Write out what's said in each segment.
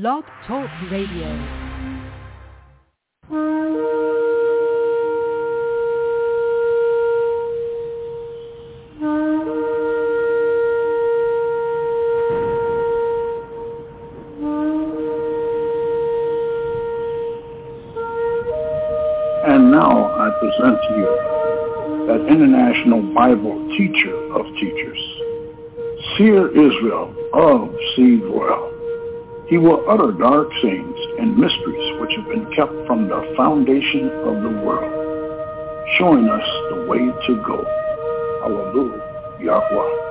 Blog Talk Radio. And now I present to you that international Bible teacher of teachers, Seer Israel of Seed Royal. He will utter dark sayings and mysteries which have been kept from the foundation of the world, showing us the way to go. Hallelujah, Yahweh.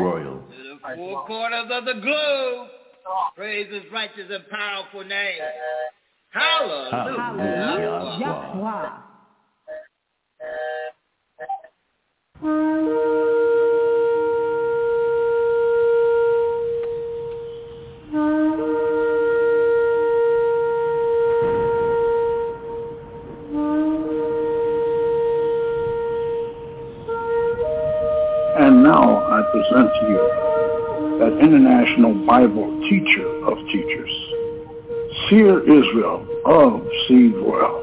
Royal. To the four corners of the globe, praise his righteous and powerful name. Hallelujah. Hallelujah. Yahweh. Present to you that international Bible teacher of teachers, Seer Israel of Seed Royal.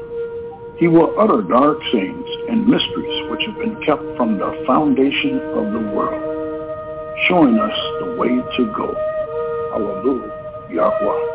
He will utter dark sayings and mysteries which have been kept from the foundation of the world, showing us the way to go. Hallelujah, Yahweh.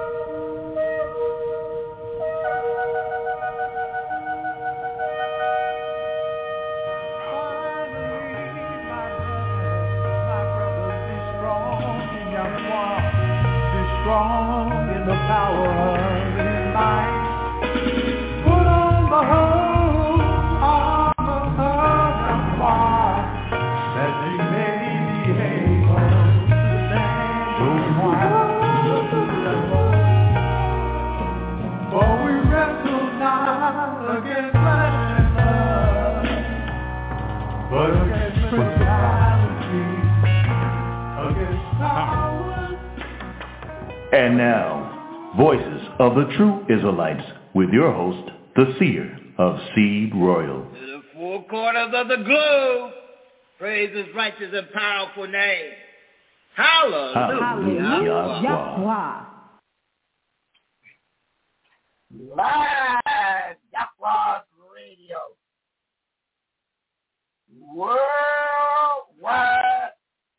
Israelites with your host, the Seer of Seed Royal. To the four corners of the globe, praise his righteous and powerful name. Hallelujah. Hallelujah. Yahweh. Live Yahweh Radio. Worldwide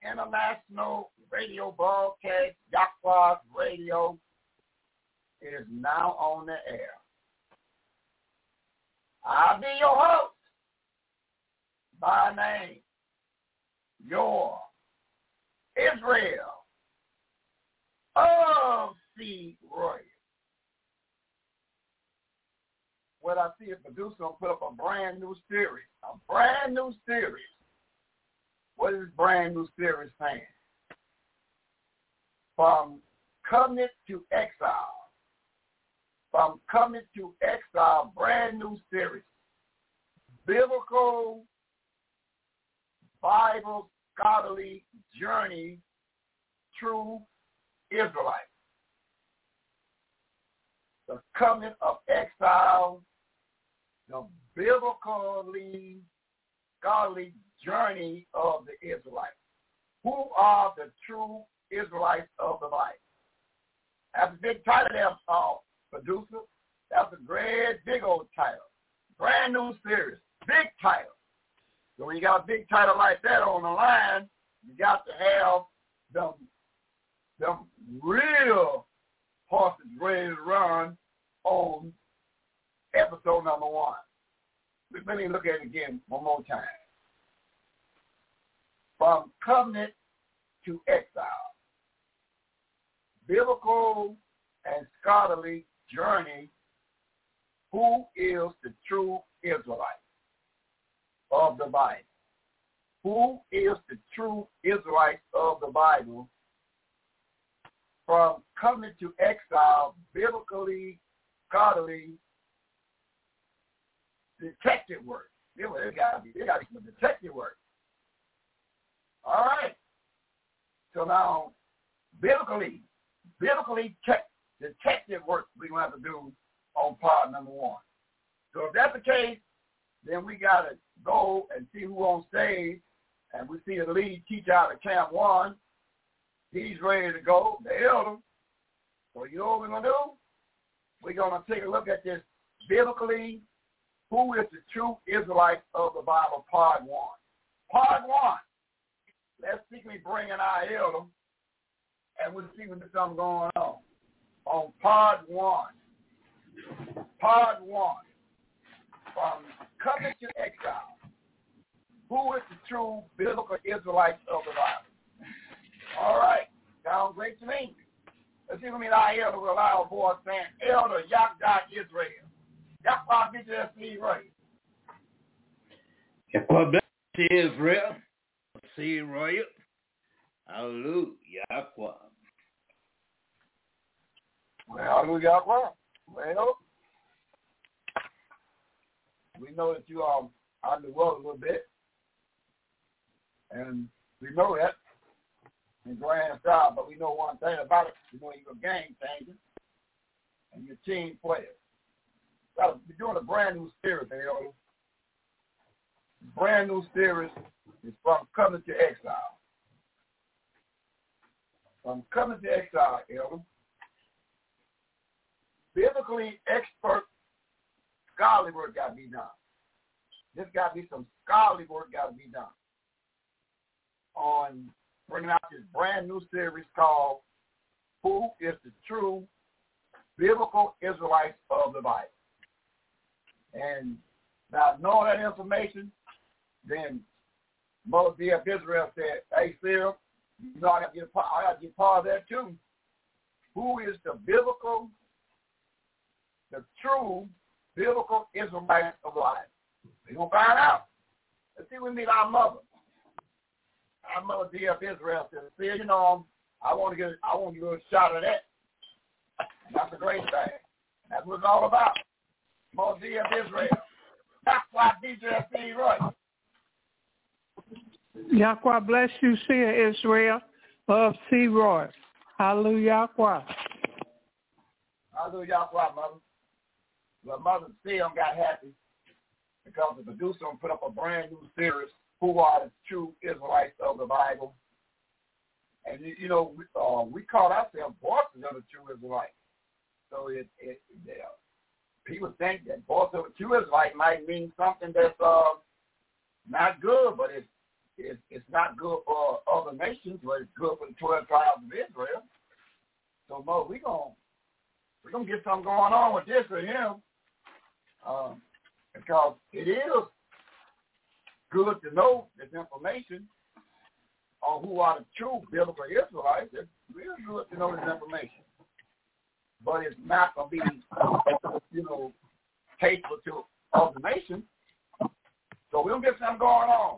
International Radio Broadcast Yahweh Radio is now on the air. I'll be your host by name, your Israel of Seed Royal. What I see a producer gonna put up a brand new series, a brand new series. What is brand new series saying? From covenant to exile. From Covenant to exile, brand new series. Biblical Bible scholarly journey through Israelites. The coming of exile, the biblically godly journey of the Israelites. Who are the true Israelites of the Bible? That's a big title there, uh, producer. That's a great, big old title. Brand new series. Big title. So when you got a big title like that on the line, you got to have them, them real horses ready to run on episode number one. Let me look at it again one more time. From covenant to exile. Biblical and scholarly journey. Who is the true Israelite of the Bible? Who is the true Israelite of the Bible? From covenant to exile, biblically, scholarly, detective work. They, got to be, got some detective work. All right. So now, biblically, biblically check detective work we're going to have to do on part number one. So if that's the case, then we got to go and see who on stage, and we see the lead teacher out of Camp 1. He's ready to go, the elder. So you know what we're going to do? We're going to take a look at this biblically who is the true Israelite of the Bible, part one. Part one. Let's see me bring in our elder, and we'll see what there's something going on. On part one. Part one. From covenant to exile. Who is the true biblical Israelite of the Bible? All right. Sounds great to me. Let's see what me our elder will allow a boy saying, Elder Yahdah Israel. I get that seed right. Well, bless Israel, seed royal. Hallelujah. Well, hallelujah. Well, we know that you are on the world a little bit, and we know that in grand style, but we know one thing about it. We know you're a game changer, and you're a team player. So We're doing a brand new series, Elder. Brand new series is from covenant to exile. From covenant to exile, Elder. Biblically expert scholarly work got to be done. There's got to be some scholarly work got to be done on bringing out this brand new series called Who is the True Biblical Israelites of the Bible? And now knowing that information, then Mother D.F. Israel said, hey, Cyril, you know I got to get, I got to get part of that too. Who is the biblical, the true biblical Israelite of life? We're going to find out. Let's see we meet our mother. Our mother D.F. Israel said, see, you know, I want to get, I want to get a shot of that. That's a great thing. That's what it's all about. Mosey of Israel. That's why DJ C. Roy. Yahweh bless you, seer Israel of C. Roy. Hallelujah. Hallelujah, mother. The mother still got happy because the producer put up a brand new series, Who Are the True Israelites of the Bible. And, you know, uh, we call ourselves voices of the true Israelites. So it, it, yeah, people think that voice of a true Israelite might mean something that's uh, not good, but it's, it's it's not good for other nations, but it's good for the twelve tribes of Israel. So Mo, we gonna we're gonna get something going on with this for him, um, because it is good to know this information on who are the true biblical Israelites. It's real good to know this information but it's not going to be, you know, tasteful to all the nation. So we'll get something going on.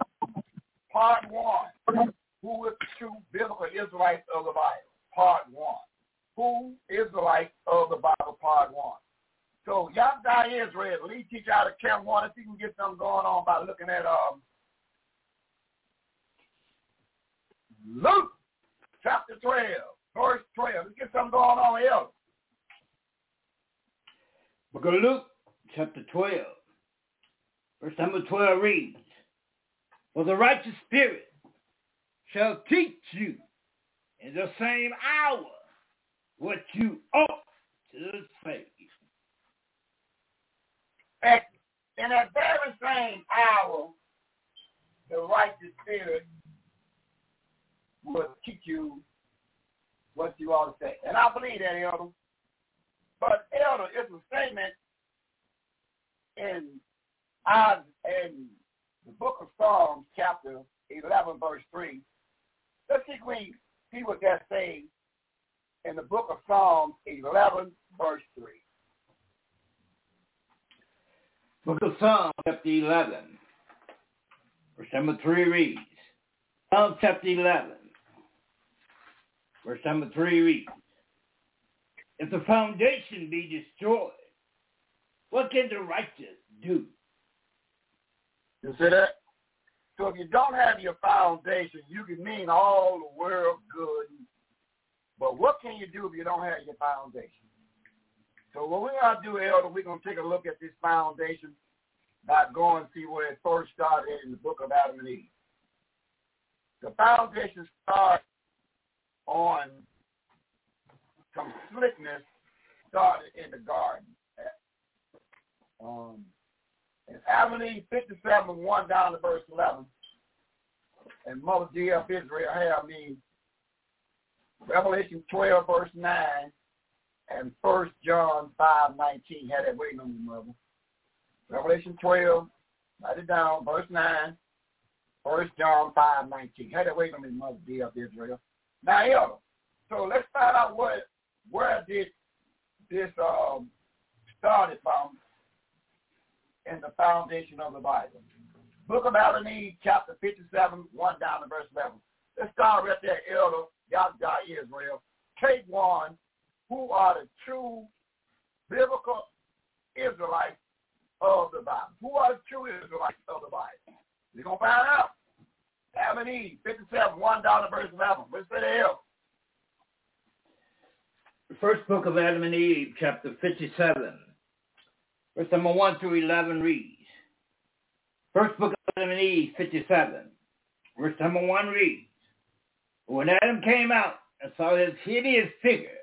Part one, who is the true biblical Israelites of the Bible? Part one. Who is the Israelites of the Bible? Part one. So Yahdah Israel, lead teacher out of Camp 1, if you can get something going on by looking at um, Luke chapter 12. verse 12. Let's get something going on here. Book of Luke, chapter 12, verse number 12 reads, For the righteous spirit shall teach you in the same hour what you ought to say. At, in that very same hour, the righteous spirit will teach you what you ought to say. And I believe that, Elder. But Elder, it's a statement in uh, in the book of Psalms, chapter 11, verse 3. Let's see if we see what that says in the book of Psalms 11, verse 3. Book of Psalms, chapter 11, verse number 3 reads, Psalm chapter 11, verse number 3 reads, If the foundation be destroyed, what can the righteous do? You see that? So if you don't have your foundation, you can mean all the world good. But what can you do if you don't have your foundation? So what we're going to do, Elder, we're going to take a look at this foundation by going and see where it first started in the book of Adam and Eve. The foundation starts on some slickness started in the garden. Um, in Adam and Eve 57, 1 down to verse 11, and Mother G.F. Israel have me Revelation 12, verse 9, and 1 John 5, 19. Had that waiting on you, Mother. Revelation 12, write it down, verse 9, 1 John 5, 19. Had that waiting on me, Mother G.F. Israel. Now, here, so let's find out what where did this um, started from in the foundation of the Bible. Book of Adam chapter 57, 1 down to verse 11. Let's start right there, Elder Yahdah Israel. Take one, who are the true biblical Israelites of the Bible. Who are the true Israelites of the Bible? You're going to find out. Adam and Eve, 57, 1 down to verse 11. Let's say the hell. The first book of Adam and Eve, chapter 57, verse number 1 through 11 reads, First book of Adam and Eve, 57, verse number 1 reads, When Adam came out and saw his hideous figure,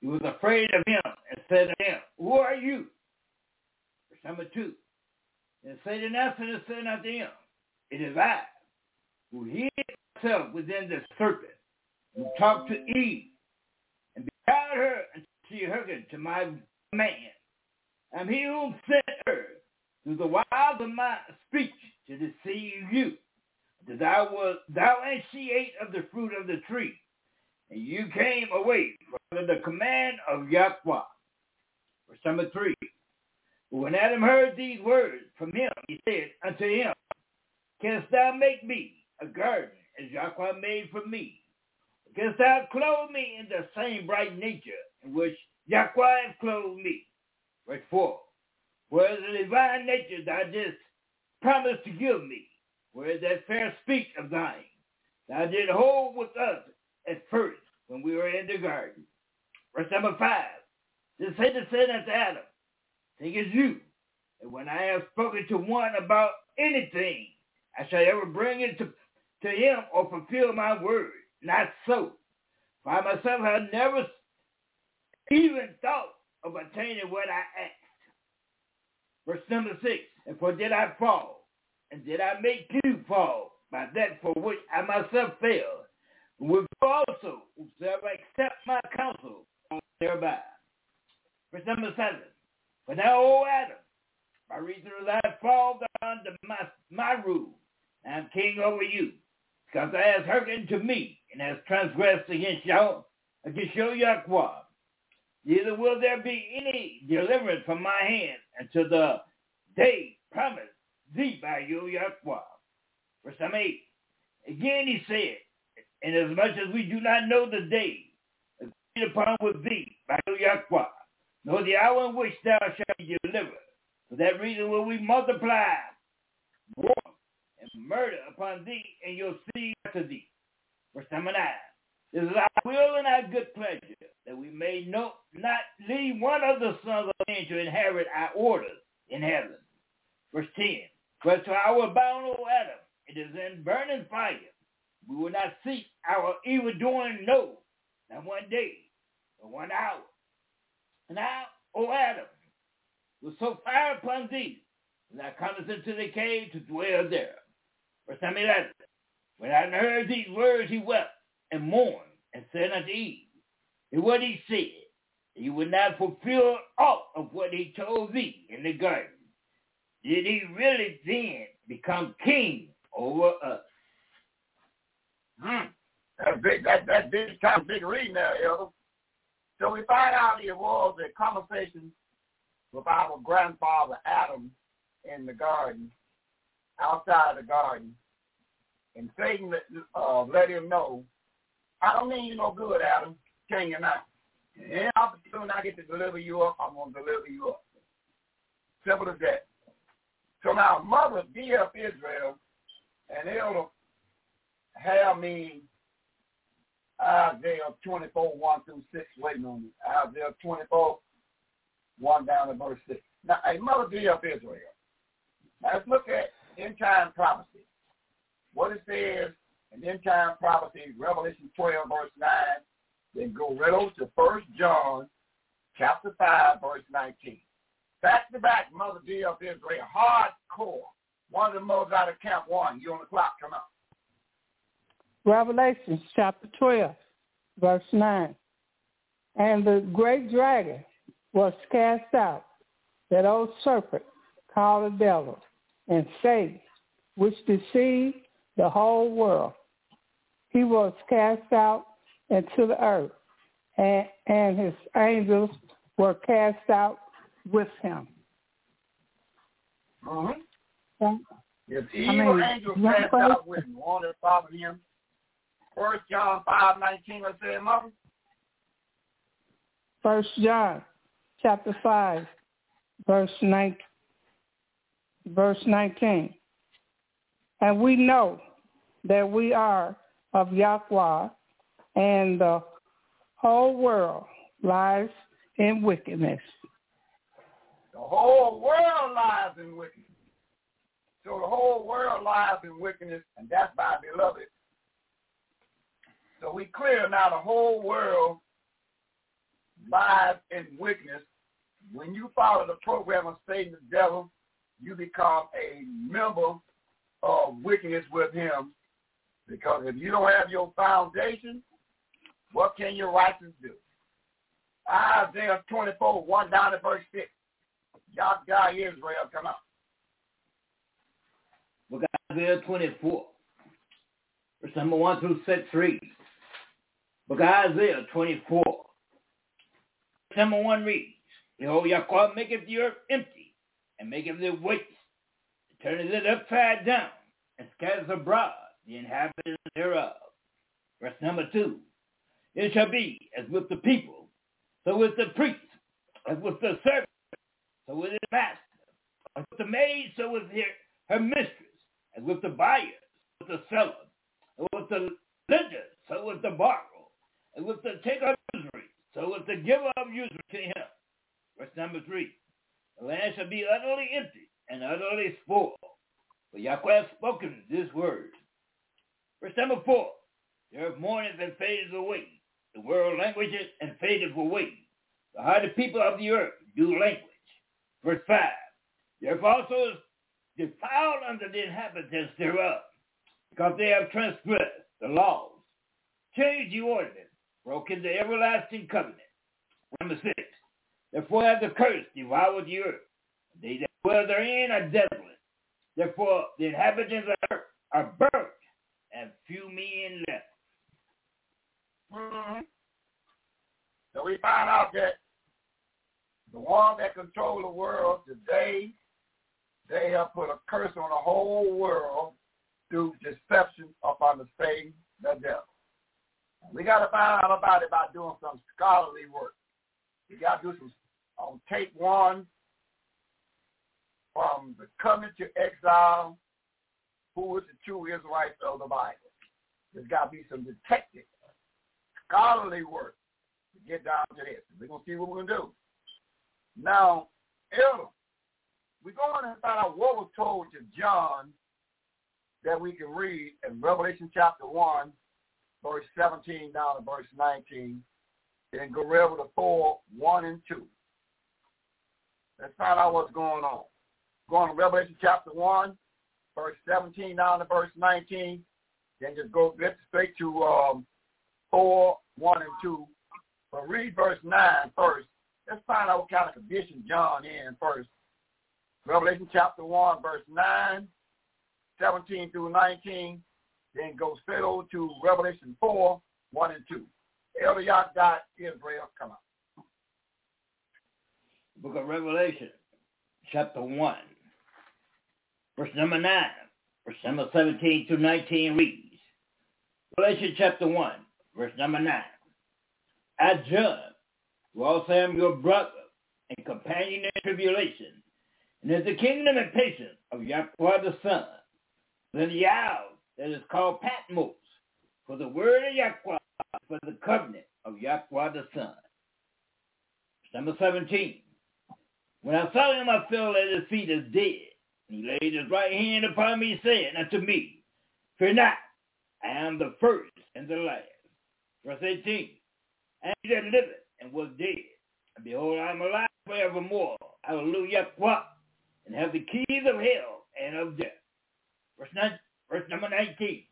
he was afraid of him and said to him, Who are you? Verse number 2, And Satan answered and said unto him, It is I, who hid myself within the serpent, and talked to Eve, and beguiled her until she hearkened to my man. I'm he whom sent her through the wiles of my speech to deceive you. That thou was thou and she ate of the fruit of the tree, and you came away from the command of Yahweh. Verse number three. When Adam heard these words from him, he said unto him, Canst thou make me a garden as Yahweh made for me? Canst thou clothe me in the same bright nature in which Yahweh hath clothed me? Verse 4. Whereas the divine nature thou didst promise to give me, whereas that fair speech of thine, thou did hold with us at first when we were in the garden. Verse number 5. Then Satan said unto Adam, Think as you, and when I have spoken to one about anything, I shall ever bring it to, to him or fulfill my word. Not so. For I myself have never even thought of attaining what I asked. Verse number six, and for did I fall, and did I make you fall by that for which I myself fell, you also whosoever accept my counsel thereby. Verse number seven, for now, O Adam, by reason of thy fall under my, my rule, I am king over you, because thou hast hearkened to me, and hast transgressed against Yahweh, against your Yahweh. Neither will there be any deliverance from my hand until the day promised thee by your Yahweh. Verse 8. Again he said, Inasmuch as much as we do not know the day agreed upon with thee by Yahweh, nor the hour in which thou shalt be delivered, for that reason will we multiply war and murder upon thee and your seed after thee. Verse number 9. This is our will and our good pleasure that we may no, not leave one of the sons of men to inherit our orders in heaven. Verse 10. But to our bound old Adam, it is in burning fire. We will not seek our evil doing, no, not one day, but one hour. And now, O Adam, was so fire upon thee, thou comest into the cave to dwell there. Verse 11. When I heard these words, he wept and mourned and said unto Eve, and what he said, he would not fulfill aught of what he told thee in the garden. Did he really then become king over us? Hmm. That's big. That that big kind of big reading there, Elder. So we find out it was a conversation with our grandfather Adam in the garden, outside the garden, and Satan uh, let him know, I don't mean you no good, Adam, Can you not. Any opportunity I get to deliver you up, I'm to deliver you up. Simple as that. So now, mother, D.F. Israel, and it'll have me Isaiah 24, 1 through 6, waiting on me. Isaiah 24, 1 down to verse 6. Now, a mother, of Israel. Now, let's look at end-time prophecy. What it says in end-time prophecy, Revelation 12, verse 9, then go right over to 1 John chapter 5, verse 19. Back to back, Mother D of Israel, hardcore. One of the mothers out of Camp 1. You on the clock, come on. Revelation chapter 12, verse 9. And the great dragon was cast out, that old serpent called the devil, and Satan, which deceived the whole world. He was cast out into the earth, and, and his angels were cast out with him. Mm-hmm. If evil I mean, angels cast out with him, one that followed him. First John five nineteen, let's say, mother. First John, chapter five, verse nine, verse nineteen. And we know that we are of Yahweh, and the whole world lies in wickedness. The whole world lies in wickedness. So the whole world lies in wickedness, and that's my beloved. So we clear now the whole world lies in wickedness. When you follow the program of Satan the devil, you become a member of wickedness with him. Because if you don't have your foundation, what can your righteousness do? Isaiah 24, 1 down to verse 6. Y'all God Israel, come out. Book Isaiah 24, verse number 1 through 6 reads. Book Isaiah 24, number 1 reads, Behold, Yahweh maketh the earth empty, and maketh it waste, turneth it upside down, and scatters abroad the inhabitants thereof. Verse number 2, It shall be as with the people, so with the priests, as with the servants, so with his master. As with the maid, so with her, her mistress. As with the buyer, with the seller. And with the lender, so with the borrower. With the taker of usury, so with the giver of usury to him. Verse number three. The land shall be utterly empty and utterly spoiled. For Yahweh has spoken this word. Verse number four. The earth mourneth and fadeth away. The world languishes and fadeth away. The hardy people of the earth do language. Verse 5. The earth also is defiled under the inhabitants thereof, because they have transgressed the laws, changed the ordinance, broken the everlasting covenant. Number 6. Therefore hath the curse devoured the earth. They that dwell therein are desolate. Therefore the inhabitants of the earth are burnt, and few men left. Mm-hmm. So we find out that the one that control the world today, they have put a curse on the whole world through deception upon the Satan, the devil. We got to find out about it by doing some scholarly work. We got to do some um, on tape one from the coming to exile. Who is the true Israelites of the Bible? There's got to be some detective scholarly work to get down to this. We're going to see what we're going to do. Now, Elder, we're going to find out what was told to John that we can read in Revelation chapter 1, verse 17 down to verse 19, and go over to 4, 1 and 2. Let's find out what's going on. Going to Revelation chapter 1, verse 17 down to verse 19, then just go get straight to um, 4, 1 and 2. But read verse 9 first. Let's find out what kind of condition John in first. Revelation chapter 1, verse 9, 17 through 19, then go straight over to Revelation 4, 1 and 2. Elder Yahdah Israel, come on. Book of Revelation, chapter 1, verse number 9, verse number 17 through 19 reads, Revelation chapter 1, verse number 9. I, John, who also am your brother and companion in tribulation, and in the kingdom and patience of Yahweh the Son, then the isle that is called Patmos, for the word of Yahweh, for the covenant of Yahweh the Son. Number 17. When I saw him, I fell at his feet as dead. And he laid his right hand upon me, saying unto me, Fear not, I am the first and the last. Verse 18. And he that liveth and was dead. And behold, I am alive forevermore. Hallelujah. And have the keys of hell and of death. Verse, 9, verse number 19.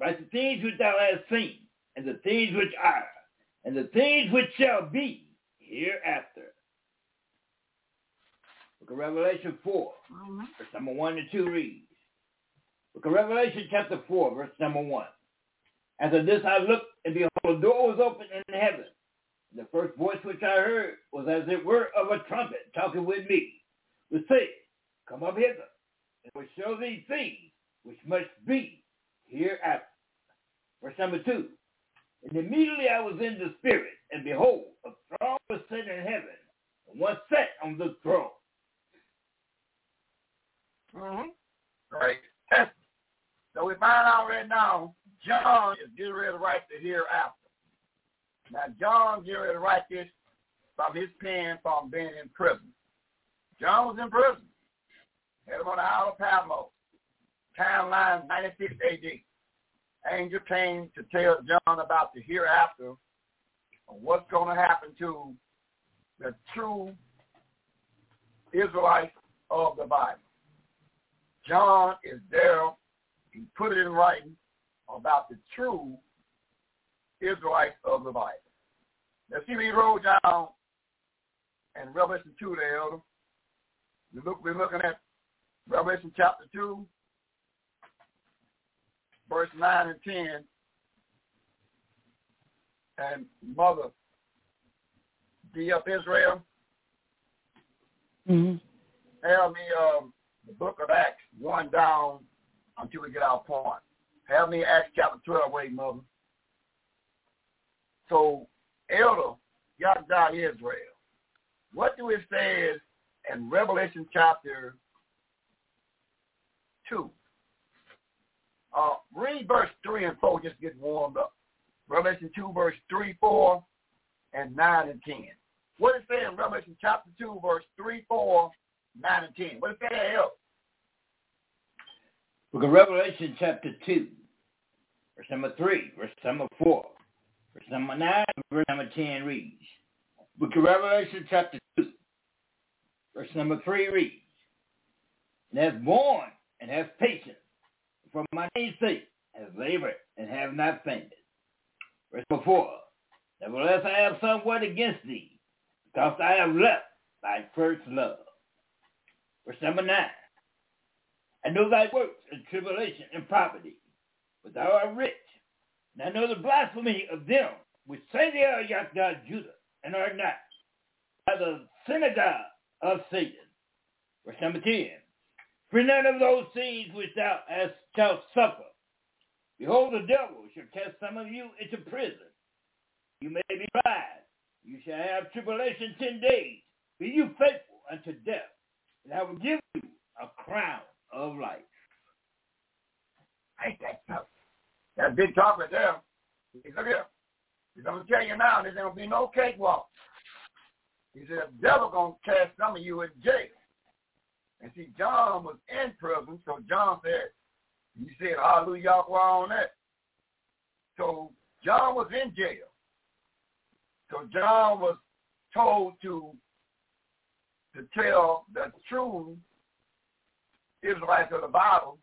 Write the things which thou hast seen, and the things which are, and the things which shall be hereafter. Book of Revelation 4, mm-hmm. verse number 1 to 2 reads. Book of Revelation chapter 4, verse number 1. After this I looked, and behold, a door was opened in heaven. And The first voice which I heard was as it were of a trumpet talking with me, which said, Come up hither, and I will show thee things which must be hereafter. Verse number 2. And immediately I was in the spirit, and behold, a throne was set in heaven, and one sat on the throne. Mm-hmm. Right. So we find out right now, John is getting ready to write the hereafter. Now, John getting ready to write this from his pen from being in prison. John was in prison. Had him on the Isle of Patmos. Timeline 96 AD. Angel came to tell John about the hereafter and what's going to happen to the true Israelites of the Bible. John is there. He put it in writing about the true Israelites of the Bible. Let's see what he wrote down in Revelation 2 there, Elder. We look, we're looking at Revelation chapter 2, verse 9 and 10. And Mother, be up Israel. Mm-hmm. Have me um, the book of Acts 1 down until we get our point. Have me Acts chapter 12 wait, Mother. So, Elder Yahdah Israel, what do it say in Revelation chapter 2? Read verse 3 and 4, just get warmed up. Revelation 2, verse 3, 4, and 9 and 10. What it say in Revelation chapter 2, verse 3, 4, 9 and 10? What it say there, Book of Revelation chapter 2, verse number 3, verse number 4, verse number 9, verse number 10 reads. Book of Revelation chapter 2, verse number 3 reads, And has borne and have patience for my name's sake, has labored and have not fainted. Verse number 4, Nevertheless I have somewhat against thee, because I have left thy first love. Verse number 9, I know thy works and tribulation and poverty, but thou art rich. And I know the blasphemy of them which say they are Yahweh Judah and are not, by the synagogue of Satan. Verse number 10. For none of those things which thou hast shalt suffer. Behold, the devil shall cast some of you into prison. You may be tried. You shall have tribulation ten days. Be you faithful unto death, and I will give you a crown of life. Ain't that tough? That big talk right there. Look here. He's to tell you now, there's going to be no cakewalk. He said, the devil going to cast some of you in jail. And see, John was in prison, so John said, he said, hallelujah, on that. So John was in jail. So John was told to to tell the true Israelites of the Bible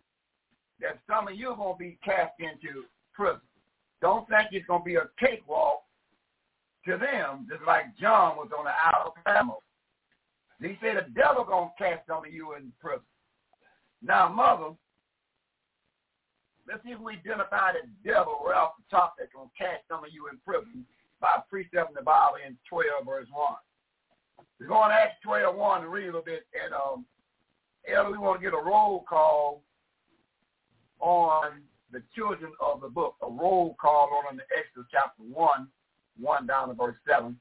that some of you are going to be cast into prison. Don't think it's going to be a cakewalk to them, just like John was on the Isle of Patmos. He said the devil to cast some of you in prison. Now, mother, let's see if we identify the devil right off the top that's to cast some of you in prison by precept in the Bible in 12 verse 1. We're going to Acts 12, 1 and read a little bit. And um, Elder, we want to get a roll call on the children of the book, a roll call on the Exodus chapter 1, 1 down to verse 7.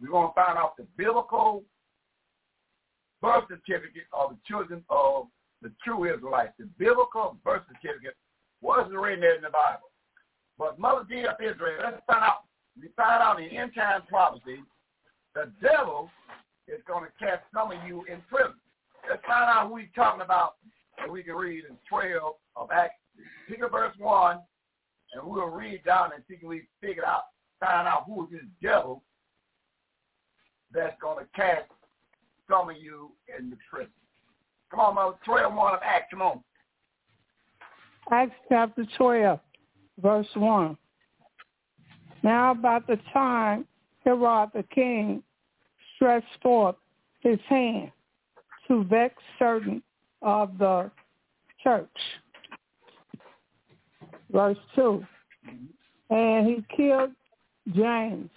We're going to find out the biblical birth certificate of the children of the true Israelites. The biblical birth certificate wasn't written in the Bible. But Mother D of Israel, let's find out. We find out in end time prophecy, the devil is going to cast some of you in prison. Let's find out who he's talking about and we can read in 12 of Acts. Pick up verse 1, and we'll read down and see if we figure out, find out who is this devil that's going to cast some of you in the prison. Come on, Mother. 12 1 of Acts. Come on. Acts chapter 12, verse 1. Now about the time Herod the king stretched forth his hand to vex certain of the church. Verse 2. And he killed James,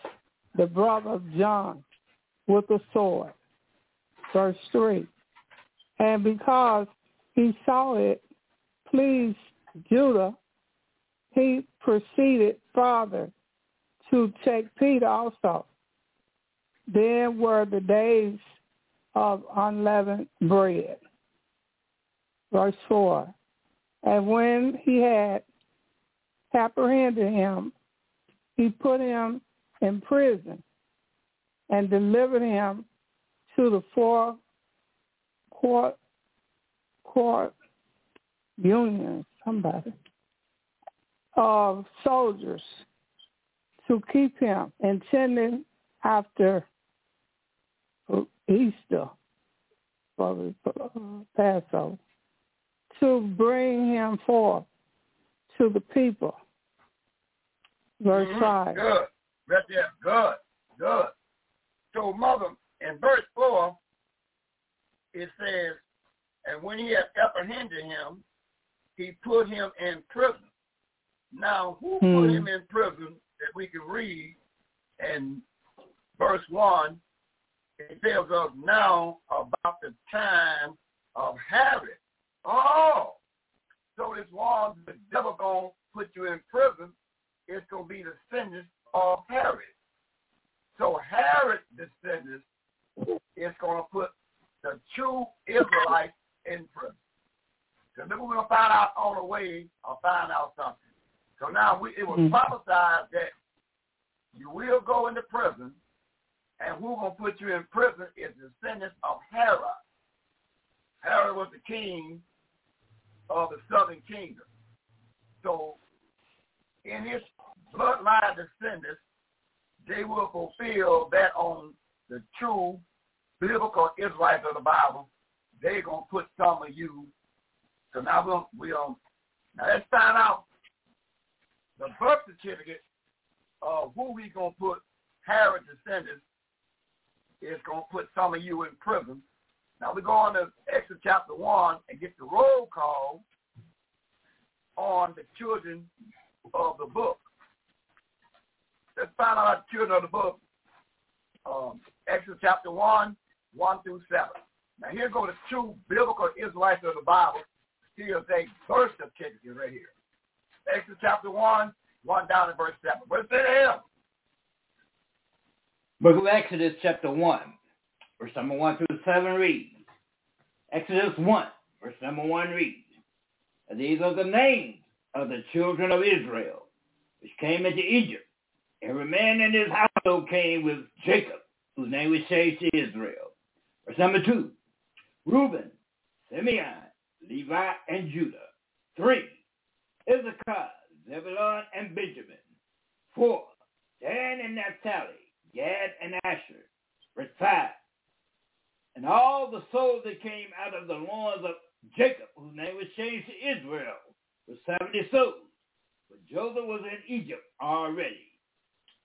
the brother of John, with a sword. Verse 3. And because he saw it pleased Judah, he proceeded farther to take Peter also. Then were the days of unleavened bread. Verse 4. And when he had apprehended him, he put him in prison and delivered him to the four court court union, somebody, of soldiers to keep him, and intending after Easter, for the Passover, to bring him forth to the people. Verse mm-hmm. 5. Good. There. Good. Good. So, Mother, in verse 4, it says, and when he had apprehended him, he put him in prison. Now, who hmm. put him in prison that we can read in verse 1, it tells us now about the time of Herod. Oh, so this one, the devil going to put you in prison. It's going to be the sentence of Herod. So Herod's descendants is going to put the true Israelites in prison. So then we're going to find out on the way or find out something. So now we, it was mm-hmm. prophesied that you will go into prison, and who's going to put you in prison is the descendants of Herod. Herod was the king of the southern kingdom. So in his bloodline descendants, they will fulfill that on the true biblical Israelites of the Bible. They're to put some of you. So now we'll, we'll now let's find out the birth certificate of who we to put Herod descendants is to put some of you in prison. Now we go on to Exodus chapter 1 and get the roll call on the children of the book. Let's find out the children of the book. Um, Exodus chapter 1, 1 through 7. Now here go the two biblical Israelites of the Bible. Here's a birth certificate right here. Exodus chapter 1, 1 down to verse 7. What's it here? Book of Exodus chapter 1, verse number 1 through 7 reads. Exodus 1, verse number 1 reads. These are the names of the children of Israel, which came into Egypt every man in his household came with Jacob, whose name was changed to Israel. Verse number two, Reuben, Simeon, Levi, and Judah. Three, Issachar, Zebulun, and Benjamin. Four, Dan and Naphtali, Gad and Asher. Verse five, and all the souls that came out of the loins of Jacob, whose name was changed to Israel, were 70 souls. But Joseph was in Egypt already.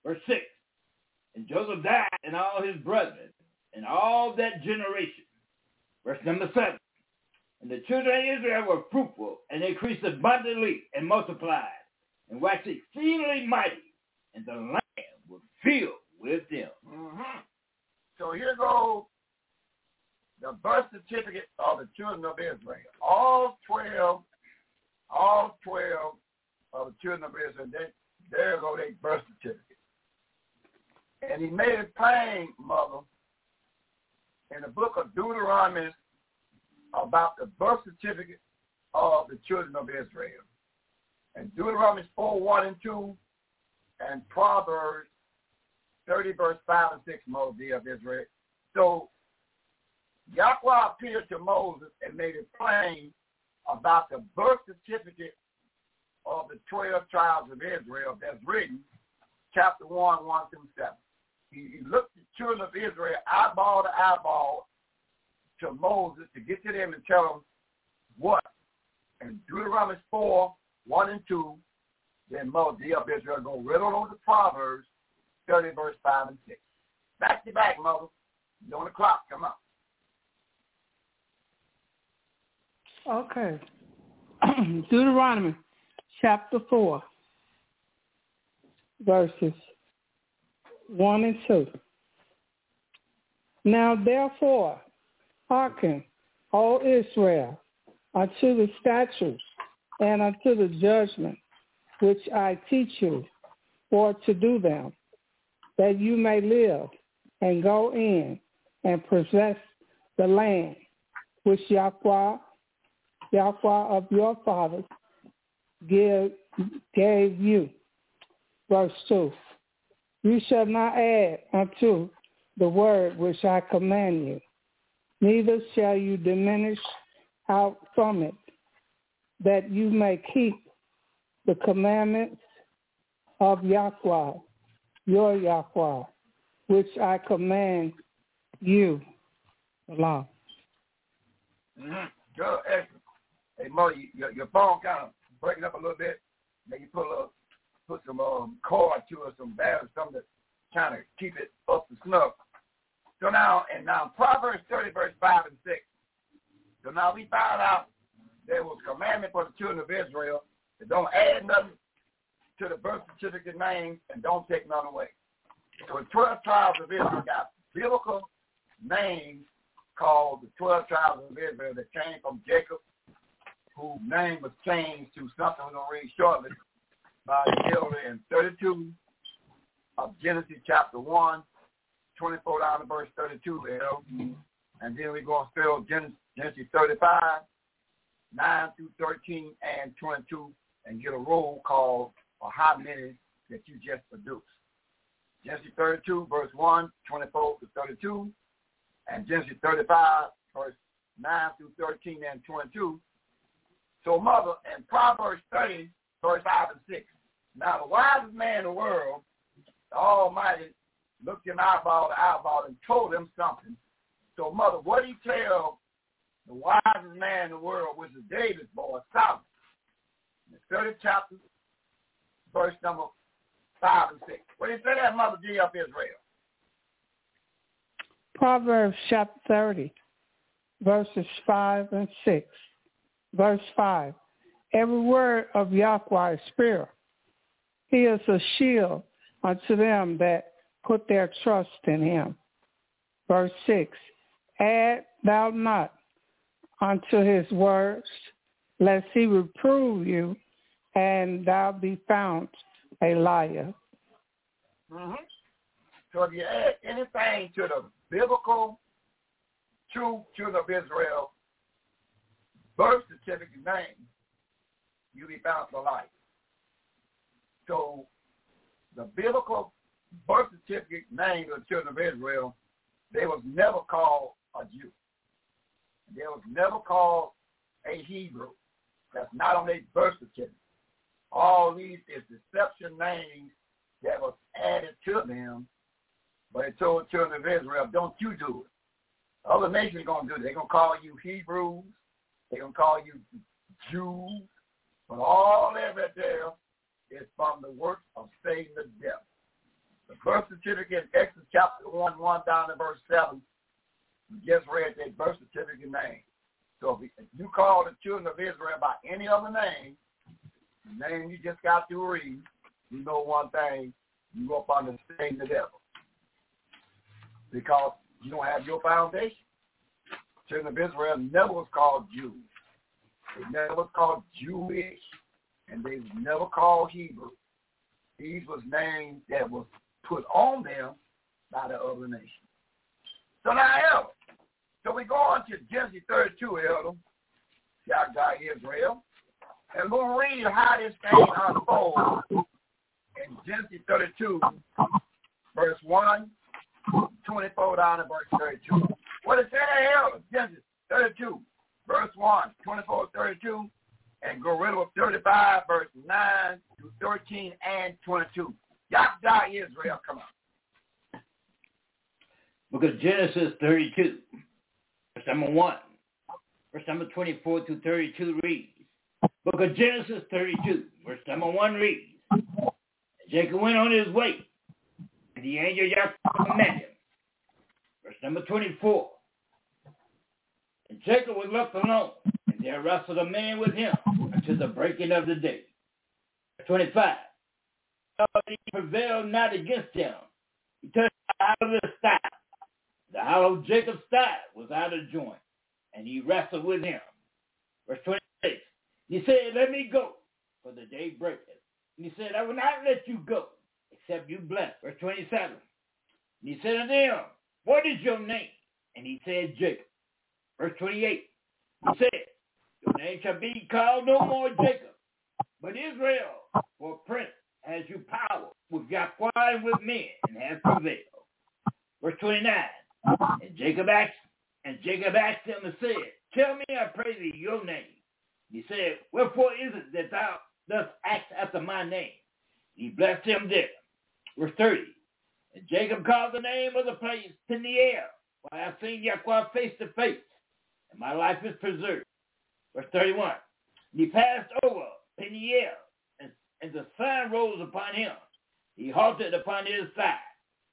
Verse 6. And Joseph died and all his brethren and all that generation. Verse number 7. And the children of Israel were fruitful and increased abundantly and multiplied and waxed exceedingly mighty, and the land was filled with them. Mm-hmm. So here goes the birth certificate of the children of Israel. All 12, all 12 of the children of Israel, they, there go their birth certificate. And he made it plain, mother, in the book of Deuteronomy about the birth certificate of the children of Israel. And Deuteronomy 4, 1 and 2, and Proverbs 30, verse 5 and 6, Moses of Israel. So Yahweh appeared to Moses and made it plain about the birth certificate of the 12 tribes of Israel that's written, chapter 1, 1 through 7. He, looked the children of Israel eyeball to eyeball to Moses to get to them and tell them what. And Deuteronomy 4, 1 and 2, then Moses of Israel go right on to Proverbs 30, verse 5 and 6. Back to back, Mother. You're the clock. Come on. Okay. Deuteronomy chapter 4, verses 1 and 2. Now therefore, hearken, O Israel, unto the statutes and unto the judgment which I teach you for to do them, that you may live and go in and possess the land which Yahweh Yahweh of your fathers give, gave you. Verse 2. You shall not add unto the word which I command you, neither shall you diminish out from it, that you may keep the commandments of Yahweh, your Yahweh, which I command you. Allah. Mm-hmm. Hey, Mo, your, phone kind of breaking up a little bit. Maybe put a little, put some um, cord to it, some battery, something to kind of keep it up to snuff. So now, and now Proverbs 30, verse 5 and 6. So now we found out there was commandment for the children of Israel to don't add nothing to the birth certificate name and don't take none away. So the 12 tribes of Israel got biblical names called the 12 tribes of Israel that came from Jacob whose name was changed to something we're going to read shortly by elder in 32 of Genesis chapter 1, 24 down to verse 32, L. And then we're going to spell Genesis, Genesis 35, 9 through 13 and 22, and get a roll call for how many that you just produced. Genesis 32, verse 1, 24 to 32, and Genesis 35, verse 9 through 13 and 22, so mother, in Proverbs 30, verse 5 and 6. Now the wisest man in the world, the Almighty, looked him eyeball to eyeball and told him something. So mother, what he tell the wisest man in the world, which is David's boy, Solomon? In the 30th chapter, verse number 5 and 6. What did he say that, Mother G of Israel? Proverbs chapter 30, verses 5 and 6 verse 5. Every word of Yahweh is pure. He is a shield unto them that put their trust in him. Verse 6. Add thou not unto his words, lest he reprove you, and thou be found a liar. Mm-hmm. So if you add anything to the biblical children of Israel, birth certificate name, you be found for life. So the biblical birth certificate name of the children of Israel, they was never called a Jew. They was never called a Hebrew. That's not on their birth certificate. All these is deception names that was added to them, but it told the children of Israel, don't you do it. Other nations are going to do it. They're going to call you Hebrews. They're going to call you Jews. But all that right there is from the work of Satan the devil. The birth certificate in Exodus chapter 1, 1 down to verse 7, we just read that birth certificate name. So if you call the children of Israel by any other name, the name you just got to read, you know one thing, you go up under Satan the devil. Because you don't have your foundation. Children of Israel never was called Jews. They never was called Jewish. And they was never called Hebrew. These was names that was put on them by the other nations. So now, Elder, so we go on to Genesis 32, Elder, Yahdah Israel, and we'll read how this thing unfolds in Genesis 32, verse 1, 24 down to verse 32. What is that, Elder? Genesis 32, verse 1, 24 32, and go rid of 35, verse 9 to 13 and 22. Yahdah Israel, come on. Because Genesis 32, verse number 1, verse number 24 to 32 reads, Book of Genesis 32, verse number 1 reads, Jacob went on his way, and the angel Yahweh met him. Verse number 24, and Jacob was left alone, there wrestled a man with him until the breaking of the day. 25, he prevailed not against him. He took out of the sty. The hollow Jacob's thigh was out of joint, and he wrestled with him. Verse 26, he said, let me go, for the day breaketh. And he said, I will not let you go, except you bless. Verse 27, and he said unto him, what is your name? And he said, Jacob. Verse 28, he said, your name shall be called no more Jacob, but Israel, for prince has you power with Yahweh and with men, and has prevailed. Verse 29, and Jacob asked, and Jacob asked him and said, Tell me, I pray thee, your name. He said, Wherefore is it that thou dost ask after my name? He blessed him there. Verse 30, and Jacob called the name of the place Peniel, for I have seen Yahweh face to face, and my life is preserved. Verse 31, and he passed over Peniel, and, and the sun rose upon him. He halted upon his side.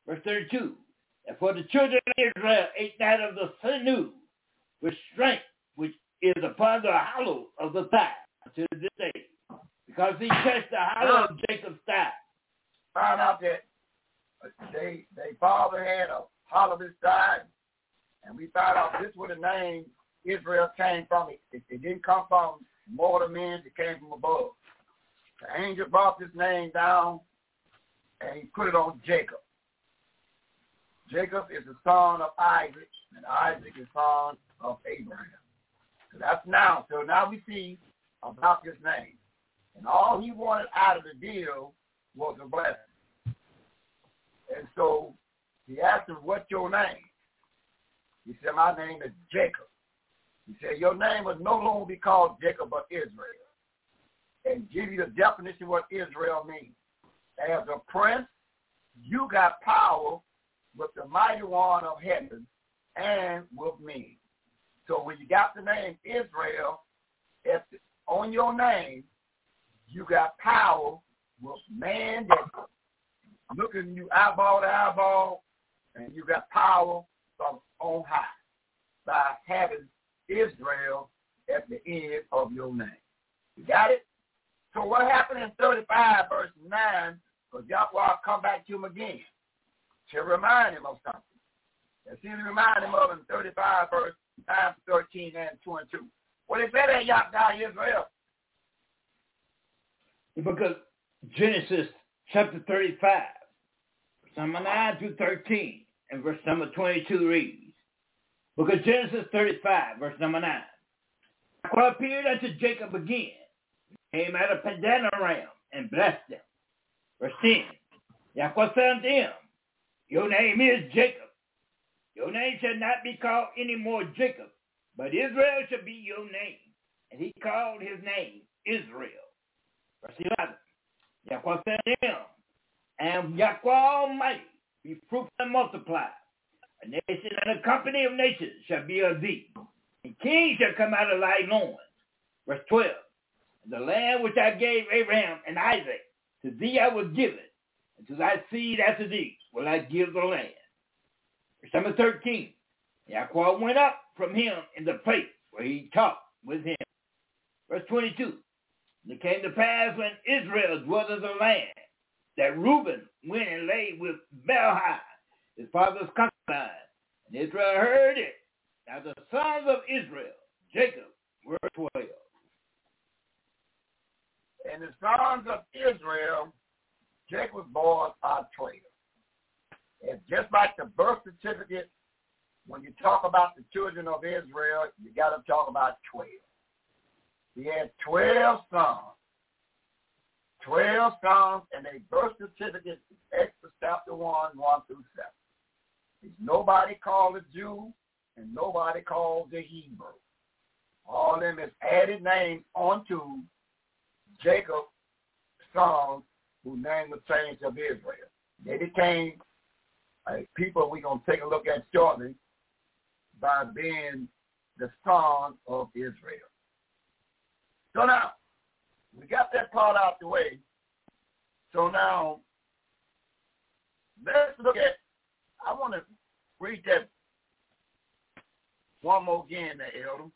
Verse 32, and for the children of Israel ate not of the sinew with strength which is upon the hollow of the thigh until this day, because he touched the hollow of ah. Jacob's thigh. Found out that they, they father had a hollow of his thigh, and we found out this was the name Israel came from. It, it, didn't come from mortal men, it came from above. The angel brought this name down, and he put it on Jacob. Jacob is the son of Isaac, and Isaac is son of Abraham. So that's now. So now we see about this name. And all he wanted out of the deal was a blessing. And so he asked him, what's your name? He said, my name is Jacob. He said, your name will no longer be called Jacob, but Israel. And give you the definition of what Israel means. As a prince, you got power with the mighty one of heaven and with me. So when you got the name Israel, if on your name, you got power with man that looking you eyeball to eyeball, and you got power from on high by having Israel at the end of your name. You got it? So what happened in 35 verse 9, because Yahweh come back to him again to remind him of something. As he remind him of in 35 verse 9, 13, and 22. What is that at Yahdah Israel? Because Genesis chapter 35, verse number 9 to 13, and verse number 22 reads, because Genesis 35, verse number 9, God appeared unto Jacob again, came out of Padanaram, and blessed him. Verse 10, Yahweh said unto him, Your name is Jacob. Your name shall not be called any more Jacob, but Israel shall be your name. And he called his name Israel. Verse 11. Yahweh said to him, And Yahweh Almighty be fruitful and multiply. A nation and a company of nations shall be of thee. And kings shall come out of thy loins. Verse 12. The land which I gave Abraham and Isaac, to thee I will give it, and to thy seed after thee will I give the land. Verse number 13. Yahweh went up from him in the place where he talked with him. Verse 22. And it came to pass when Israel dwelt in the land, that Reuben went and lay with Bilhah, his father's concubine. And Israel heard it. Now the sons of Israel, Jacob, were twelve. And the sons of Israel, Jacob's boys are twelve. It's just like the birth certificate. When you talk about the children of Israel, you got to talk about 12. He had 12 sons. 12 sons, and a birth certificate Exodus chapter 1, 1 through 7. There's nobody called a Jew, and nobody called a Hebrew. All them is added names onto Jacob's sons who named the saints of Israel. They became a people we're going to take a look at shortly by being the son of Israel. So now, we got that part out the way. So now, let's look at, I want to read that one more again there, Elder.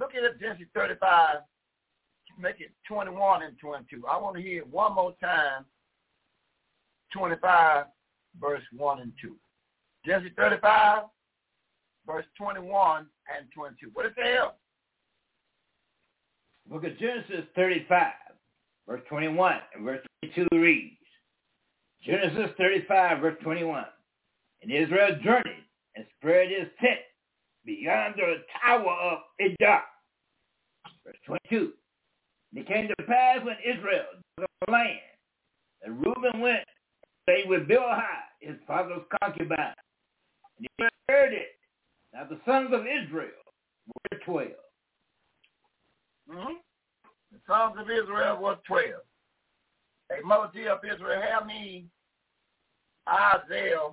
Look at Genesis 35, make it 21 and 22. I want to hear it one more time, 25, verse 1 and 2. Genesis 35, verse 21 and 22. What is the hell? Book of Genesis 35, verse 21 and verse 22 reads, Genesis 35, verse 21. And Israel journeyed and spread his tent beyond the tower of Edar. Verse 22. And it came to pass when Israel took the land, and Reuben went stay with Bilhah, his father's concubine. And he heard it. Now the sons of Israel were 12. Mm-hmm. The sons of Israel were 12. Hey, Mother of Israel, have me Isaiah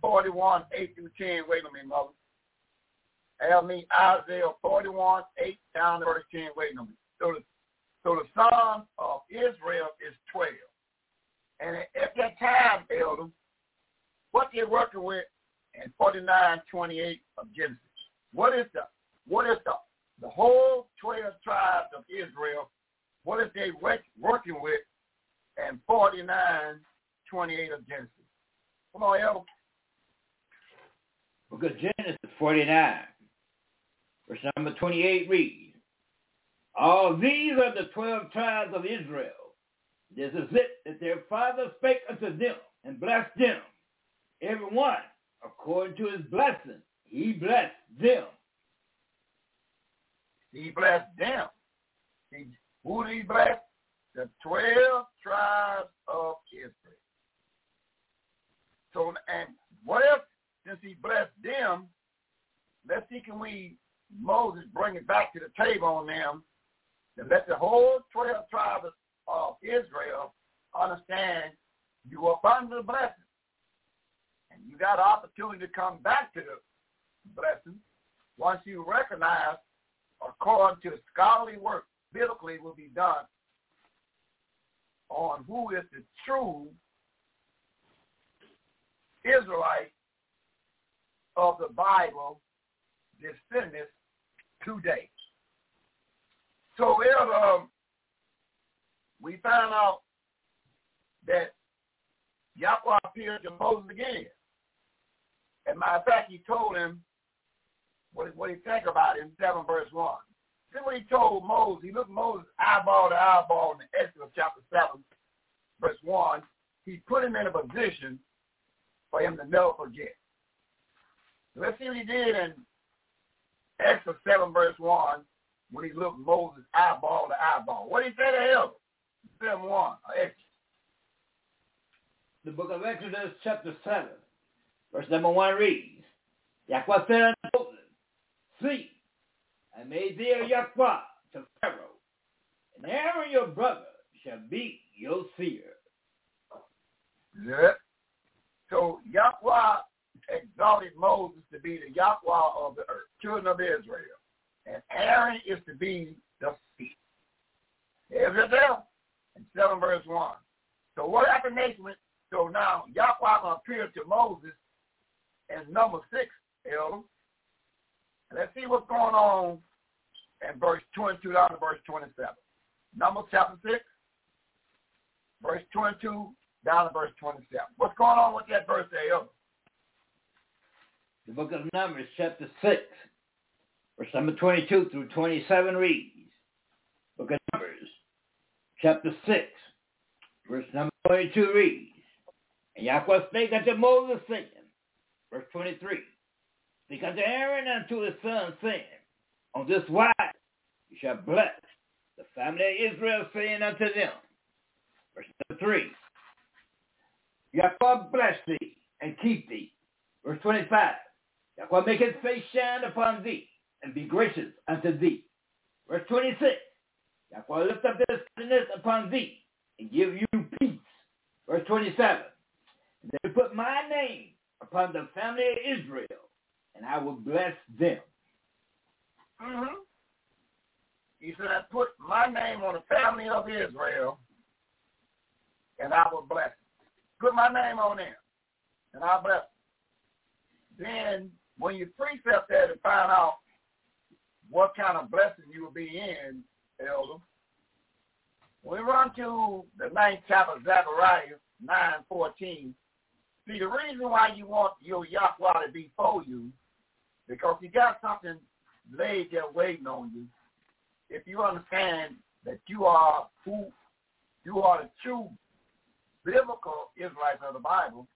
41, 8 through 10. Wait a minute, Mother. Have me Isaiah 41, 8 down to verse 10. Wait a minute. So the, so the son of Israel is 12. And at that time, Elder, what they're working with in 49, 28 of Genesis, what is the, what is the the whole 12 tribes of Israel, what is they working with and 49, 28 of Genesis? Come on, Elder. Because Genesis 49, verse number 28 reads, All these are the 12 tribes of Israel. This is it that their father spake unto them and blessed them, every one according to his blessing. He blessed them he blessed them. He, who did he bless? The 12 tribes of Israel. So, and what if, since he blessed them, let's see can we, Moses, bring it back to the table on them and let the whole 12 tribes of Israel understand you are the blessing. And you got an opportunity to come back to the blessing once you recognize according to scholarly work, biblically will be done on who is the true Israelite of the Bible descendants today. So if um, we found out that Yahweh appeared to Moses again. and matter of fact, he told him what, what he think about in 7 verse 1. See what he told Moses. He looked Moses eyeball to eyeball in the Exodus chapter 7 verse 1. He put him in a position for him to never forget. Let's see what he did in Exodus 7 verse 1 when he looked Moses eyeball to eyeball. What did he say to him? 7 1 Exodus. the book of Exodus chapter 7, verse number 1 reads, Yahweh said unto Moses, See, I made thee a Yahweh to Pharaoh, and Aaron your brother shall be your seer. Yeah. So Yahweh exalted Moses to be the Yahweh of the earth, children of Israel. And Aaron is to be the seer. There's it there in 7 verse 1. So what happened next? So now Yahweh appeared to to Moses in number 6, elder. Let's see what's going on in verse 22 down to verse 27. Numbers chapter 6, verse 22 down to verse 27. What's going on with that verse there, elder? The book of Numbers chapter 6, verse number 22 through 27 reads, Book of Numbers chapter 6, verse number 22 reads, And Yahweh spake unto Moses, saying, verse 23, Speak unto Aaron and unto his sons, saying, On this wise you shall bless the family of Israel, saying unto them, verse number 3, Yahweh bless thee and keep thee. Verse 25, Yahweh make his face shine upon thee and be gracious unto thee. Verse 26, Yahweh lift up his countenance upon thee and give you peace. Verse 27, and they put my name upon the family of Israel, and I will bless them. Mm-hmm. He said, I put my name on the family of Israel, and I will bless them. Put my name on them, and I'll bless them. Then, when you precept that and find out what kind of blessing you will be in, elder, we run to the ninth chapter of Zechariah, 9.14. See, the reason why you want your Yahweh to be for you, because you got something laid there waiting on you. If you understand that you are who you are the true biblical Israelites of the Bible,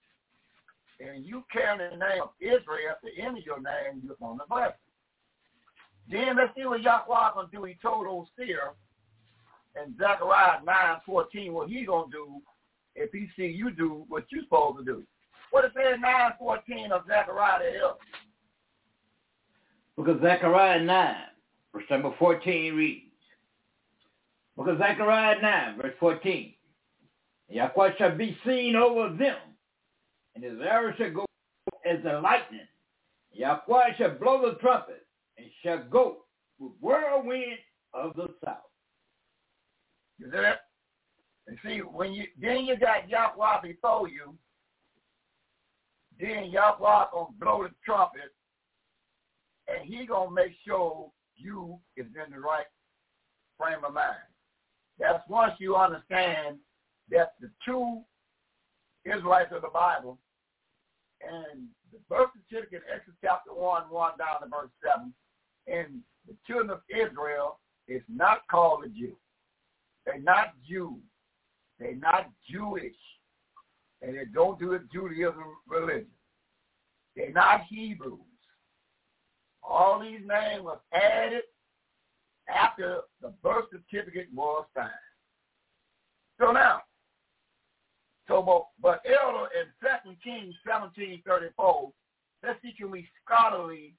and you carry the name of Israel at the end of your name, you're going to bless. Then let's see what Yahweh going to do. He told Hosea in Zechariah 9.14 what he going to do if he see you do what you're supposed to do. What it says 9.14 of Zechariah there? Book of Zechariah 9, verse number 14 reads, Because Zechariah 9, verse 14. Yahweh shall be seen over them, and his arrow shall go as the lightning. Yahweh shall blow the trumpet, and shall go with whirlwind of the south. You see that? And see, when you then you got Yahweh before you, then Yahweh gonna blow the trumpet, and he gonna make sure you is in the right frame of mind. That's once you understand that the true Israelites of the Bible and the birth certificate, Exodus chapter 1, 1 down to verse 7, and the children of Israel is not called a Jew. They're not Jews. They're not Jewish. And they don't do it Judaism religion. They're not Hebrews. All these names were added after the birth certificate was signed. So now, but, Elder in 2 Kings 1734, let's see can we scholarly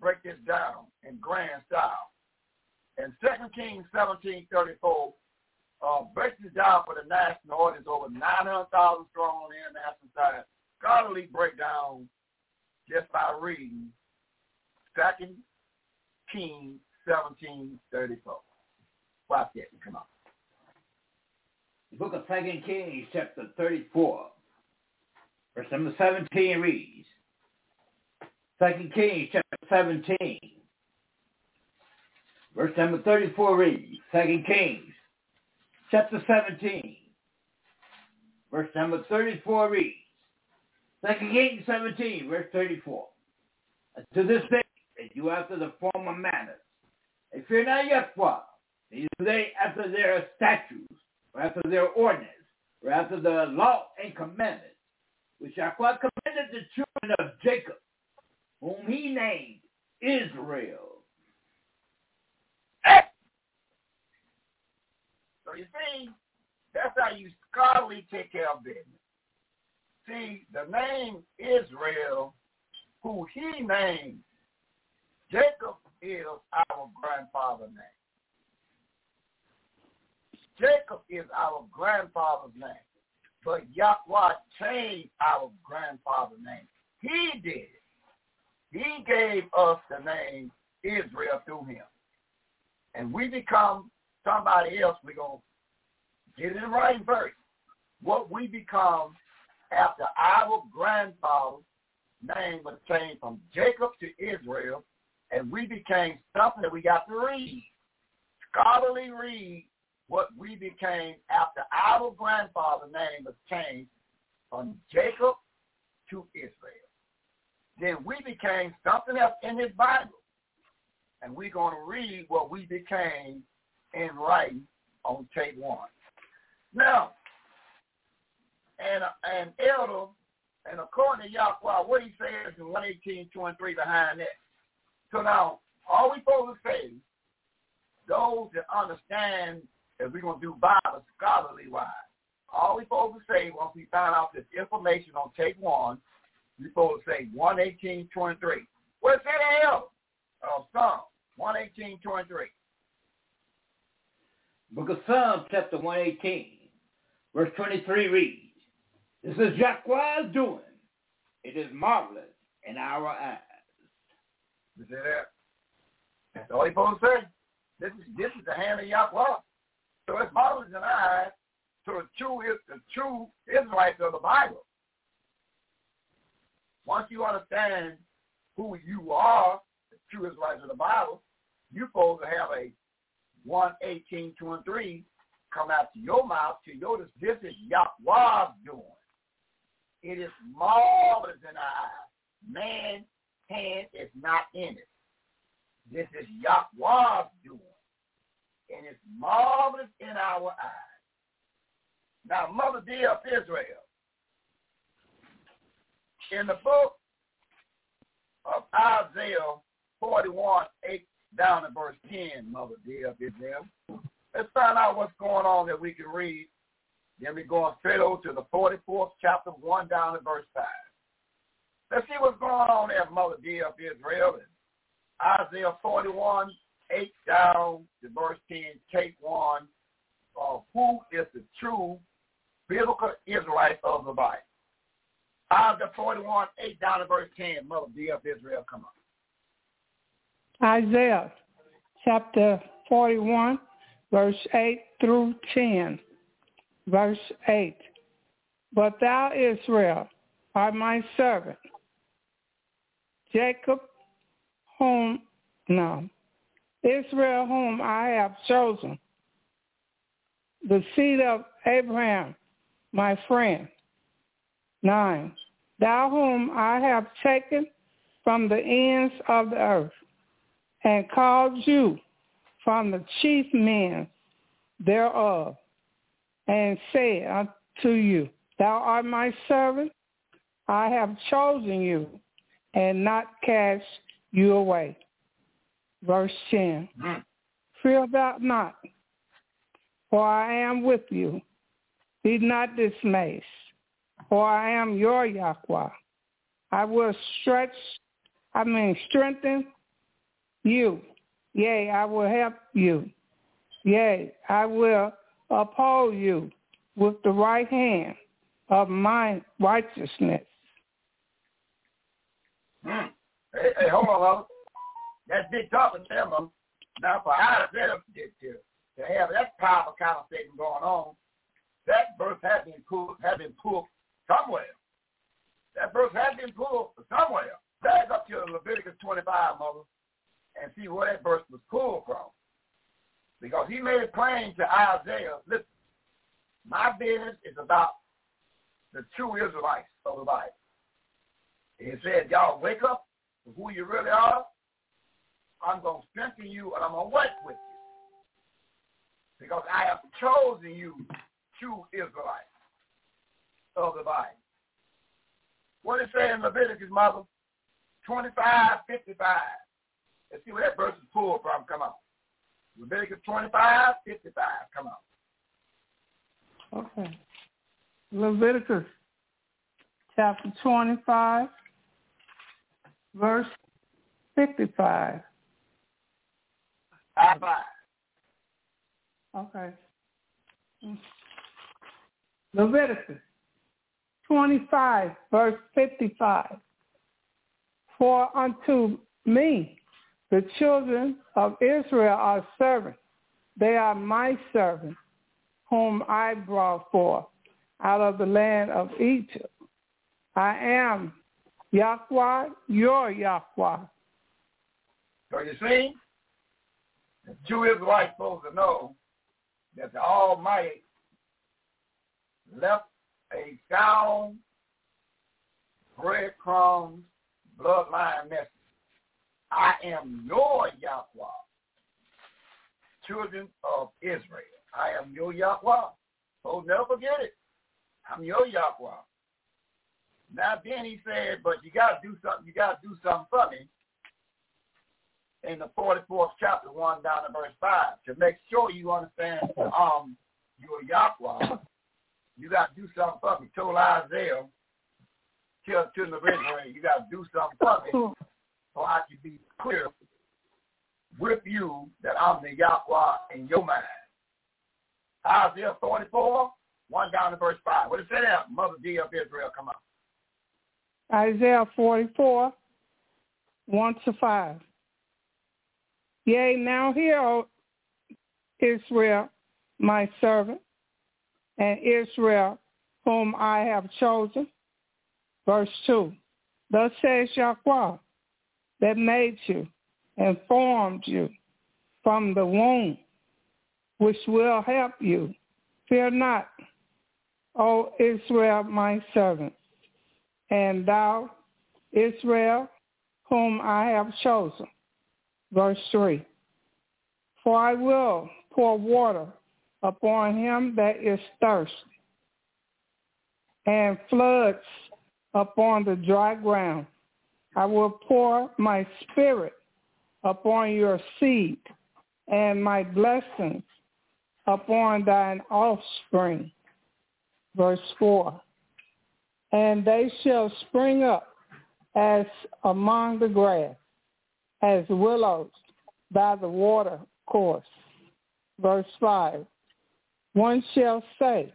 break this down in grand style. In 2 Kings 1734, uh, breaks it down for the national audience, over 900,000 strong on the international side. Scholarly breakdown just by reading 2 Kings 1734. Watch that. Come on. The book of Second Kings, chapter 34, verse number 17 reads, Second Kings, chapter 17, verse number 34 reads, Second Kings, chapter 17, verse number 34 reads, Second Kings 17, verse 34. To this day they do after the former manners. They fear not Yahweh, neither do they after their statutes, or after their ordinance, or after the law and commandments, which Yahweh commanded the children of Jacob, whom he named Israel. So you see, that's how you scholarly take care of business. See, the name Israel, who he named, Jacob is our grandfather name. Jacob is our grandfather's name. But Yahweh changed our grandfather's name. He did. He gave us the name Israel through him. And we become somebody else. We're going to get it in right first. What we become after our grandfather's name was changed from Jacob to Israel, and we became something that we got to read. Scholarly read what we became after our grandfather's name was changed from Jacob to Israel. Then we became something else in this Bible. And we're going to read what we became in writing on tape one. Now, and and elder, and according to Yahweh, what he says in 118.23 behind that. So now, all we supposed to say, those that understand if we're going to do Bible scholarly wise. All we're supposed to say once we find out this information on take one, we're supposed to say 118.23. What's that hell? Of Psalm 118.23. Book of Psalms, chapter 118, verse 23 reads, This is Yahweh's doing. It is marvelous in our eyes. You see that? That's all he's supposed to say. This is, this is the hand of Yahweh. So it's in our eyes to the true, the true Israelites of the Bible. Once you understand who you are, the true Israelites of the Bible, you're supposed to have a 118, 2 and 3 come out to your mouth to notice this is Yahweh's doing. It is marvelous in our eyes. Man's hand is not in it. This is Yahweh's doing and it's marvelous in our eyes. Now, Mother dear of Israel, in the book of Isaiah 41, 8 down to verse 10, Mother dear of Israel, let's find out what's going on that we can read. Then we're going straight over to the 44th chapter, 1 down to verse 5. Let's see what's going on there, Mother dear of Israel. Isaiah 41, 8 down to verse 10, take one of who is the true biblical Israelite of the Bible. Isaiah 41, 8 down to verse 10, Mother D of Israel, come on. Isaiah chapter 41, verse 8 through 10. Verse 8. But thou, Israel, art my servant. Jacob, whom, no, Israel whom I have chosen, the seed of Abraham, my friend. Nine, thou whom I have taken from the ends of the earth and called you from the chief men thereof and said unto you, thou art my servant, I have chosen you and not cast you away verse 10. Mm. Fear thou not, for I am with you. Be not dismayed, for I am your Yahweh. I will stretch, I mean strengthen you. Yea, I will help you. Yea, I will uphold you with the right hand of my righteousness. Mm. Hey, hey, hold on, hold on. That's big talking to them. Now, for Isaiah to, to, to have that powerful conversation going on, that verse has been pulled, has been pulled somewhere. That verse has been pulled somewhere. Back up to Leviticus 25, mother, and see where that verse was pulled from. Because he made it plain to Isaiah, listen, my business is about the true Israelites of the Bible. He said, y'all wake up to who you really are I'm going to strengthen you and I'm going to work with you. Because I have chosen you, true Israelites of the Bible. What it say in Leviticus, mother? 25, 55. Let's see where that verse is pulled from. Come on. Leviticus 25, 55. Come on. Okay. Leviticus chapter 25, verse 55. High five. Okay. Mm. Leviticus 25, verse 55. For unto me the children of Israel are servants. They are my servants, whom I brought forth out of the land of Egypt. I am Yahweh, your Yahweh. So you see, the Jew Israelites supposed to know that the Almighty left a sound breadcrumbs bloodline message. I am your Yahweh, children of Israel. I am your Yahweh. So never forget it. I'm your Yahweh. Now then he said, but you gotta do something, you gotta do something for me. In the 44th chapter, 1 down to verse 5, to make sure you understand um your Yahweh, you gotta do something for me. Told Isaiah, tell to the Israel, you gotta do something for me so I can be clear with you that I'm the Yahweh in your mind. Isaiah 44, 1 down to verse 5. What does it say there? Mother D of Israel, come on. Isaiah 44, 1 to 5. Yea, now hear, O Israel, my servant, and Israel, whom I have chosen. Verse 2. Thus says Yahweh, that made you and formed you from the womb, which will help you. Fear not, O Israel, my servant, and thou, Israel, whom I have chosen. Verse 3. For I will pour water upon him that is thirsty, and floods upon the dry ground. I will pour my spirit upon your seed and my blessings upon thine offspring. Verse 4. And they shall spring up as among the grass, as willows by the water course. Verse 5. One shall say,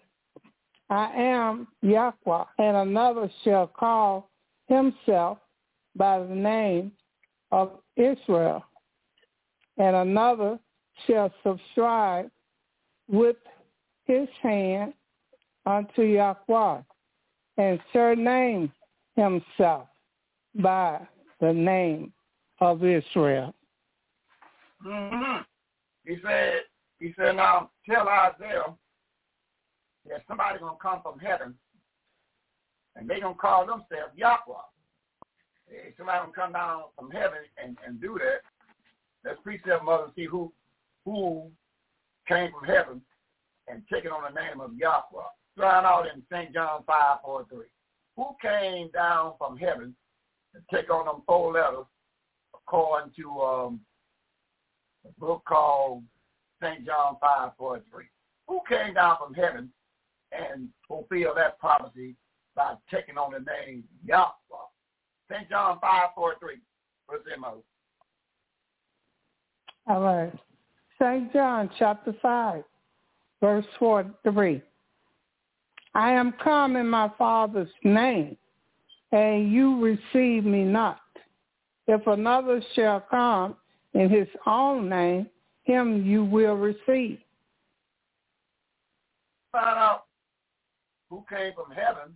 I am Yahweh, and another shall call himself by the name of Israel, and another shall subscribe with his hand unto Yahweh, and surname himself by the name of Israel. Mm-hmm. He said, he said, now tell Isaiah that somebody gonna come from heaven, and they're gonna call themselves Yahweh. Somebody gonna come down from heaven and, and do that. Let's precept mother see who who came from heaven and taken on the name of Yahweh. Find out in St. John 5, 4, 3. Who came down from heaven to take on them four letters according to um, a book called St. John 5, 4, 3? Who came down from heaven and fulfilled that prophecy by taking on the name Yahweh? St. John 5, 4, 3. What's All right. St. John chapter 5, verse 4, 3. I am come in my Father's name, and you receive me not. If another shall come in his own name, him you will receive. Find out who came from heaven.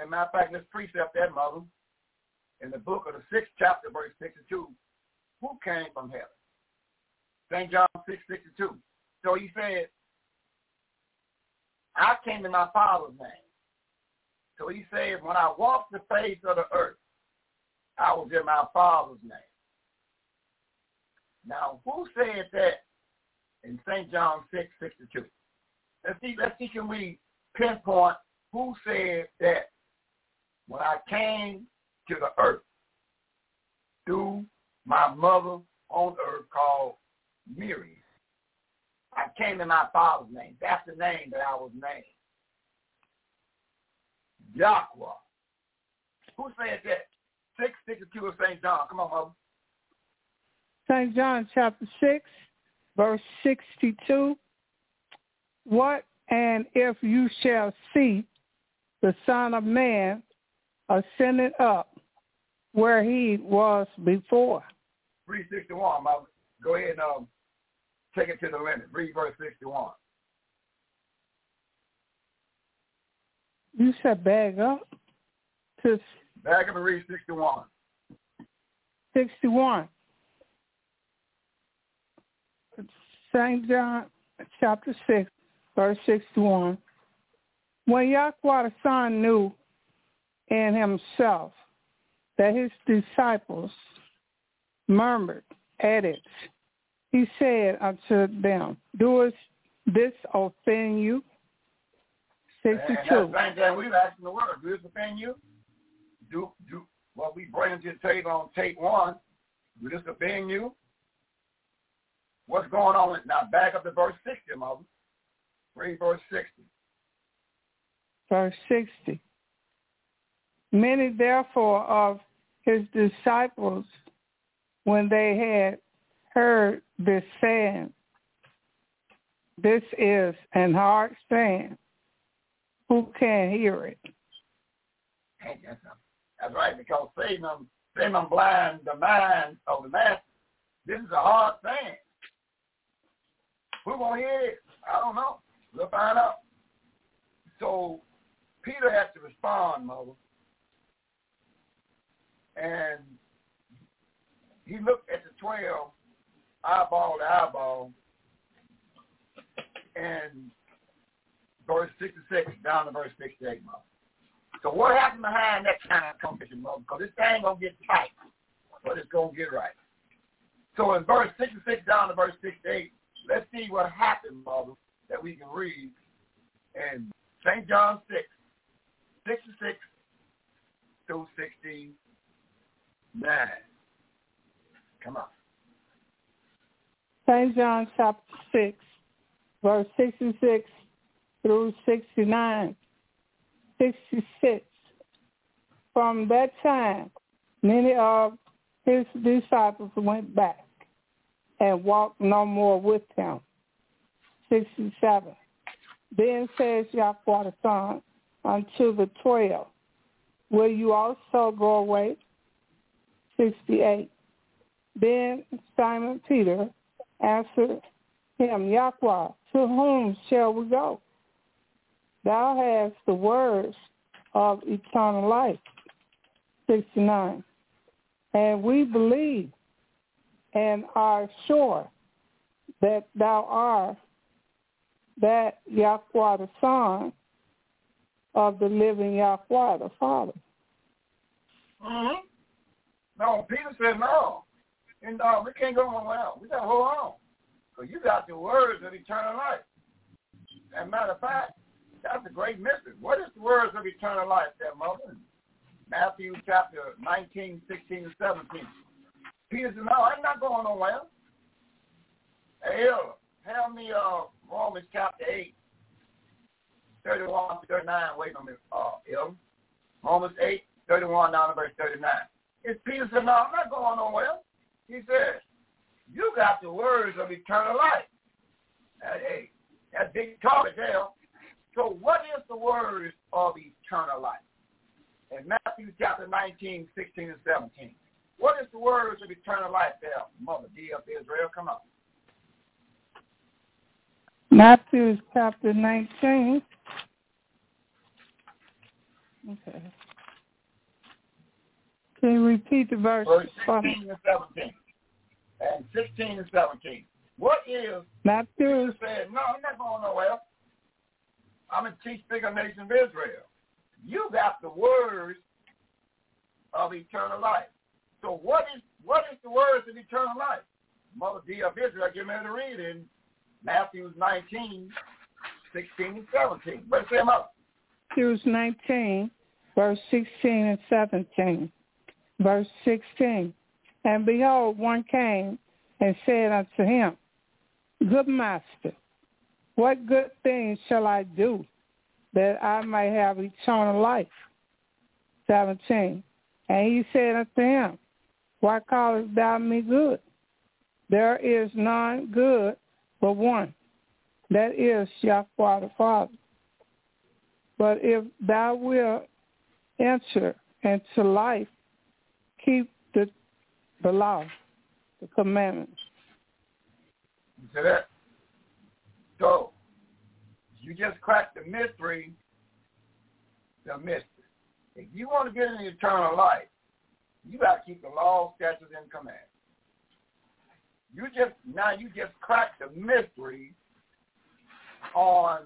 And matter of fact, let's precept that, Mother, in the book of the sixth chapter, verse 62. Who came from heaven? St. John 6, 62. So he said, I came in my Father's name. So he said, when I walked the face of the earth, I was in my Father's name. Now, who said that in St. John 6, 62? Let's see, let's see, can we pinpoint who said that when I came to the earth through my mother on earth called Mary. I came in my father's name. That's the name that I was named. Yahweh. Who said that? 662 of St. John. Come on, Mother. St. John chapter 6, verse 62. What and if you shall see the Son of Man ascended up where he was before. 361, Mother. Go ahead and um, take it to the limit. Read verse 61. You said bag up to Back up and read 61. 61. St. John chapter 6, verse 61. When Yahweh the Son knew in himself that his disciples murmured at it, he said unto them, Does this offend you? 62. And that's the we've asking the word. Does this offend you? Do, do what we bring to the table on tape one, this offend you? What's going on? Now back up to verse 60, mother. Read verse 60. Verse 60. Many therefore of his disciples, when they had heard this saying, this is an hard saying, who can hear it? That's right, because Satan, Satan blind the mind of the master. This is a hard thing. Who gonna hear it? I don't know. We'll find out. So Peter has to respond, mother. And he looked at the twelve eyeball to eyeball and verse 66 down to verse 68, mother. So what happened behind that kind of conversation, mother? Because this thing to get tight, but it's to get right. So in verse 66 down to verse 68, let's see what happened, mother, that we can read in St. John 6, 66 through 69. Come on. St. John chapter 6, verse 66 through 69. 66. From that time, many of his disciples went back and walked no more with him. 67. Then says Yahweh the Son unto the twelve, Will you also go away? 68. Then Simon Peter answered him, Yahweh, to whom shall we go? Thou hast the words of eternal life. 69. And we believe and are sure that thou art that Yahweh the Son of the living Yahweh the Father. Mm-hmm. No, Peter said no. And no, we can't go on well. We got to hold on. Because you got the words of eternal life. As a matter of fact, that's a great mystery. What is the words of eternal life there, Mother? Matthew chapter 19, 16, and 17. Peter said, no, I'm not going nowhere. Hey, help me uh, Romans chapter 8, 31 to 39. Wait a minute, uh, Il. Romans 8, 31 down to verse 39. It's Peter said, no, I'm not going nowhere. He said, you got the words of eternal life. That, hey, that big topic there. So what is the words of eternal life? In Matthew chapter 19, 16, and 17. What is the words of eternal life there, Mother D of Israel? Come on. Matthew chapter 19. Okay. Can you repeat the verse? Verse 16 and 17. And 16 and 17. What is... Matthew... said, no, I'm not going nowhere. I'm going to teach bigger nation of Israel. You got the words of eternal life. So what is what is the words of eternal life? Mother D of Israel, give me to read in Matthew 19, 16 and 17. Let's say them up. Matthew 19, verse 16 and 17. Verse 16. And behold, one came and said unto him, Good master, what good thing shall I do that I might have eternal life. 17. And he said unto him, Why callest thou me good? There is none good but one, that is Yahweh the Father. But if thou wilt enter into life, keep the the law, the commandments. You see that? So you just cracked the mystery, the mystery. If you want to get into eternal life, you got to keep the law, statutes, and commandments. You just now you just cracked the mystery on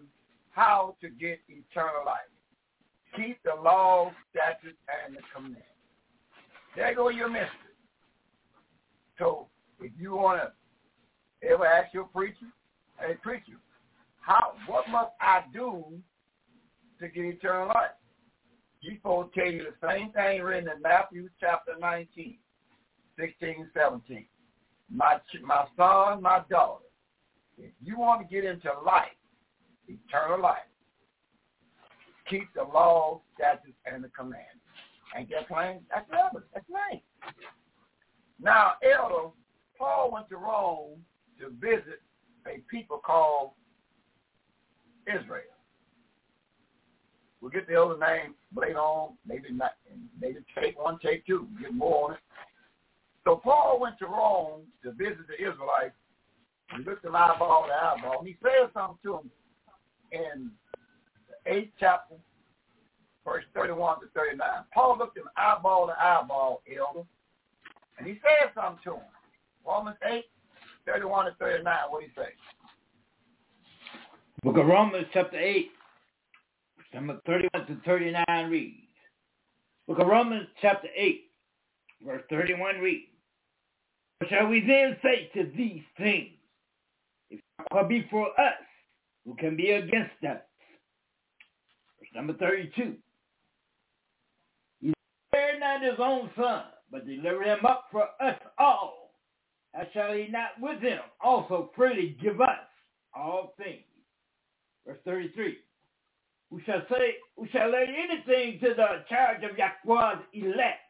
how to get eternal life. Keep the law, statutes, and the commandments. There go your mystery. So if you want to ever ask your preacher, hey preacher, how what must I do to get eternal life? He's supposed to tell you the same thing written in Matthew chapter 19, 16, 17. My, my son, my daughter, if you want to get into life, eternal life, keep the law, statutes, and the commandments. Ain't that plain? That's evidence. That's plain. Now, Elder, Paul went to Rome to visit a people called Israel. We'll get the other name later on, maybe not, maybe take one, take two, get more on it. So Paul went to Rome to visit the Israelites. He looked them eyeball to eyeball, and he said something to them in the eighth chapter, verse 31 to 39. Paul looked them eyeball to eyeball, elder, and he said something to them. Romans 8, 31 to 39, what do you say? Book of Romans chapter 8, number 31 to 39 reads. Book of Romans chapter 8, verse 31 reads. Shall we then say to these things? If God be for us, who can be against us? Verse number 32. He spared not his own son, but delivered him up for us all. How shall he not with him also freely give us all things? Verse 33. Who shall say, who shall lay anything to the charge of Yahweh's elect?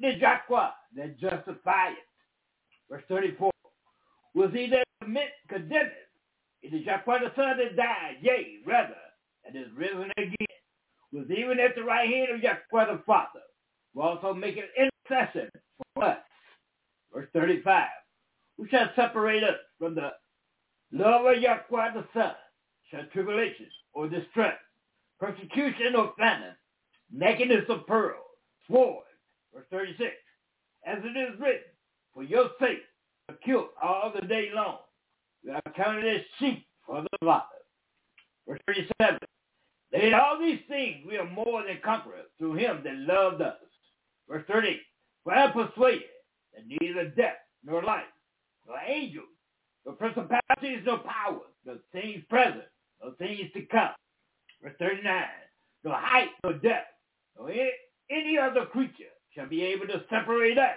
It is Yahweh that justifieth. Verse 34. Was he that commit condemned? It is Yahweh the Son that died, yea, rather, that is risen again. Was even at the right hand of Yahweh the Father, who also maketh intercession for us. Verse 35. Who shall separate us from the love of Yahweh the Son? Shall tribulation or distress, persecution or famine, nakedness of pearl, sword. Verse 36. As it is written, for your sake, are killed all the day long. We are counted as sheep for the slaughter. Verse 37. That in all these things we are more than conquerors through him that loved us. Verse 38. For I am persuaded that neither death nor life, nor angels, nor principalities, nor powers, nor things present, nor things to come. Verse 39. Nor height, nor depth, nor any, any other creature shall be able to separate us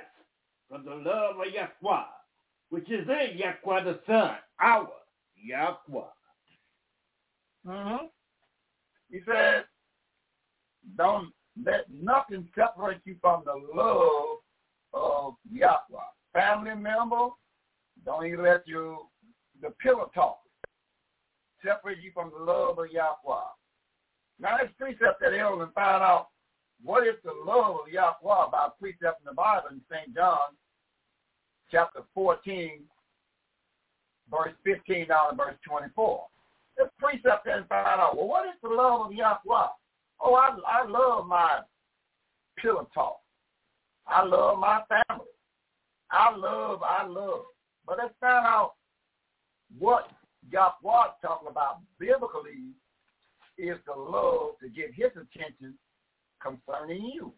from the love of Yahweh, which is in Yahweh the Son, our Yahweh. Mm-hmm. He said, don't let nothing separate you from the love of Yahweh. Family member, don't even let you, the pillow talk, separate you from the love of Yahweh. Now let's precept that elder and find out what is the love of Yahweh by precept in the Bible in St. John chapter 14, verse 15 down to verse 24. Let's precept that and find out, well, what is the love of Yahweh? Oh, I, I love my pillow talk. I love my family. I love, I love. But let's find out what Yahweh talking about biblically is the love to get his attention concerning you.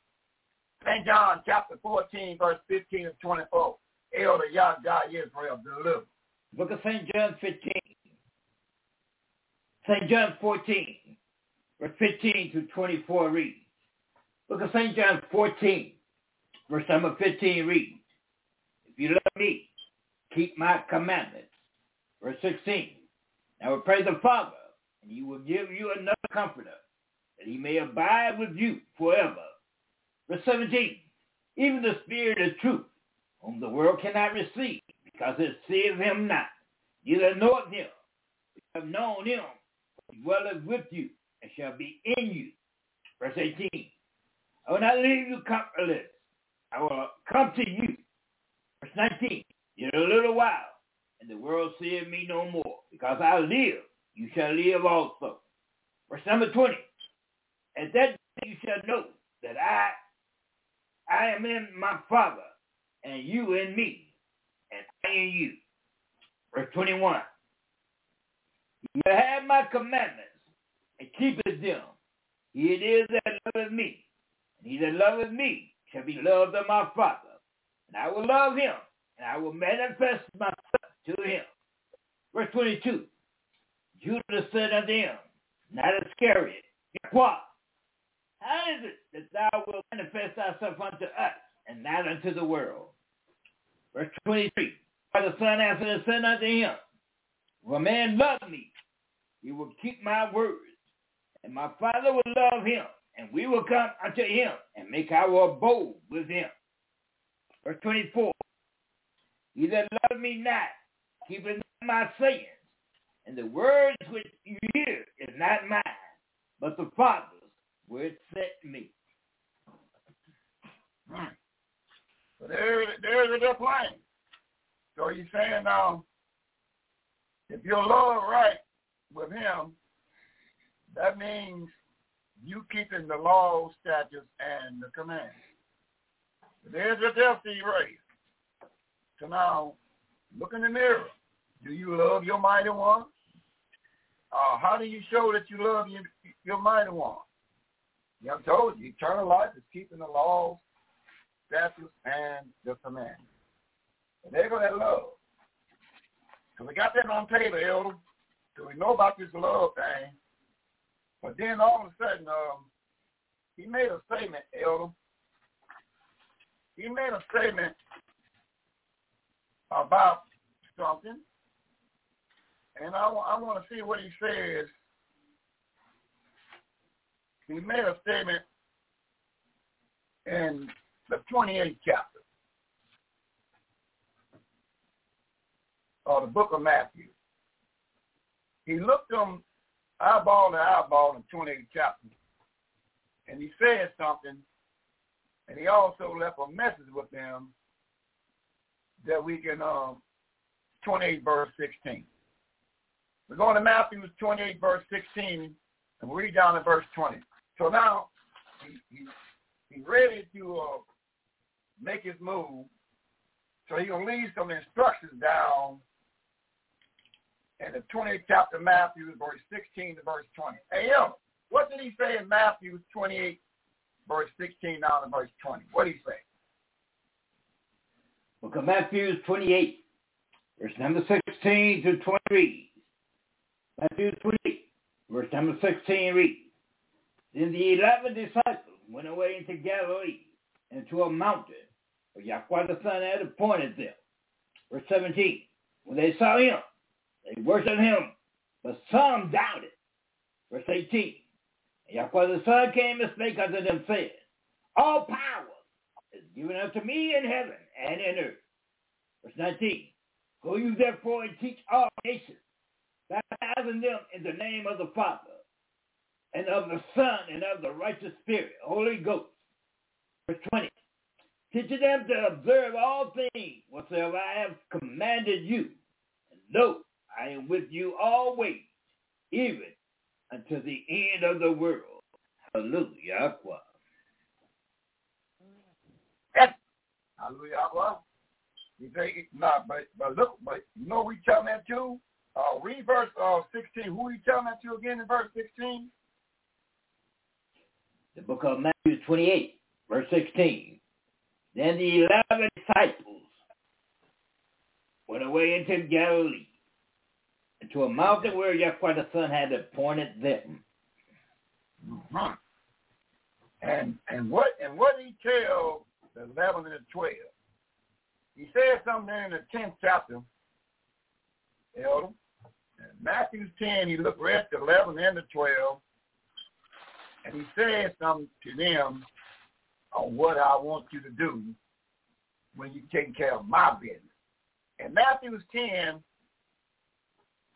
St. John chapter 14, verse 15 and 24. Elder Yah God Israel deliver. Look at St. John 15. St. John 14, verse 15 to 24 reads. Look at St. John 14, verse number 15 reads. If you love me, keep my commandments. Verse 16. Now we pray the Father and he will give you another comforter, that he may abide with you forever. Verse 17, even the Spirit of truth, whom the world cannot receive, because it seeth him not, neither knoweth him. You have known him, he dwelleth with you, and shall be in you. Verse 18, I will not leave you comfortless. I will uh, come to you. Verse 19, in a little while, and the world seeth me no more. Because I live, you shall live also. Verse number 20, at that day you shall know that I, I am in my Father, and you in me, and I in you. Verse 21, you have my commandments, and keepeth them. He it is that loveth me, and he that loveth me shall be loved of my Father, and I will love him, and I will manifest myself to him. Verse 22, Judas said unto him, not Iscariot, what? How is it that thou wilt manifest thyself unto us, and not unto the world? Verse 23, the Son answered and said unto him, If a man love me, he will keep my words, and my Father will love him, and we will come unto him and make our abode with him. Verse 24, He that love me not, keepeth not my sayings, and the words which you hear is not mine, but the Father's which sent me. Hmm. So there, there's a decline. So he's saying now, if you're love right with him, that means you keeping the law, statutes, and the commands. There's a death erased. So now, look in the mirror. Do you love your mighty one? Uh, how do you show that you love your, your mighty one? You have told you, eternal life is keeping the laws, statutes, and the commands. And they're going to love. So we got that on paper, Elder. So we know about this love thing. But then all of a sudden, um, he made a statement, Elder. He made a statement about something, and I, I want to see what he says. He made a statement in the 28th chapter of the book of Matthew. He looked them eyeball to eyeball in 28th chapter, and he said something, and he also left a message with them that we can, um, 28 verse 16. We're going to Matthew 28 verse 16, and we read down to verse 20. So now, he, he, he's ready to uh, make his move, so to leave some instructions down in the 28th chapter of Matthew, verse 16 to verse 20. A.M., what did he say in Matthew 28, verse 16 down to verse 20? What did he say? Book of Matthew 28, verse number 16 to 20 Matthew 28, verse number 16 reads, Then the eleven disciples went away into Galilee, into a mountain, where Yahweh the Son had appointed them. Verse 17, when they saw him, they worshiped him, but some doubted. Verse 18, Yahweh the Son came and spake unto them, saying, All power is given unto me in heaven and in earth. Verse 19, Go you therefore and teach all nations, baptizing them in the name of the Father, and of the Son, and of the righteous Spirit, Holy Ghost. Verse 20, Teaching them to observe all things whatsoever I have commanded you. And lo, I am with you always, even until the end of the world. Hallelujah. Hallelujah. You say, nah, but, but look, but you know we telling that to? Uh, read verse uh, 16. Who are you telling that to again in verse 16? The book of Matthew 28, verse 16. Then the eleven disciples went away into Galilee, into a mountain where Yahweh the Son had appointed them. Mm-hmm. And and what and what he tell the eleven and the twelve? He said something in the tenth chapter, Elder. In Matthew 10, he looked right at 11 and the 12, and he said something to them on what I want you to do when you take care of my business. In Matthew 10,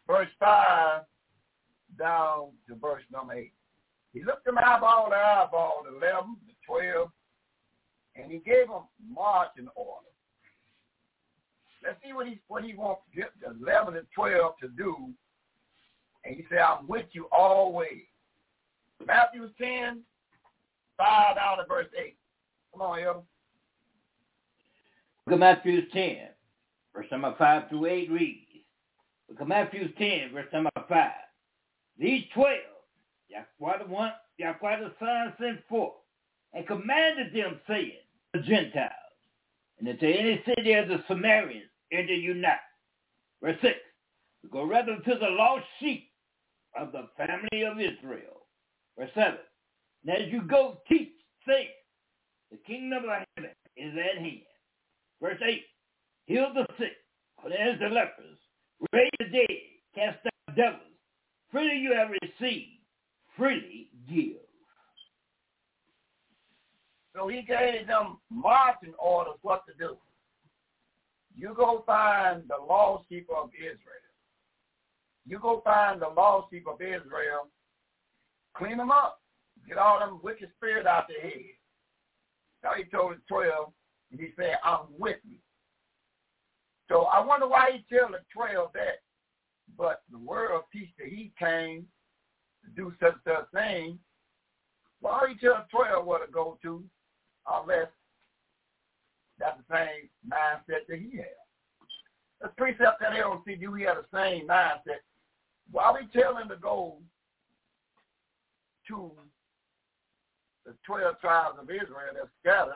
verse 5 down to verse number 8. He looked them eyeball to eyeball, the 11, the 12, and he gave them marching order. Let's see what he what he wants to get the 11 and 12 to do. And he said, I'm with you always. Matthew 10, 5 down to verse 8. Come on, Elder. Look at Matthew 10, verse number 5 through 8 reads. At Matthew 10, verse number 5. These 12, Yahweh the one, Son sent forth and commanded them, saying, the Gentiles, and into any city of the Samaritans enter you not. Verse 6, go rather to the lost sheep of the family of Israel. Verse 7, and as you go teach, say, the kingdom of heaven is at hand. Verse 8, heal the sick, cleanse the lepers, raise the dead, cast out devils. Freely you have received, freely give. So he gave them marching orders what to do. You go find the lost sheep of Israel. You go find the lost sheep of Israel, clean them up, get all them wicked spirits out their head. Now he told the 12, and he said, I'm with you. So I wonder why he tell the 12 that, but the world teach that he came to do such a thing. Why he tell the 12 where to go to, unless that's the same mindset that he had. The precept that see, do we have the same mindset? Why we tell him to go to the 12 tribes of Israel that's scattered,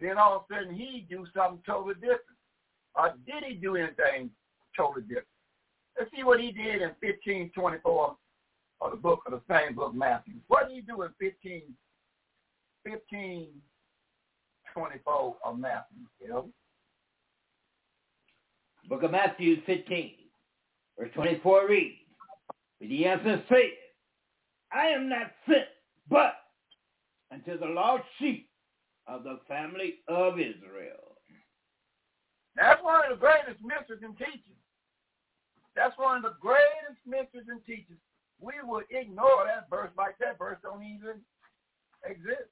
then all of a sudden he do something totally different. Or did he do anything totally different? Let's see what he did in 1524 of the book of the same book, Matthew. What did he do in 15, 1524 of Matthew? You know? Book of Matthew 15, verse 24 reads, But he answered said, I am not sent but unto the lost sheep of the family of Israel. That's one of the greatest mysteries and teachers. That's one of the greatest mysteries and teachers. We will ignore that verse like that verse don't even exist.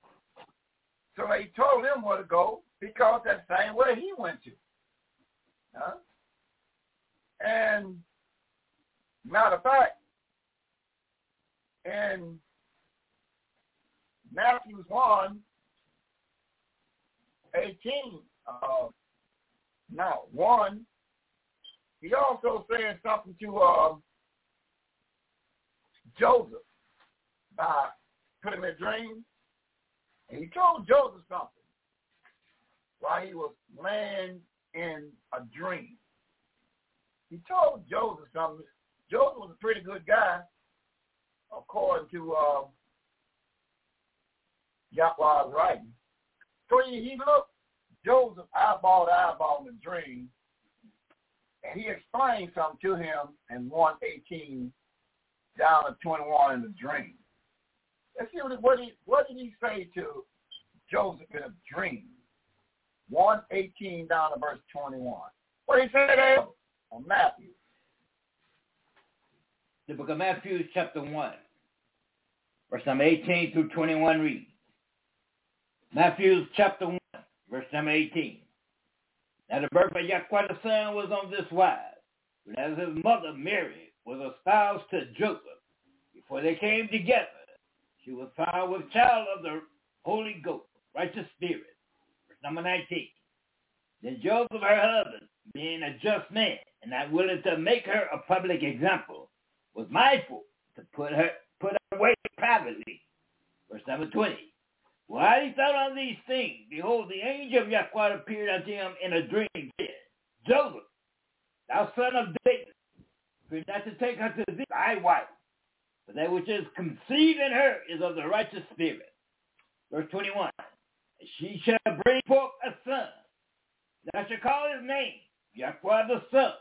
So he told him where to go because that's the same way he went to. Huh? And matter of fact, and Matthew 1, 18, uh, now 1, he also said something to uh, Joseph by putting a dream. And he told Joseph something while he was laying in a dream. He told Joseph something. Joseph was a pretty good guy, according to uh, Yahweh's writing. So he, he looked Joseph eyeball to eyeball in the dream, and he explained something to him in 118 down to 21 in the dream. Let's see what, what, he, what did he say to Joseph in a dream? 118 down to verse 21. What did he say there on Matthew? The book of Matthew chapter 1, verse number 18 through 21 reads, Matthew chapter 1, verse number 18. Now the birth of Yahweh the Son was on this wise, but as his mother Mary was espoused to Joseph, before they came together, she was found with child of the Holy Ghost, righteous spirit. Verse number 19. Then Joseph, her husband, being a just man and not willing to make her a public example, was mindful to put her put her away privately. Verse number 20. While he thought on these things, behold, the angel of Yahweh appeared unto him in a dream, said, Joseph, thou son of David, fear not to take unto thee thy wife, for that which is conceived in her is of the righteous spirit. Verse 21, she shall bring forth a son. Thou shalt call his name Yahweh the Son,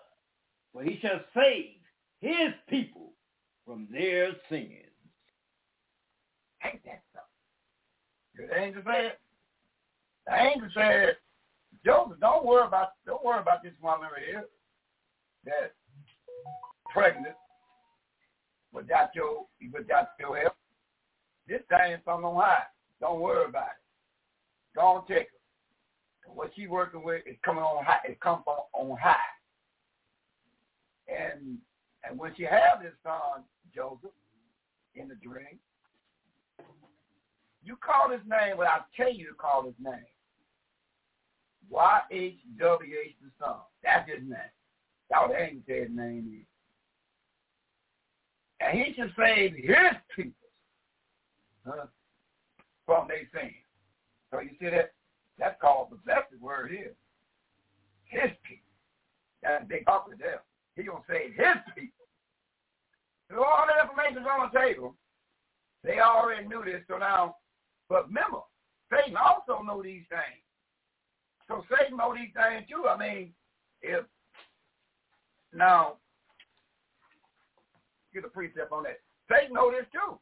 for he shall save his people from their sins. Ain't that? The angel said, the angel said, Joseph, don't worry about don't worry about this woman here that's pregnant without your without your help. This thing from on high. Don't worry about it. On take her. What she working with is coming on high. It comes on high. And and when she had this son Joseph in the dream, you call his name I tell you to call his name. Y-H-W-H the son. That's his name. The angel said his name is. And he should save his people huh, from their sins. So you see that? That's called possessive word here. His people. That's a big with them. He gonna save his people. So all the information's on the table. They already knew this, so now, but remember, Satan also know these things. So Satan know these things too. I mean, if now get a precept on that. Satan know this too.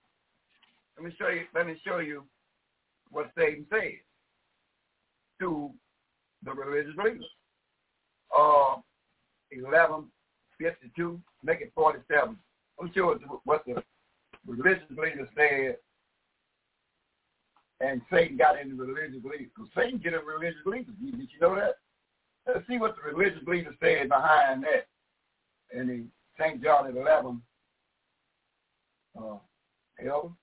Let me show you. Let me show you what Satan says to the religious leaders. Uh, eleven fifty two, make it forty seven. I'm sure what the religious leaders said, and Satan got into religious leaders. Because Satan get in religious leaders. Did you know that? Let's see what the religious leaders said behind that. And in St. John at 11, uh, 11,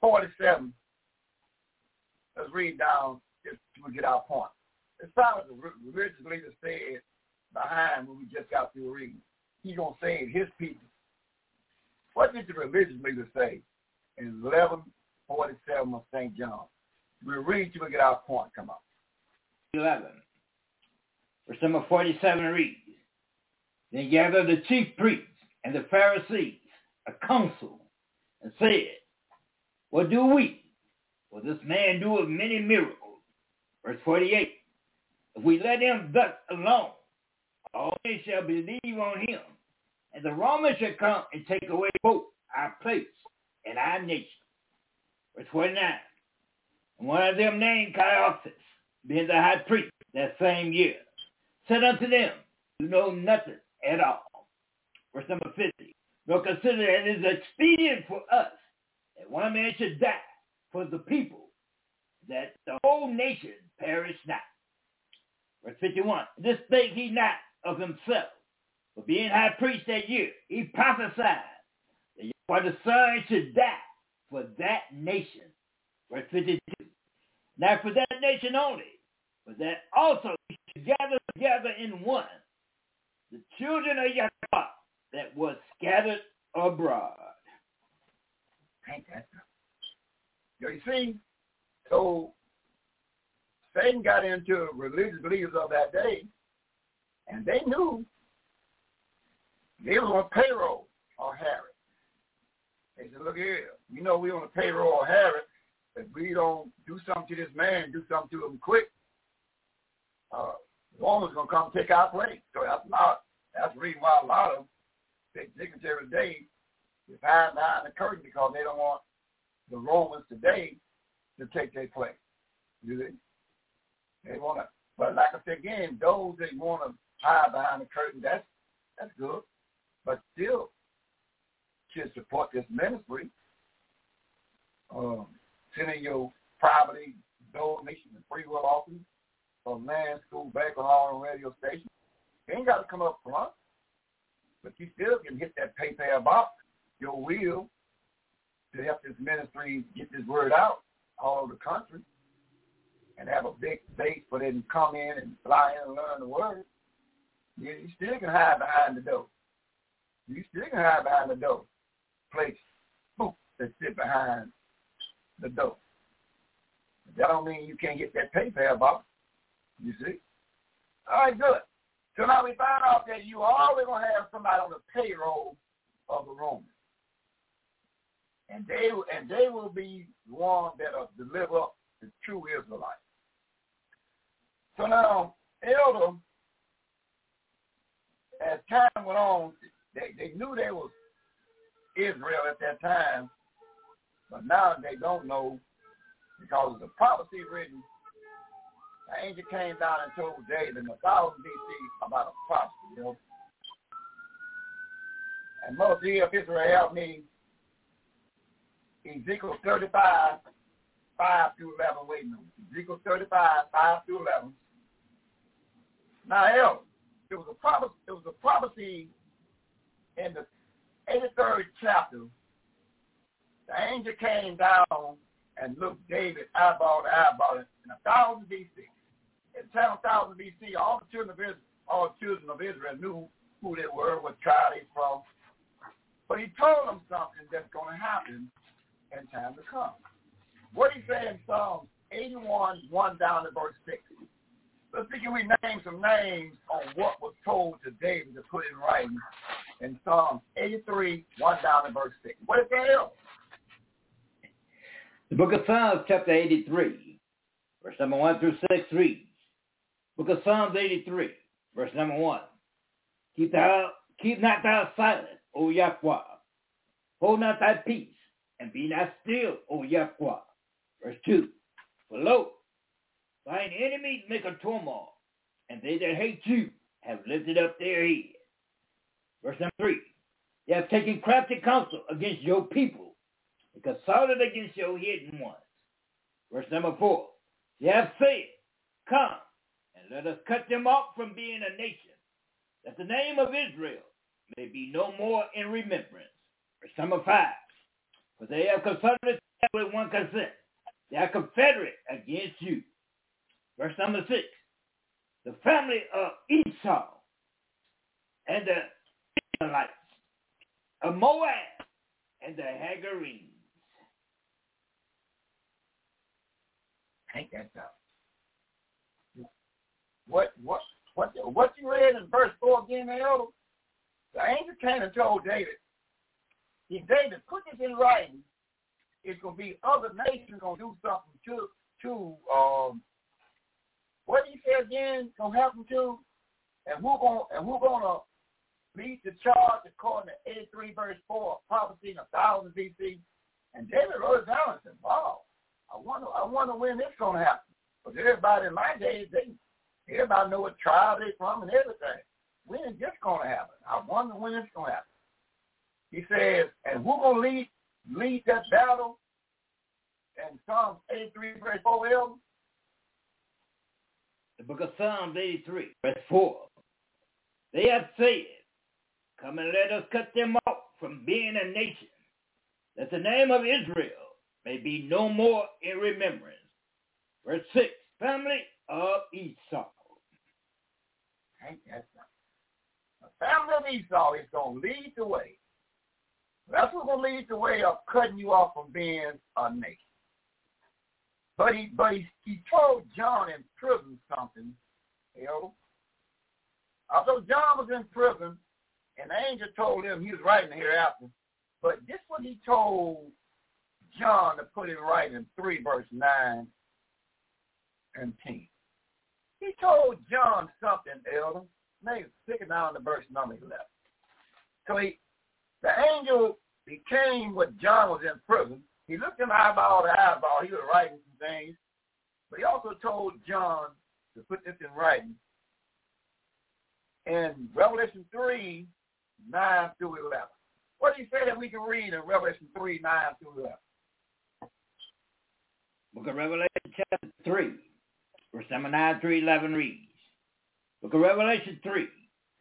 47. Let's read down just to get our point. It's not what the religious leader said behind when we just got through reading. He's going to save his people. What did the religious leader say in 1147 of St. John? We'll read till we get our point come up. 11. Verse number 47 reads, Then gathered the chief priests and the Pharisees a council and said, What do we? For this man doeth many miracles. Verse 48. If we let him thus alone, all men shall believe on him, and the Romans shall come and take away both our place and our nation. Verse 49. And one of them named Caiaphas, being the high priest that same year, said unto them, You know nothing at all. Verse number 50 nor consider that it is expedient for us that one man should die for the people, that the whole nation perish not. Verse 51, this spake he not of himself, but being high priest that year, he prophesied that for the son should die for that nation. Verse 52, not for that nation only, but that also he gather together in one the children of Yaakov that was scattered abroad. You see, so Satan got into religious leaders of that day, and they knew they was on payroll or Herod. They said, look here, you know we on the payroll of Herod. If we don't do something to this man, do something to him quick, uh, Romans going to come take our place. So that's not, that's the reason why a lot of take dignitary today is hide behind the curtain because they don't want the Romans today to take their place. You see? They want to, but like I said again, those that want to hide behind the curtain, that's that's good, but still should support this ministry. Um, sending your privately donation and free will offering from land, school, bank, or all the radio station. Ain't got to come up front but you still can hit that PayPal box, your will, to help this ministry get this word out all over the country and have a big base for them to come in and fly in and learn the word. You, you still can hide behind the door. You still can hide behind the door. Place, boom, that sit behind the door. That don't mean you can't get that PayPal box. You see? All right, good. So now we find out that you always going to have somebody on the payroll of the Romans. And they and they will be the ones that will deliver the true Israelites. So now, Elder as time went on, they, they knew they was Israel at that time, but now they don't know because the prophecy written, the angel came down and told David in 1000 BC about a prophecy, you know. And most of Israel help me. Ezekiel 35, 5 through 11, wait a minute. Ezekiel 35, 5 through 11. Now, El, it was a prophecy, it was a prophecy in the 83rd chapter. The angel came down and looked David eyeball to eyeball in a thousand BC. In ten thousand BC, all the children of Israel, all the children of Israel knew who they were, what tribe they from. But he told them something that's going to happen in time to come. What he said in Psalms 81, 1 down to verse 6. Let's see, can we name some names on what was told to David to put in writing in Psalms 83, 1 down to verse 6. What is that else? The book of Psalms, chapter 83, verse number 1 through 6 reads, Book of Psalms 83, verse number 1. Keep, thou, keep not thou silent, O Yahweh. Hold not thy peace, and be not still, O Yahweh. Verse 2. For lo, thine enemies make a turmoil, and they that hate you have lifted up their head. Verse number 3. They have taken crafty counsel against your people, and consulted against your hidden ones. Verse number 4. They have said, Come, and let us cut them off from being a nation, that the name of Israel may be no more in remembrance. Verse number 5. For they have consulted with one consent. They are confederate against you. Verse number 6. The family of Esau and the Ishmaelites, of Moab and the Hagarenes. Ain't that tough? What what what what you read in verse four again, Elder? The angel came and told David, if David put this in writing, it's gonna be other nations gonna do something to to um what he say again gonna happen to? And we're gonna and we're gonna lead the charge according to 83 verse 4, prophecy in a thousand BC. And David wrote it down and said, Wow, I wonder I wonder when this gonna happen. Because everybody in my days, they everybody know what tribe they from and everything. When is this gonna happen? I wonder when it's gonna happen. He says, and who's gonna lead lead that battle? And Psalms 83 verse 4 Elder? The book of Psalms 83, verse 4. They have said, Come and let us cut them off from being a nation, that the name of Israel may be no more in remembrance. Verse 6, family of Esau. Ain't that? The family of Esau is going to lead the way. That's what's going to lead the way of cutting you off from being a nation. But he, but he, he told John in prison something, know. Although John was in prison, and the angel told him he was writing hereafter, but this what he told John to put in writing 3 verse 9 and 10. He told John something, Elder. Maybe stick it down to verse number 11. So he, the angel became what John was in prison. He looked him eyeball to eyeball. He was writing some things. But he also told John to put this in writing. In Revelation 3, 9 through 11. What do you say that we can read in Revelation 3, 9 through 11? Book of Revelation chapter 3, verse number 9 through 11 reads. Book of Revelation 3,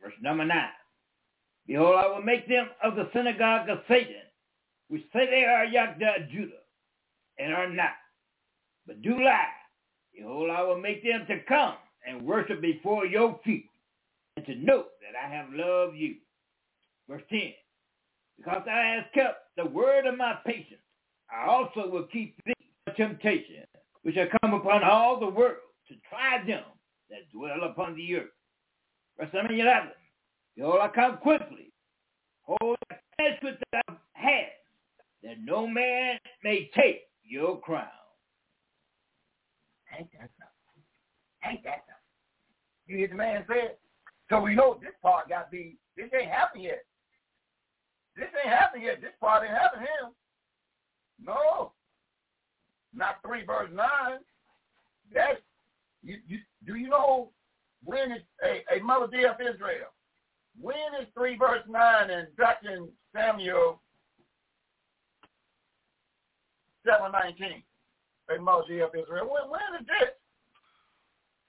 verse number 9. Behold, I will make them of the synagogue of Satan, which say they are Yahda Judah, and are not, but do lie. Behold, I will make them to come and worship before your feet, and to know that I have loved you. Verse 10. Because thou hast kept the word of my patience, I also will keep thee from temptation, which shall come upon all the world to try them that dwell upon the earth. Verse 11. Behold, I come quickly. Hold fast with thy hand, that no man may take your crown. Ain't that something? Ain't that something? You hear the man say it? So we know this part got to be, this ain't happened yet. This ain't happened yet. This part ain't happened him. No. Not 3 verse 9. That's, you, you, do you know when is a, a mother dear of Israel? When is 3 verse 9 and back in Samuel 719? A mother of Israel. When, when is this?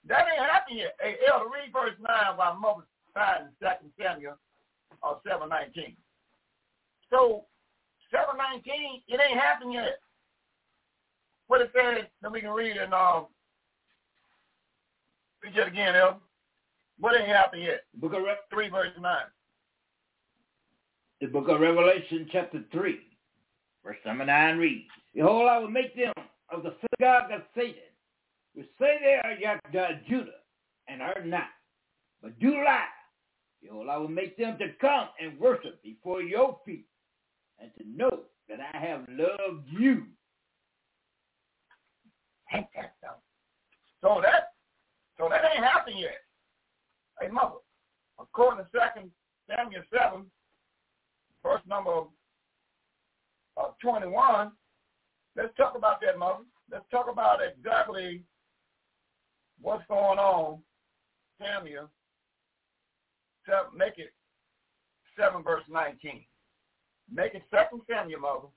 That ain't happened yet. Hey, Elder, read verse 9 while Mother signed in 2 Samuel or 719. So, 719, it ain't happened yet. What it says, then we can read in, um, read it again, Elder. What ain't happened yet? Book of Re- 3 verse 9. the book of Revelation, chapter 3, verse number 9 reads, Behold, I will make them of the synagogue of Satan, who say they are Yahweh Judah, and are not, but do lie. Behold, I will make them to come and worship before your feet, and to know that I have loved you. Ain't that something? So that, so that ain't happened yet. Hey, mother, according to Second Samuel 7, verse number uh, 21, let's talk about that, mother. Let's talk about exactly what's going on. Samuel, make it 7 verse 19. Make it 2 Samuel, mother,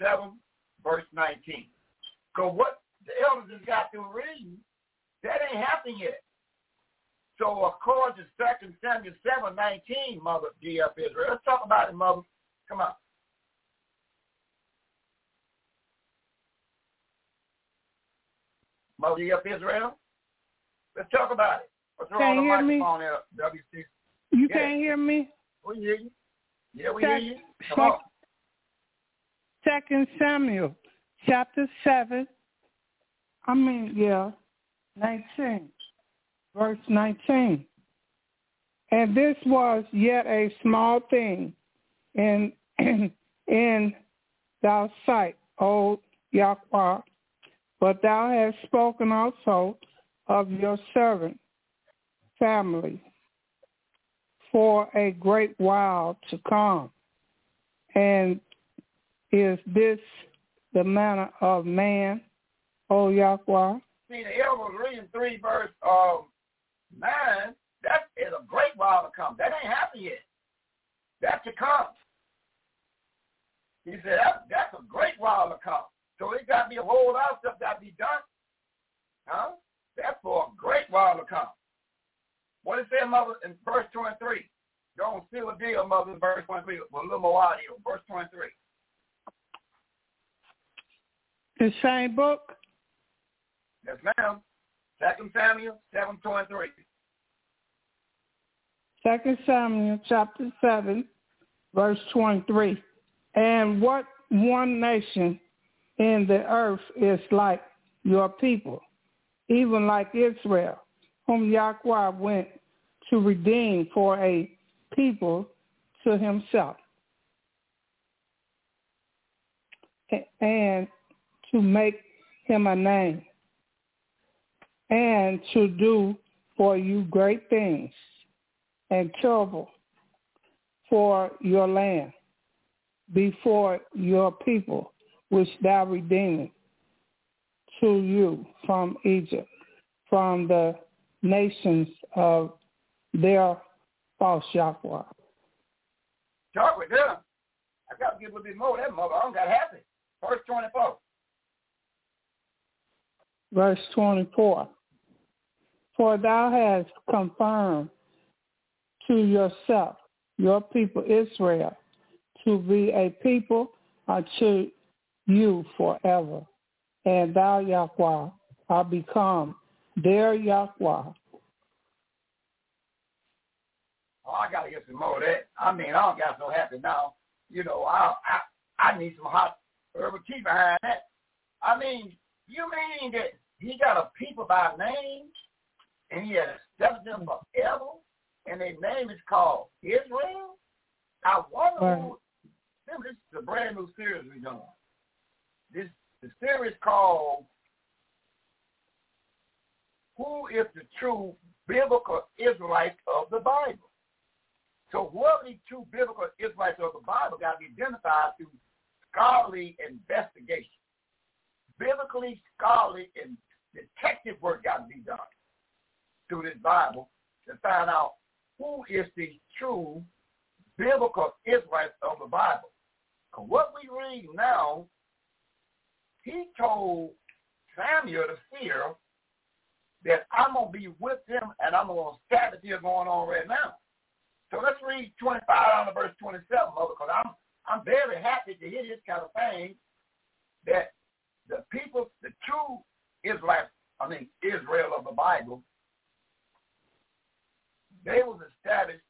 7 verse 19. Because what the elders just got through reading, that ain't happened yet. So according to 2 Samuel 7, 19, Mother D.F. Israel, let's talk about it, Mother. Come on. Mother up Israel, let's talk about it. Let's throw Can on the you hear me? there, WC. You Yeah. can't hear me? We hear you. Yeah, we Sec- hear you. Come on. Second Samuel, chapter seven. I mean, yeah, nineteen, verse nineteen. And this was yet a small thing in in thy sight, O Yahweh, but thou hast spoken also of your servant family for a great while to come. And is this the manner of man, O Yahweh? See, the elder was reading 3 verse um, 9. That is a great while to come. That ain't happened yet. That's to come. He said, that, that's a great while to come. So it got to be a whole lot of stuff got to be done. Huh? That's for a great while to come. What it say, Mother, in verse 23? Don't steal a deal, Mother, in verse 23. Well, a little more audio. Verse 23. The same book? Yes, ma'am. Second Samuel 7.23. Second Samuel chapter seven, verse twenty-three. And what one nation in the earth is like your people, even like Israel, whom Yahweh went to redeem for a people to himself, and to make him a name, and to do for you great things and trouble for your land before your people, which thou redeemest to you from Egypt, from the nations of their false Yahweh. Talk with them. I got to get a little bit more of that, Mother. I don't got it. Verse 24. Verse 24. For thou hast confirmed to yourself your people Israel to be a people unto you forever. And thou, Yahweh, are become their Yahweh. Oh, I got to get some more of that. I mean, I don't got so happy now. You know, I I, I need some hot herbal tea behind that. I mean, you mean that he got a people by name and he has accepted them forever and their name is called Israel? I wonder who, remember this is a brand new series we're doing. This the series called Who is the True biblical Israelite of the Bible. So what these two biblical Israelites of the Bible got to be identified through scholarly investigation. Biblically scholarly and detective work got to be done through this Bible to find out who is the true biblical Israelites of the Bible. Because what we read now, he told Samuel the seer that I'm going to be with him and I'm going to establish here going on right now. So let's read 25 on the verse 27, mother, because I'm, I'm very happy to hear this kind of thing that the people, the true Israelites, I mean Israel of the Bible, they was established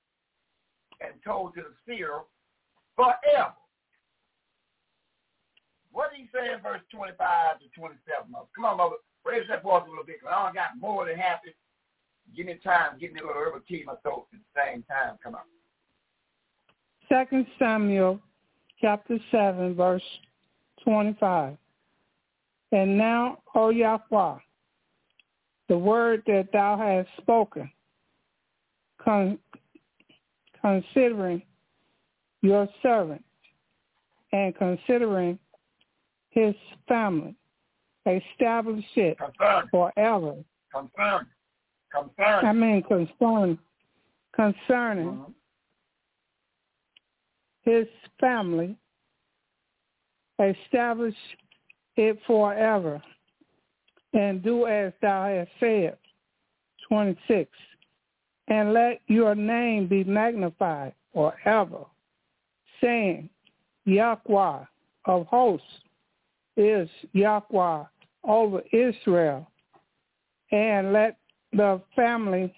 and told to the seer forever. What did he say in verse 25 to 27? Mother? Come on, mother. Raise that voice a little bit, because I got more than happy. Give me time. Me a little herbal tea in my throat at the same time. Come on. Second Samuel chapter 7, verse 25. And now, O Yahweh, the word that thou hast spoken, con- considering your servant and considering his family, establish it forever. Confirm. Confirm. I mean, concern, concerning Mhm. his family, establish it forever, and do as thou hast said. 26. And let your name be magnified forever, saying, Yahweh of hosts is Yahweh over Israel, and let the family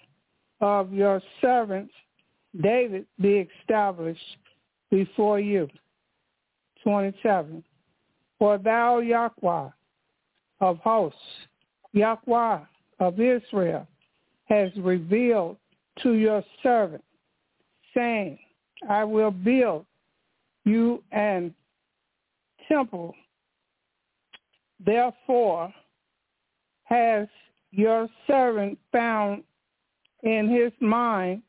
of your servants David be established before you. 27. For thou, Yahweh of hosts, Yahweh of Israel, has revealed to your servant, saying, I will build you an temple. Therefore has your servant found in his mind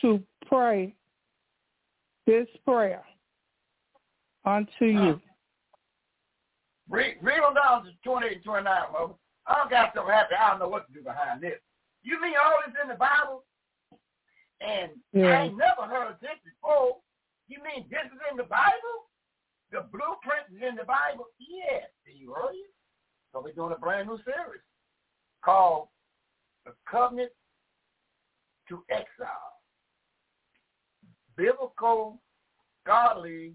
to pray this prayer unto you. Uh, read, read on down to 28 and 29, mother. I don't got so happy. I don't know what to do behind this. You mean all this in the Bible? And Yeah. I ain't never heard of this before. You mean this is in the Bible? The blueprint is in the Bible? Yes. Do you heard it? So we're doing a brand new series called The Covenant to Exile. Biblical, godly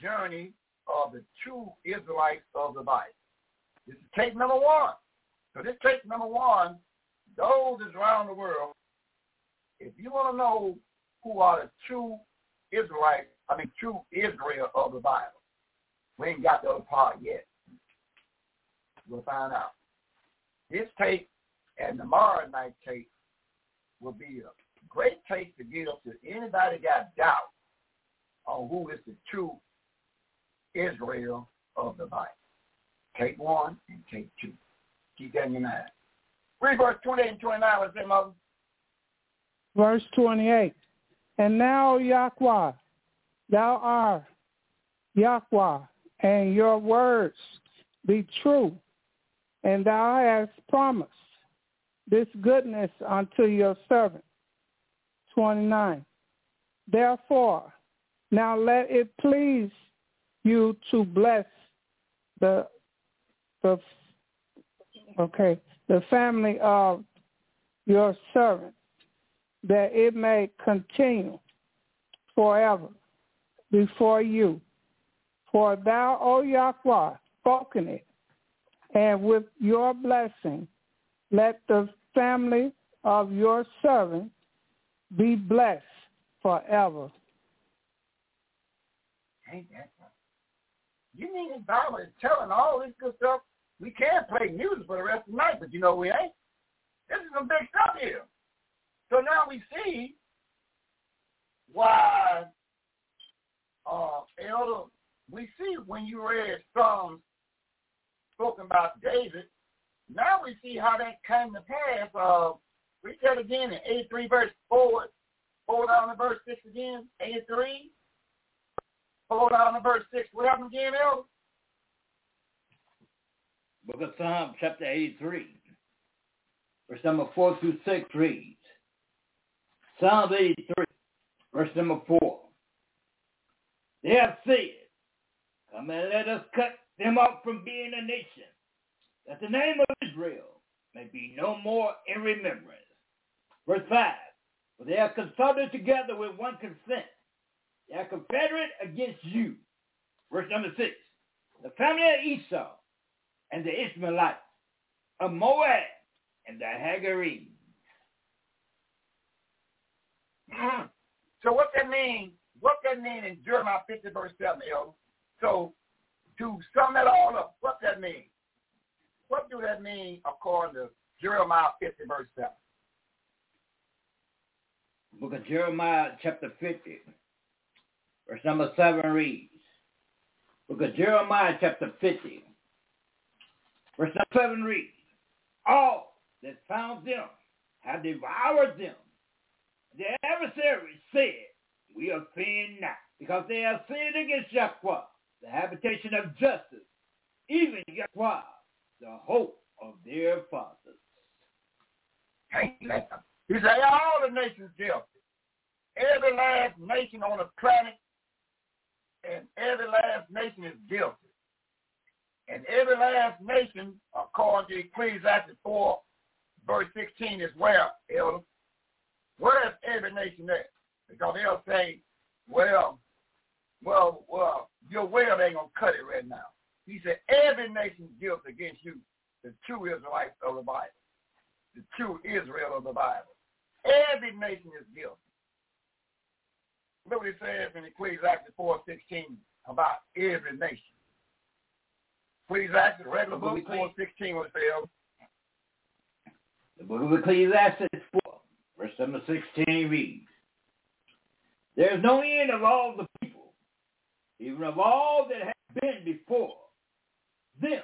journey of the true Israelites of the Bible. This is tape number one. So this tape number one, those is around the world. If you want to know who are the true Israelites, I mean true Israel of the Bible, we ain't got the other part yet. We'll find out. This tape and tomorrow night tape will be a great tape to get up to anybody got doubt on who is the true Israel of the Bible. Take one and take two. Keep that in your mind. Read verse 28 and 29. What's that, Mother? Verse 28. And now, Yahweh, thou art Yahweh, and your words be true, and thou hast promised this goodness unto your servant. 29. Therefore, now let it please you to bless the the okay the family of your servant that it may continue forever before you. For thou, O Yahweh, spoken it, and with your blessing let the family of your servant be blessed forever. Ain't that? You mean the Bible is telling all this good stuff? We can't play music for the rest of the night, but you know we ain't. This is some big stuff here. So now we see why, uh, Elder, we see when you read Psalms spoken about David, now we see how that came to pass of Read that again in 83 verse 4. Four down to verse 6 again. 83. Four down to verse 6. What happened again, Elder? Book of Psalm, chapter 83, verse number 4 through 6 reads, Psalm 83, verse number 4. They have said, Come and let us cut them off from being a nation, that the name of Israel may be no more in remembrance. Verse 5. For they are consulted together with one consent. They are confederate against you. Verse number 6. The family of Esau and the Ishmaelites, of Moab and the Hagarenes. Mm-hmm. So what that mean? What that mean in Jeremiah 50 verse 7, Elder? So to sum that all up, what that mean? What do that mean according to Jeremiah 50 verse 7? Book of Jeremiah chapter 50, verse number 7 reads, Book of Jeremiah chapter 50, verse number 7 reads, All that found them have devoured them. Their adversaries said, We offend not, because they have sinned against Yahweh, the habitation of justice, even Yahweh, the hope of their fathers. He said, all the nations guilty. Every last nation on the planet and every last nation is guilty. And every last nation, according to Ecclesiastes 4, verse 16, as well, elder? Where is every nation at? Because they'll say, well, well, well, your well ain't going to cut it right now. He said, every nation guilty against you, the true Israelites of the Bible, the true Israel of the Bible. Every nation is guilty. Look what it says in Ecclesiastes 4.16 about every nation. Ecclesiastes, regular book, 4.16 was says. The book of Ecclesiastes 4, verse number 16 reads, There is no end of all the people, even of all that have been before them.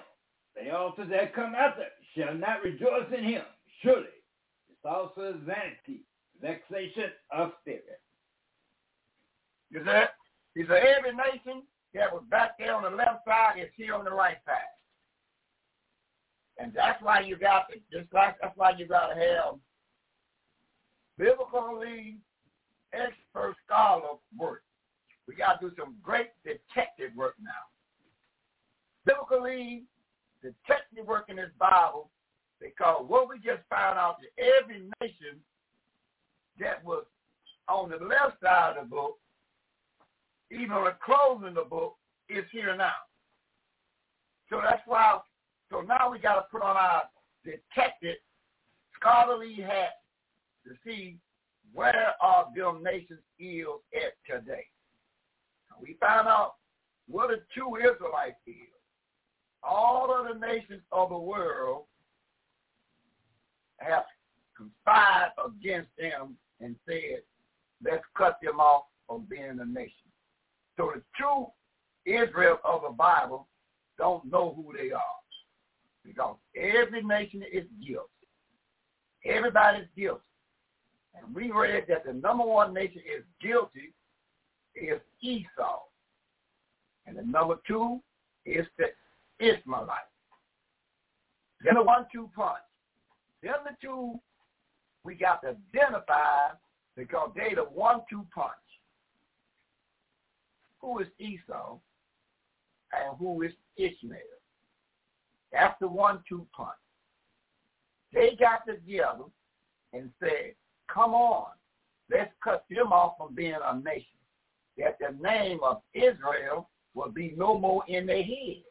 They also that come after shall not rejoice in him. Surely, it's also vanity, vexation of spirit. You see? He said every nation that was back there on the left side is here on the right side. And that's why you got to just like that's why you gotta have biblically expert scholar work. We gotta do some great detective work now. Biblically detective work in this Bible because what we just found out that every nation that was on the left side of the book even the closing the book, is here now. So that's why, so now we got to put on our detective scholarly hat to see where are them nations is at today. We found out what a true Israelite is. All of the nations of the world have conspired against them and said, let's cut them off from being a nation. So the true Israel of the Bible don't know who they are. Because every nation is guilty. Everybody's guilty. And we read that the number one nation is guilty is Esau. And the number two is the Ishmaelites. Then a one-two punch. Then the two we got to identify because they the one-two punch who is Esau and who is Ishmael. That's the one-two punch. They got together and said, come on, let's cut them off from being a nation, that the name of Israel will be no more in their head.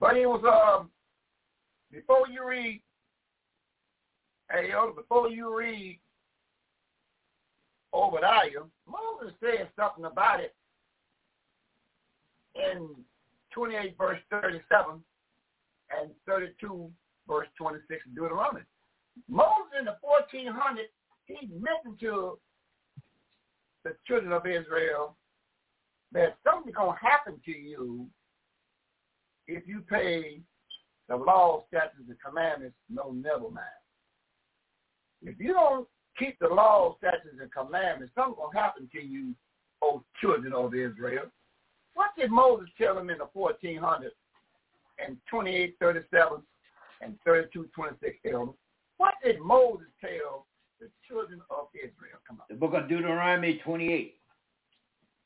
But it was, um, before you read, hey, before you read Obadiah, Moses said something about it in 28 verse 37 and 32 verse 26 of Deuteronomy. Moses in the 1400, he mentioned to the children of Israel that something's going to happen to you if you pay the law, statutes, and commandments no never mind. if you don't keep the laws, statutes, and commandments, something will happen to you, O children of Israel. What did Moses tell them in the 1400 and 2837 and 3226 elders? What did Moses tell the children of Israel? Come on. The book of Deuteronomy 28,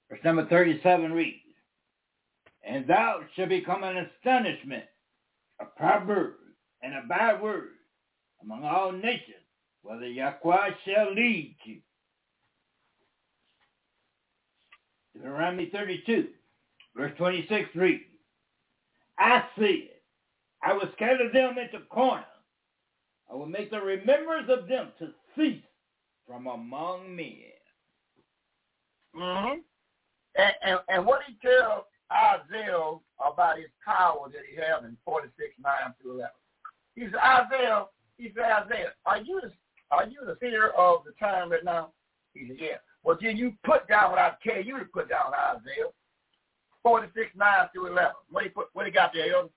verse number 37 reads, And thou shalt become an astonishment, a proverb, and a byword among all nations, whether Yahweh shall lead you. Deuteronomy 32, verse 26 reads, I said, I will scatter them into corners. I will make the remembrance of them to cease from among men. Mm-hmm. And, and, and what he tells Isaiah about his power that he has in 46, 9 through 11. He said, Isaiah, he said, Isaiah, are you the, are you the seer of the time right now? He said, yeah. Well, then you put down what I tell you to put down, Isaiah. 46, 9 through 11. What he, put, what he got there, Elder?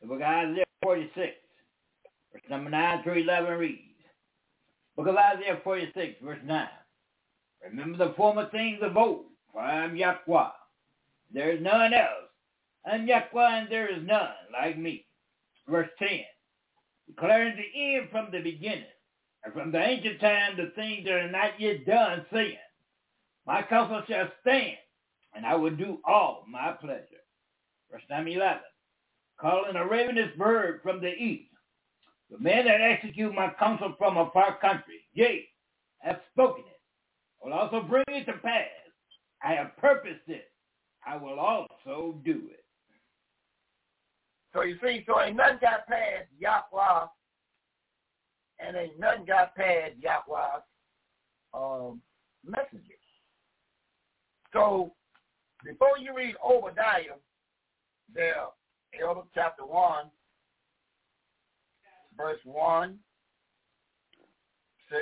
The book of Isaiah 46, verse number 9 through 11 reads, Book of Isaiah 46, verse 9. Remember the former things of old, for I am Yahweh. There is none else. I am Yahweh, and there is none like me. Verse 10. Declaring the end from the beginning, and from the ancient time the things that are not yet done, saying, My counsel shall stand, and I will do all my pleasure. Verse number 11. Calling a ravenous bird from the east, the man that execute my counsel from a far country, yea, have spoken it, will also bring it to pass. I have purposed it. I will also do it. So you see, so ain't nothing got past Yahweh, and ain't nothing got past Yahweh's um, messages. So before you read Obadiah, there, Elder chapter 1, verse 1, 6,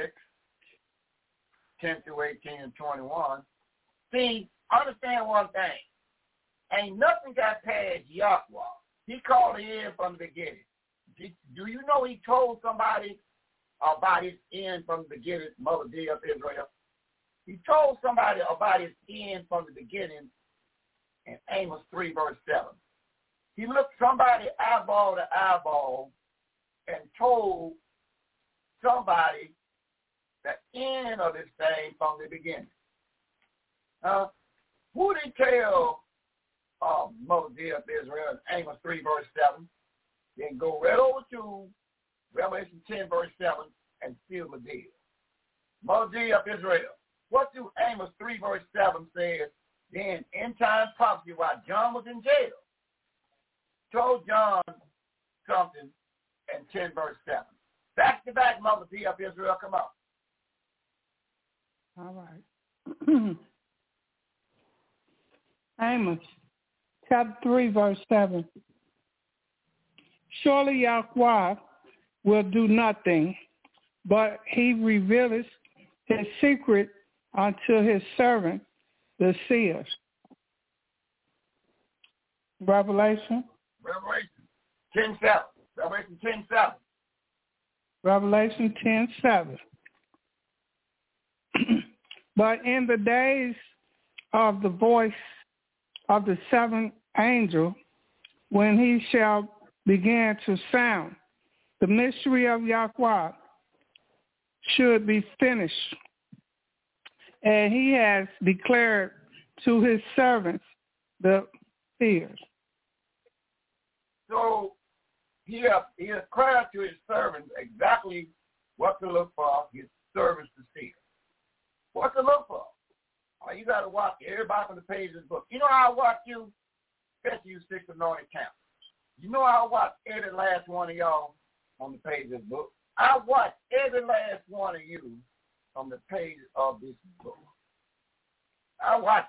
10 through 18 and 21. See, understand one thing. Ain't nothing got past Yahweh. He called it in from the beginning. Do you know he told somebody about his end from the beginning, Mother D of Israel? He told somebody about his end from the beginning in Amos 3, verse 7. He looked somebody eyeball to eyeball and told somebody the end of this thing from the beginning. Uh, who did tell Moses of Israel in Amos 3, verse 7? Then go right over to Revelation 10, verse 7, and seal the deal. Moses of Israel. What do Amos 3, verse 7 says? Then end time prophecy while John was in jail. Told John something in 10, verse 7. Back to back, Mother P of Israel, come on. All right. Amos chapter 3, verse 7. Surely Yahweh will do nothing, but he revealeth his secret unto his servant, the seers. Revelation. Revelation 10, 7. Revelation 10, 7. Revelation 10, 7. but in the days of the voice of the seventh angel, when he shall begin to sound, the mystery of Yahweh should be finished. And he has declared to his servants the fears. So he has, he has cried to his servants exactly what to look for his servants to see. What to look for? Oh, you got to watch everybody from the page of the book. You know how I watch you? Especially you six anointed camp. You know how I watch every last one of y'all on the page of this book? I watch every last one of you on the page of this book. I watch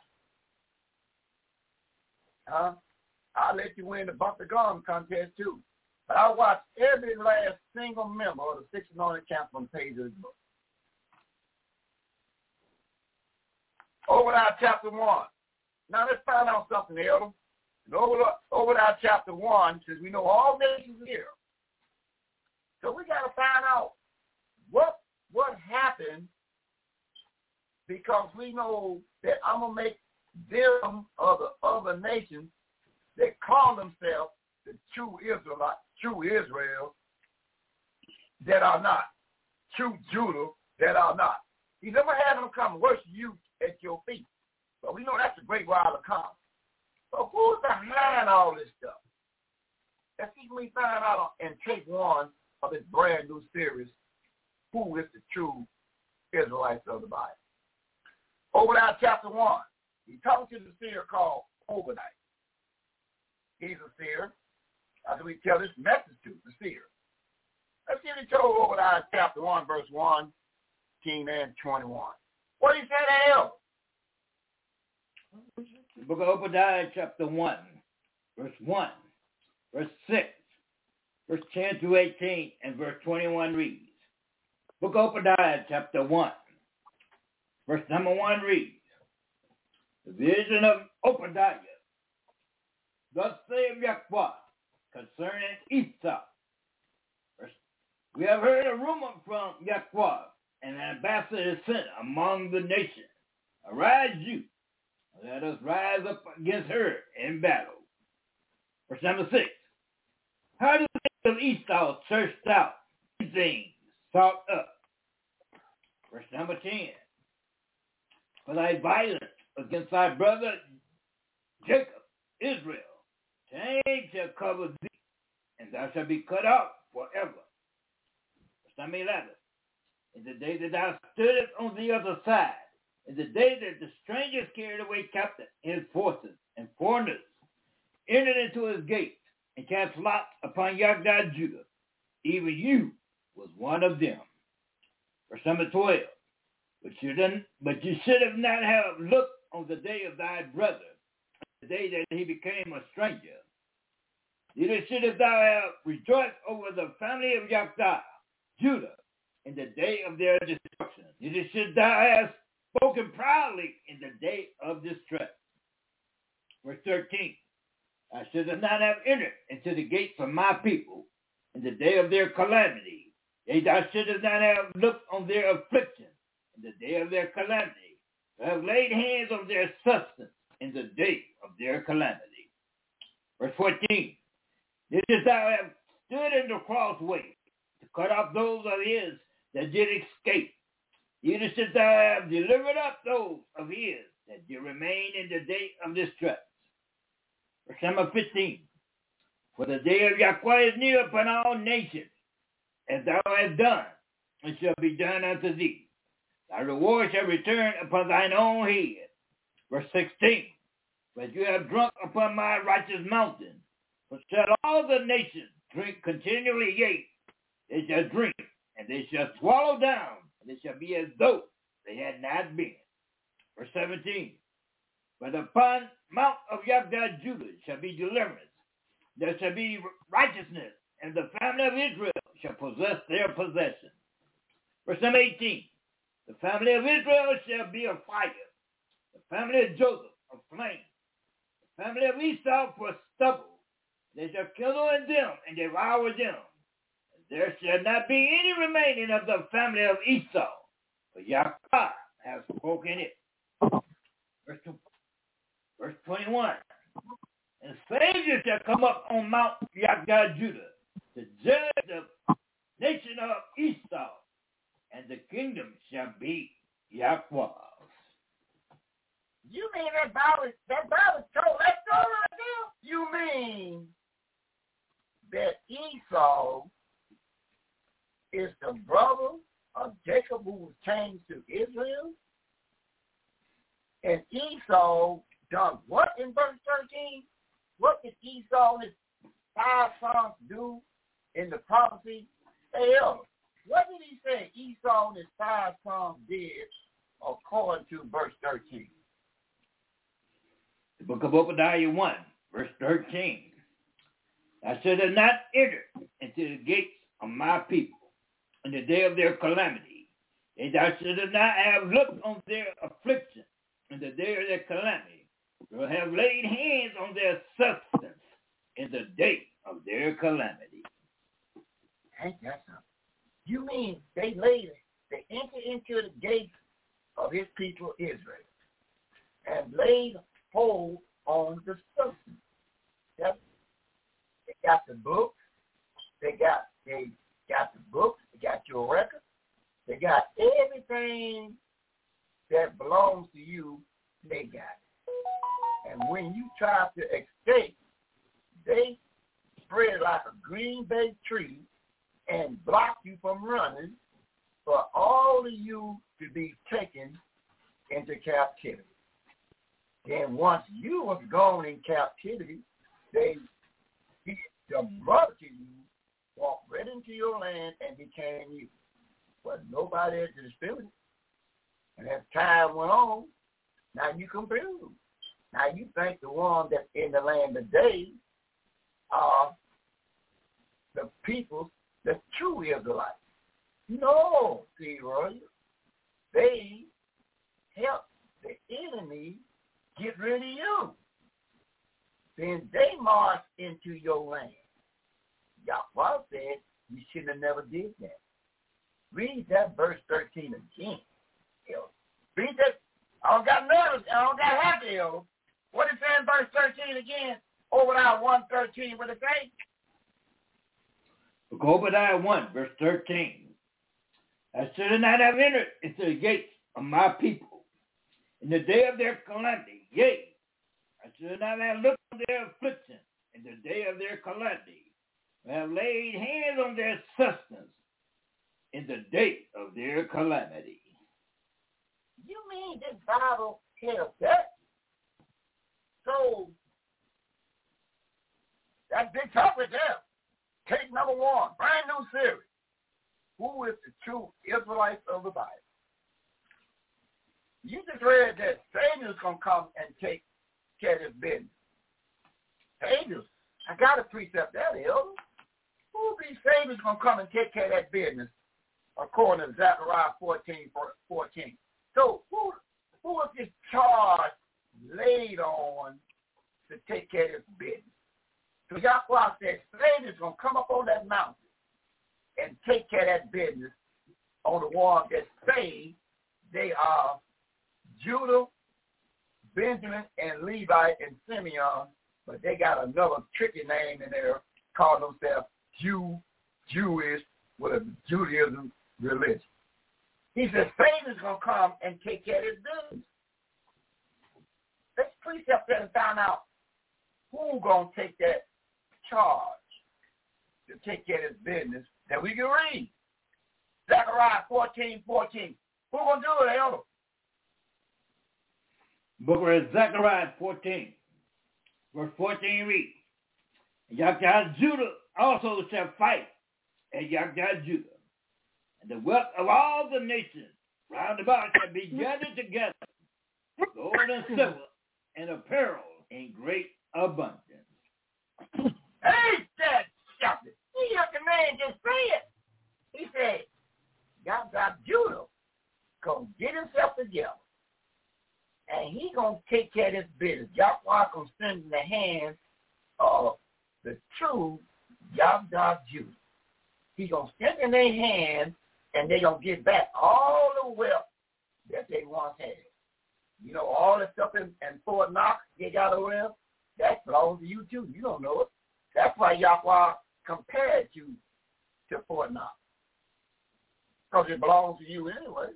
Huh? I'll let you win the Buster Garden contest too. But I watched every last single member of the six anointed camp on page of this book. Chapter 1. Now let's find out something, Elder. Over Obadiah chapter 1 says we know all nations here. So we got to find out what what happened because we know that I'm gonna make them of the other nations that call themselves the true Israelites, true Israel, that are not, true Judah that are not. He's never had them come worship you at your feet. But we know that's a great while to come. But who's behind all this stuff? Let's see if we find out and take one of this brand new series, Who is the True Israelites of the Bible? Obadiah chapter 1. He talks to the seer called Obadiah. He's a seer. How do we tell this message to the seer? Let's see what he told Obadiah chapter 1, verse 1, 19 and 21. What he say to him? The book of Obadiah chapter 1, verse 1, verse 6, verse 10 to 18, and verse 21 reads. Book of Obadiah chapter 1, verse number 1 reads. The vision of Obadiah. Thus saith Yahweh concerning Esau. We have heard a rumor from and an ambassador is sent among the nations. Arise you, let us rise up against her in battle. Verse number six. How do the of Esau searched out things sought up? Verse number ten. For thy violence against thy brother Jacob, Israel, change shall cover thee, and thou shalt be cut off forever. Verse number eleven. In the day that thou stoodest on the other side, in the day that the strangers carried away captive his forces and foreigners entered into his gates and cast lots upon Yagdad Judah. Even you was one of them. Verse number 12. But you, didn't, but you should have not have looked on the day of thy brother, the day that he became a stranger. Neither should have thou have rejoiced over the family of Yagdad, Judah, in the day of their destruction. Neither should thou have spoken proudly in the day of distress. Verse 13, I should not have entered into the gates of my people in the day of their calamity. Yea, thou shouldst not have looked on their affliction in the day of their calamity, I have laid hands on their substance in the day their calamity. Verse 14, this is thou have stood in the crossway to cut off those of his that did escape even since I have delivered up those of his that did remain in the day of distress. Verse number 15. For the day of Yahweh is near upon all nations, as thou hast done, and shall be done unto thee. Thy reward shall return upon thine own head. Verse 16. But you have drunk upon my righteous mountain, for shall all the nations drink continually, yea, they shall drink, and they shall swallow down and it shall be as though they had not been. Verse 17. But upon Mount of Yahweh Judah shall be deliverance. There shall be righteousness, and the family of Israel shall possess their possession. Verse 18. The family of Israel shall be a fire. The family of Joseph a flame. Family of Esau for stubble. They shall in them and devour them there shall not be any remaining of the family of Esau, for Yahweh has spoken it. Verse, two, verse 21. And saviors shall come up on Mount Yahweh Judah to judge the nation of Esau, and the kingdom shall be Yahweh's. You mean that Bible, that Bible told that story right now? You mean that Esau is the brother of Jacob who was changed to Israel. And Esau done what in verse 13? What did Esau and his five sons do in the prophecy? Hey, what did he say Esau and his five sons did according to verse 13? The book of Obadiah 1, verse 13. I should have not entered into the gates of my people in the day of their calamity. And thou shouldst not have looked on their affliction in the day of their calamity, nor have laid hands on their substance in the day of their calamity. Ain't that something? You mean they laid they entered into the gates of his people Israel and laid hold on the substance. Yep. They got the books. They got they got the books. They got your record. They got everything that belongs to you. They got it. And when you try to escape, they spread like a green bay tree and block you from running for all of you to be taken into captivity. Then once you was gone in captivity, they the mm-hmm. brother to you walked right into your land and became you. But nobody had to dispute it. And as time went on, now you confused. Now you think the one that's in the land today are the people, that truly live the true Israelites. No, see, Roy. They help the enemy get rid of you. Then they march into your land. Yahweh said you should have never did that. Read that verse 13 again. Read that. I don't got nervous. I don't got happy, yo. What is that in verse 13 again? Obadiah 113, what it say? Obadiah 1, verse 13. I should not have entered into the gates of my people in the day of their calamity. Yea, I should not have looked on their affliction in the day of their calamity. I have laid hands on their sustenance in the day of their calamity. You mean this Bible tells that? So that's big topic there. Take number one, brand new series. Who is the true Israelites of the Bible? You just read that Satan's gonna come and take care of his business. Angels, I got a precept that elder. Who these Satan's gonna come and take care of that business? According to Zechariah 14, 14. So who who is this charge laid on to take care of this business? So Yahweh said, Satan is going to come up on that mountain and take care of that business on the one that say they are Judah, Benjamin, and Levi, and Simeon, but they got another tricky name in there, calling themselves Jew, Jewish, with a Judaism religion. He says Satan is going to come and take care of his business. Let's precept that and find out who's going to take that charge to take care of his business that we can read. Zechariah 14, 14. Who going to do it, Elder? Book of Zechariah 14, verse 14 reads, Yahweh Judah also shall fight at Yahweh Judah, and the wealth of all the nations round about shall be gathered together, gold and silver and apparel in great abundance. Hey, that something. Heard the man just say it. He said, got Judah gonna get himself together. And he gonna take care of this business. Yahweh gonna send in the hands of the true Yahweh Judah. He gonna send in their hands and they gonna get back all the wealth that they once had. You know, all the stuff in, in Fort Knox they got there, that belongs to you too. You don't know it. That's why Yahweh compared you to Fort Knox. Because it belongs to you anyway.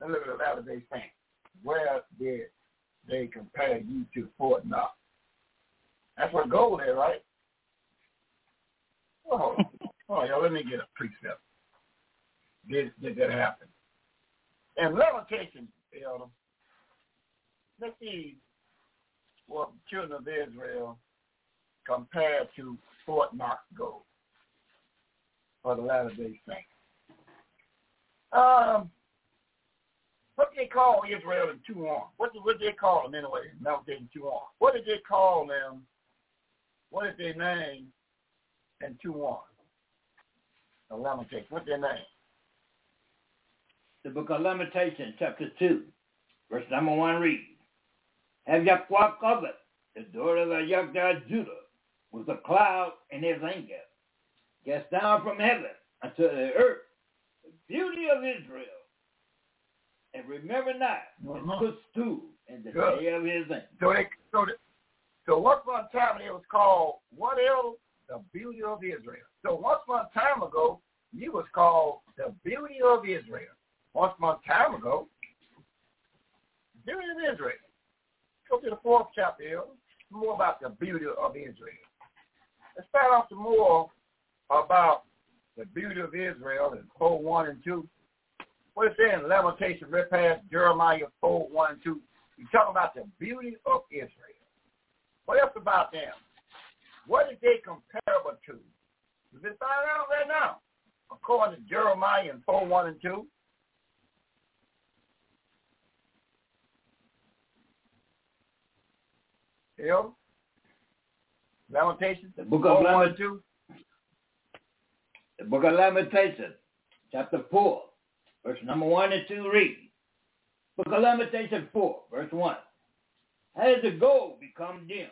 Now look at the Latter Day Saints. Where did they compare you to Fort Knox? That's where gold is, right? Oh. Oh, yeah, let me get a precept. Did, did that happen? And Elder, let's see what children of Israel compared to Fort Knox gold for the Latter Day Saints. Um, what did they call Israel in two on? What did, what did they call them anyway? Now they two on. What did they call them? What did they name in two on? The Lamentations. What did they name? The book of Lamentations, chapter 2, verse number 1 reads, Have Yahweh covered the daughter of Yahweh Judah with a cloud in his anger, cast down from heaven unto the earth the beauty of Israel. And remember not and put stew in the Good. day of his name. So they so the, so once upon a time it was called what else? The beauty of Israel. So once upon a time ago, you was called the beauty of Israel. Once upon a time ago, beauty of Israel. Go to the fourth chapter here. More about the beauty of Israel. Let's start off some more about the beauty of Israel in 4, 1 and 2. What it says in Lamentation, read past Jeremiah 4, 1 and 2. You talk about the beauty of Israel. What else about them? What is they comparable to? You can find out right now. According to Jeremiah in 4, 1 and 2. Yeah. Lamentations. The book of 4, 1 Lament- and 2. The book of Lamentation, chapter 4, verse number 1 and 2 read. Of Lamentation 4, verse 1. Has the gold become dim?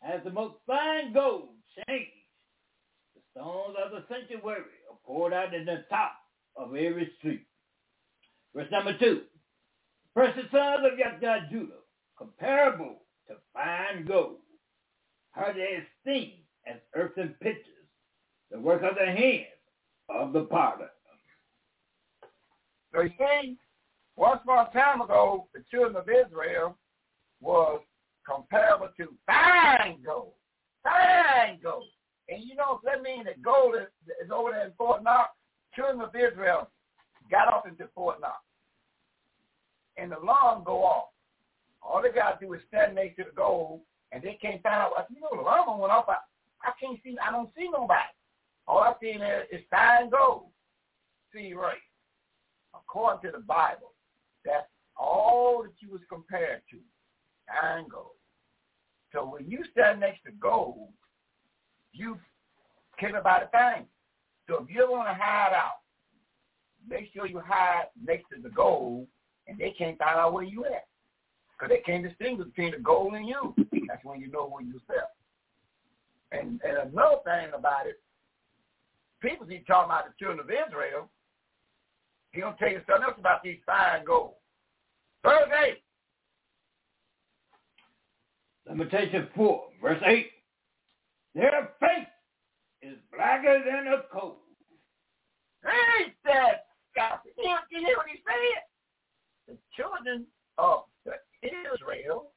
Has the most fine gold changed? The stones of the sanctuary are poured out in the top of every street. Verse number 2. Precious sons of Yahweh Judah, comparable to fine gold, are they esteemed as earthen pitchers, the work of the hands of the potter. So you see, once upon a time ago, the children of Israel was comparable to fine gold. Fine gold. And you know, that means that gold is, is over there in Fort Knox. Children of Israel got off into Fort Knox. And the alarm go off. All they got to do is stand next to the gold, and they can't find out. I said, you know, the alarm went off. I, I can't see, I don't see nobody. All I see there is fine gold. See, right. According to the Bible, that's all that you was compared to, fine gold. So when you stand next to gold, you care about a thing. So if you want to hide out, make sure you hide next to the gold, and they can't find out where you at. Because they can't distinguish between the gold and you. That's when you know where you sell. And, and another thing about it, people keep talking about the children of Israel. He gonna tell you something else about these fine gold. Verse eight. Lamentation 4, verse 8. Their face is blacker than a coal. Ain't that God? You hear, what he said? The children of the Israel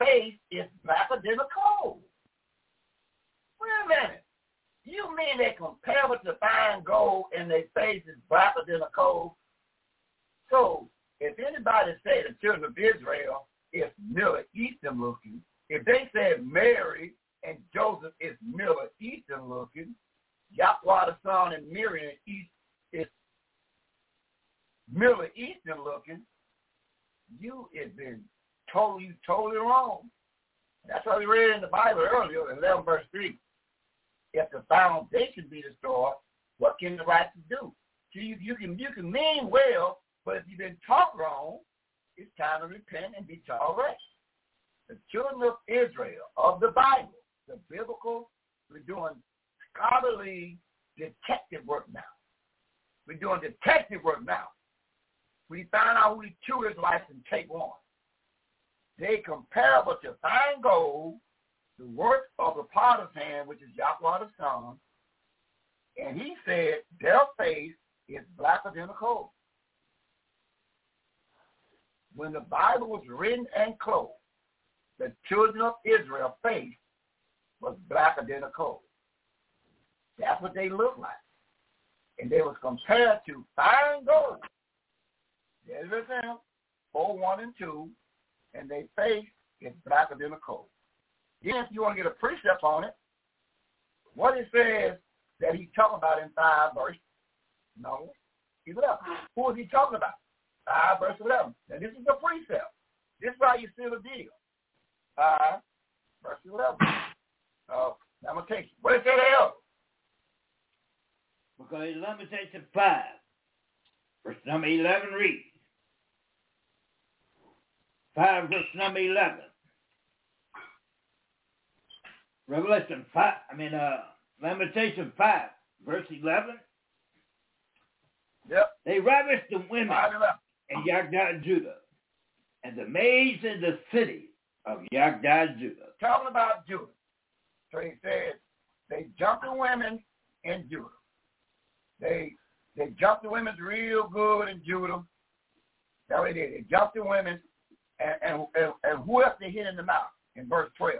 face is blacker than a coal. Wait a minute. You mean they comparable to fine gold and their face is blacker than a coal? So if anybody say the children of Israel is Middle Eastern looking, if they said Mary and Joseph is Middle Eastern looking, Yahweh the Son and Miriam East is Middle Eastern looking, you has been totally, totally wrong. That's what we read in the Bible earlier in 11 verse 3. If the foundation be destroyed, what can the righteous do? So you, you can you can mean well, but if you've been taught wrong, it's time to repent and be taught right. The children of Israel, of the Bible, the biblical, we're doing scholarly detective work now. We're doing detective work now. We found out who the two Israelites in take one. They comparable to fine gold, the work of the potter's hand, which is Yahweh the Son. And he said their face is blacker than a coal. When the Bible was written and closed, the children of Israel face was blacker than a coal. That's what they looked like. And they was compared to fine gold. There's now, 4, 1 and 2, and they face is blacker than a coal. Then if you want to get a precept on it, what it says that he's talking about in 5 verse, no, 11. Who is he talking about? 5 verse 11. Now this is the precept. This is how you seal the deal. 5 verse 11. Oh, I'm going to take you. What is that else? Because in Lamentation 5, verse number 11 reads, 5 verse number 11. Revelation 5, I mean, uh, Lamentation 5, verse 11. Yep. They ravished the women in Yagdad, Judah, and the maids in the city of Yagdad, Judah. Talking about Judah. So he says, they jumped the women in Judah. They they jumped the women real good in Judah. That what they did. They jumped the women and, and, and, and who else they hit in the mouth in verse 12?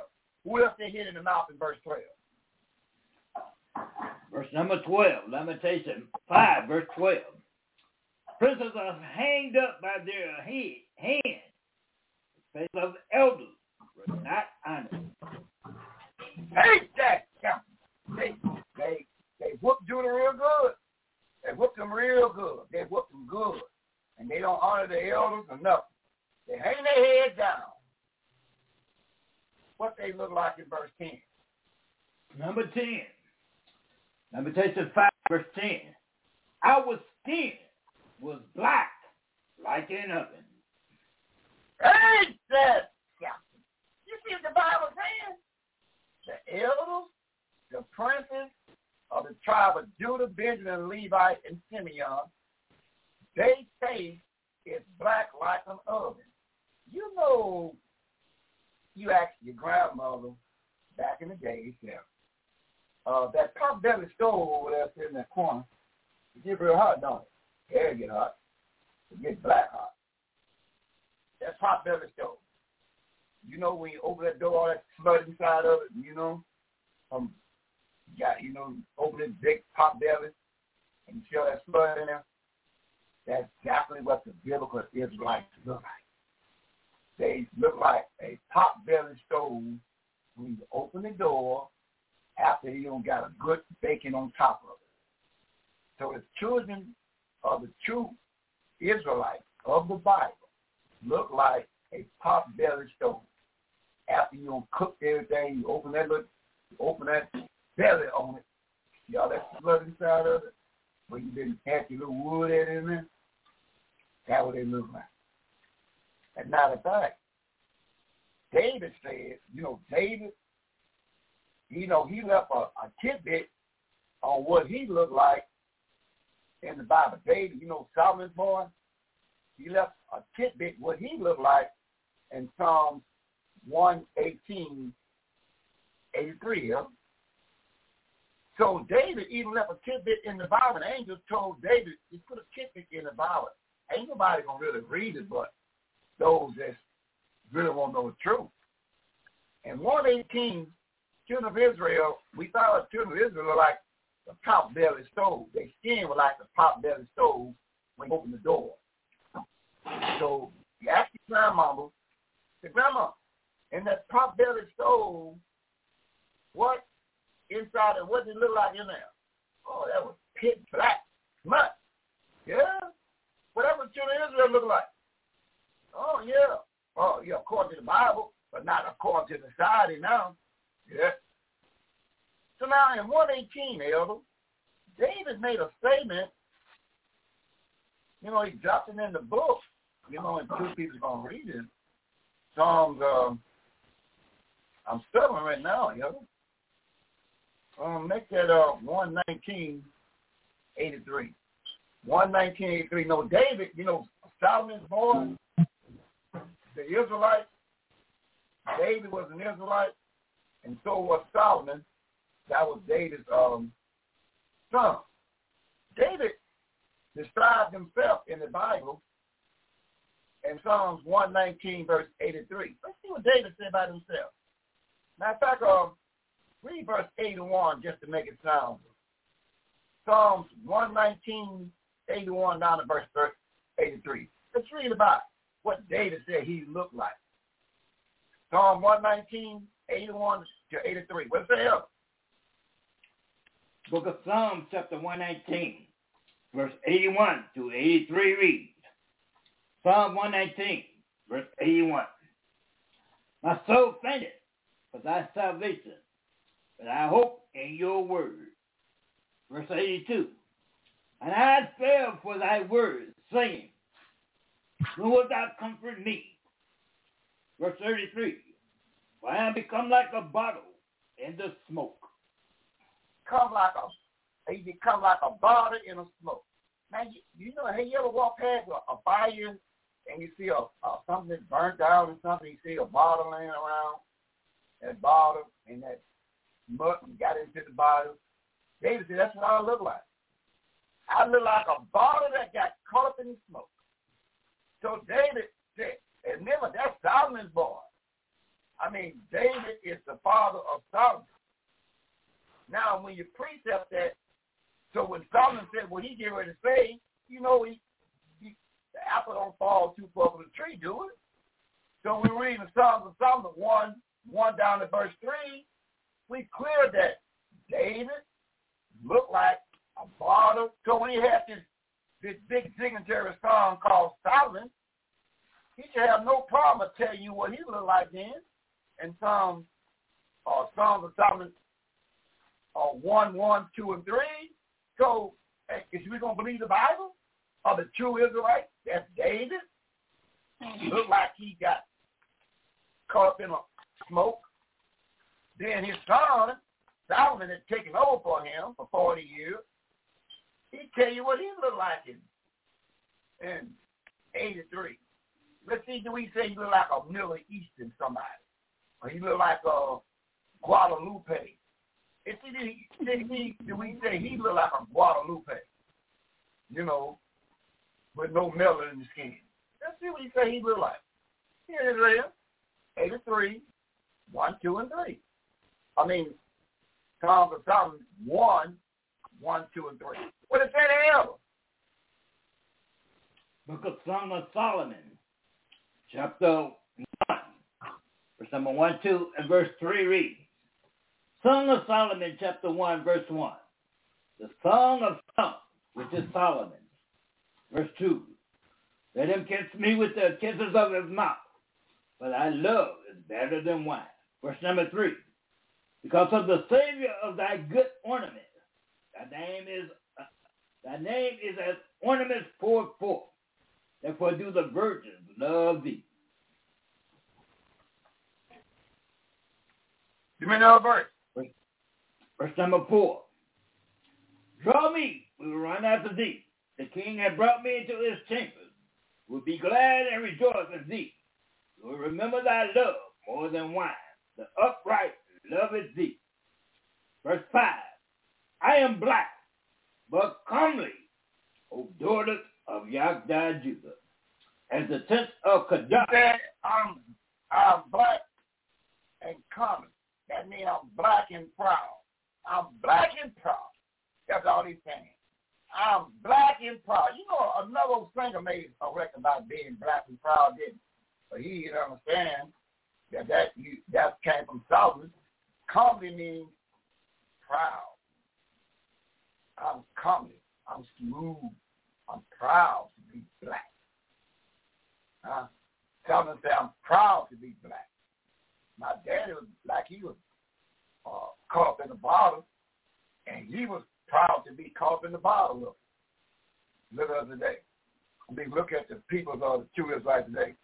Who else they hit in the mouth in verse 12? Verse number 12, Lamentation 5, verse 12. Princes are hanged up by their head, hands. The face of elders were not honored. Hey, that. They they they whooped Judah real good. They whooped them real good. They whooped them good, and they don't honor the elders or nothing. They hang their head down. What they look like in verse ten. Number 10, Lamentation 5, verse 10. Our skin was black like an oven. Hey, that yeah. You see what the Bible saying? The elders, the princes of the tribe of Judah, Benjamin, Levi, and Simeon, they face is black like an oven. You know, you asked your grandmother back in the day, yeah, uh, that pot belly stove over there sitting in that corner, it get real hot, don't it? Yeah, get hot. It get black hot. That's pot belly stove. You know when you open that door, all that flood inside of it, you know, um, got, you know, open this big pot belly and you see all that flood in there. That's exactly what the biblical Israelites look like. They look like a pot belly stove when you open the door after you don't got a good bacon on top of it. So the children of the true Israelites of the Bible look like a pot belly stove. After you don't cook everything, you open that look, you open that belly on it, see all that blood inside of it, but you didn't have your little wood in there. That's what they look like. And matter of fact, David said, you know, David, you know, he left a, a tidbit on what he looked like in the Bible. David, you know, Solomon's boy, he left a tidbit what he looked like in Psalms 118, 83. Yeah? So David even left a tidbit in the Bible. The angels told David, you put a tidbit in the Bible. Ain't nobody going to really read it, but those that really want to know the truth. And 118, children of Israel, we thought children of Israel were like the pot belly stove. Their skin was like the pot belly stove when you open the door. So you ask your grandmama, say, Grandma, in that pot belly stove, what inside of what did it look like in there? Oh, that was pitch black mud. Yeah. Whatever children of Israel look like. Oh yeah. Oh yeah, according to the Bible, but not according to society now. Yeah. So now in 118, Elder, David made a statement. You know, he dropped it in the book. You know, and two people are gonna read it. Psalms. Um, I'm studying right now, Elder. Um, make that uh 119, 83. 119, 83. No, David. You know, Solomon's born the Israelites. David was an Israelite, and so was Solomon. That was David's um, son. David described himself in the Bible in Psalms 119, verse 83. Let's see what David said about himself. Matter of fact, uh, read verse 81 just to make it sound. Psalms 119, 81 down to verse 83. Let's read about what David said he looked like. Psalm 119, 81 to 83. What's the hell? Book of Psalms, chapter 119, verse 81 to 83 reads. Psalm 119, verse 81. My soul fainted for thy salvation, but I hope in your word. Verse 82. And I fell for thy word, saying, When wilt thou comfort me? Verse 33. For I am become like a bottle in the smoke. Come like a he become like a bottle in a smoke. Now you, you know, hey, you ever walk past a, a fire and you see a, a something burnt out or something, you see a bottle laying around, that bottle and that muck got into the bottle. David said, that's what I look like. I look like a bottle that got caught up in the smoke. So David and remember, that's Solomon's boy. I mean, David is the father of Solomon. Now, when you precept that, so when Solomon said what he get ready to say, you know, he, he the apple don't fall too far from the tree, do it? So we read the Psalms of Solomon 1, 1 down to verse 3, we clear that David looked like a bottle. So when he had this, this big dignitary song called Solomon, he should have no problem to tell you what he looked like then. And Psalm, uh, Psalms of Solomon uh, 1, 1, 2, and 3. So is we going to believe the Bible? Or the true Israelite? That's David. Looked like he got caught up in a smoke. Then his son, Solomon, had taken over for him for 40 years. He tell you what he looked like in, in 83. Let's see, do we say he look like a Middle Eastern somebody? Or he look like a Guadalupe? If he, did he, do we say he look like a Guadalupe? You know, with no melanin in the skin. Let's see what he say he look like. Here it is right 83, 1, 2, and 3. I mean, Psalms of Solomon 1, 1, 2, and 3. What is that else? Book of Song of Solomon, chapter 1, verse number 1, 2, and verse 3 reads, Song of Solomon, chapter 1, verse 1. The Song of Solomon, which is Solomon's. Verse 2. Let him kiss me with the kisses of his mouth, but I love is better than wine. Verse number 3. Because of the Savior of thy good ornament, thy name is uh, thy name is as ornaments poured forth. Therefore do the virgins love thee. Give me another verse. Verse, verse number four. Draw me, we will run after thee. The king had brought me into his chambers. Will be glad and rejoice in thee. We will remember thy love more than wine. The upright loveth thee. Verse 5. I am black, but comely, O daughters of Yagda Judah. As the tents of Kedar. said, I'm, I'm black and common. That means I'm black and proud. I'm black and proud. That's all he's saying. I'm black and proud. You know, another singer made a record about being black and proud, didn't But he didn't understand that that, you, that came from Solomon. Comely means proud. I'm comely. I'm smooth. I'm proud to be black. Uh, Solomon said, I'm proud to be black. My daddy was black. He was uh, caught up in the bottle, and he was proud to be caught up in the bottle it. Look at today. I mean, look at the people of the true Israelites today.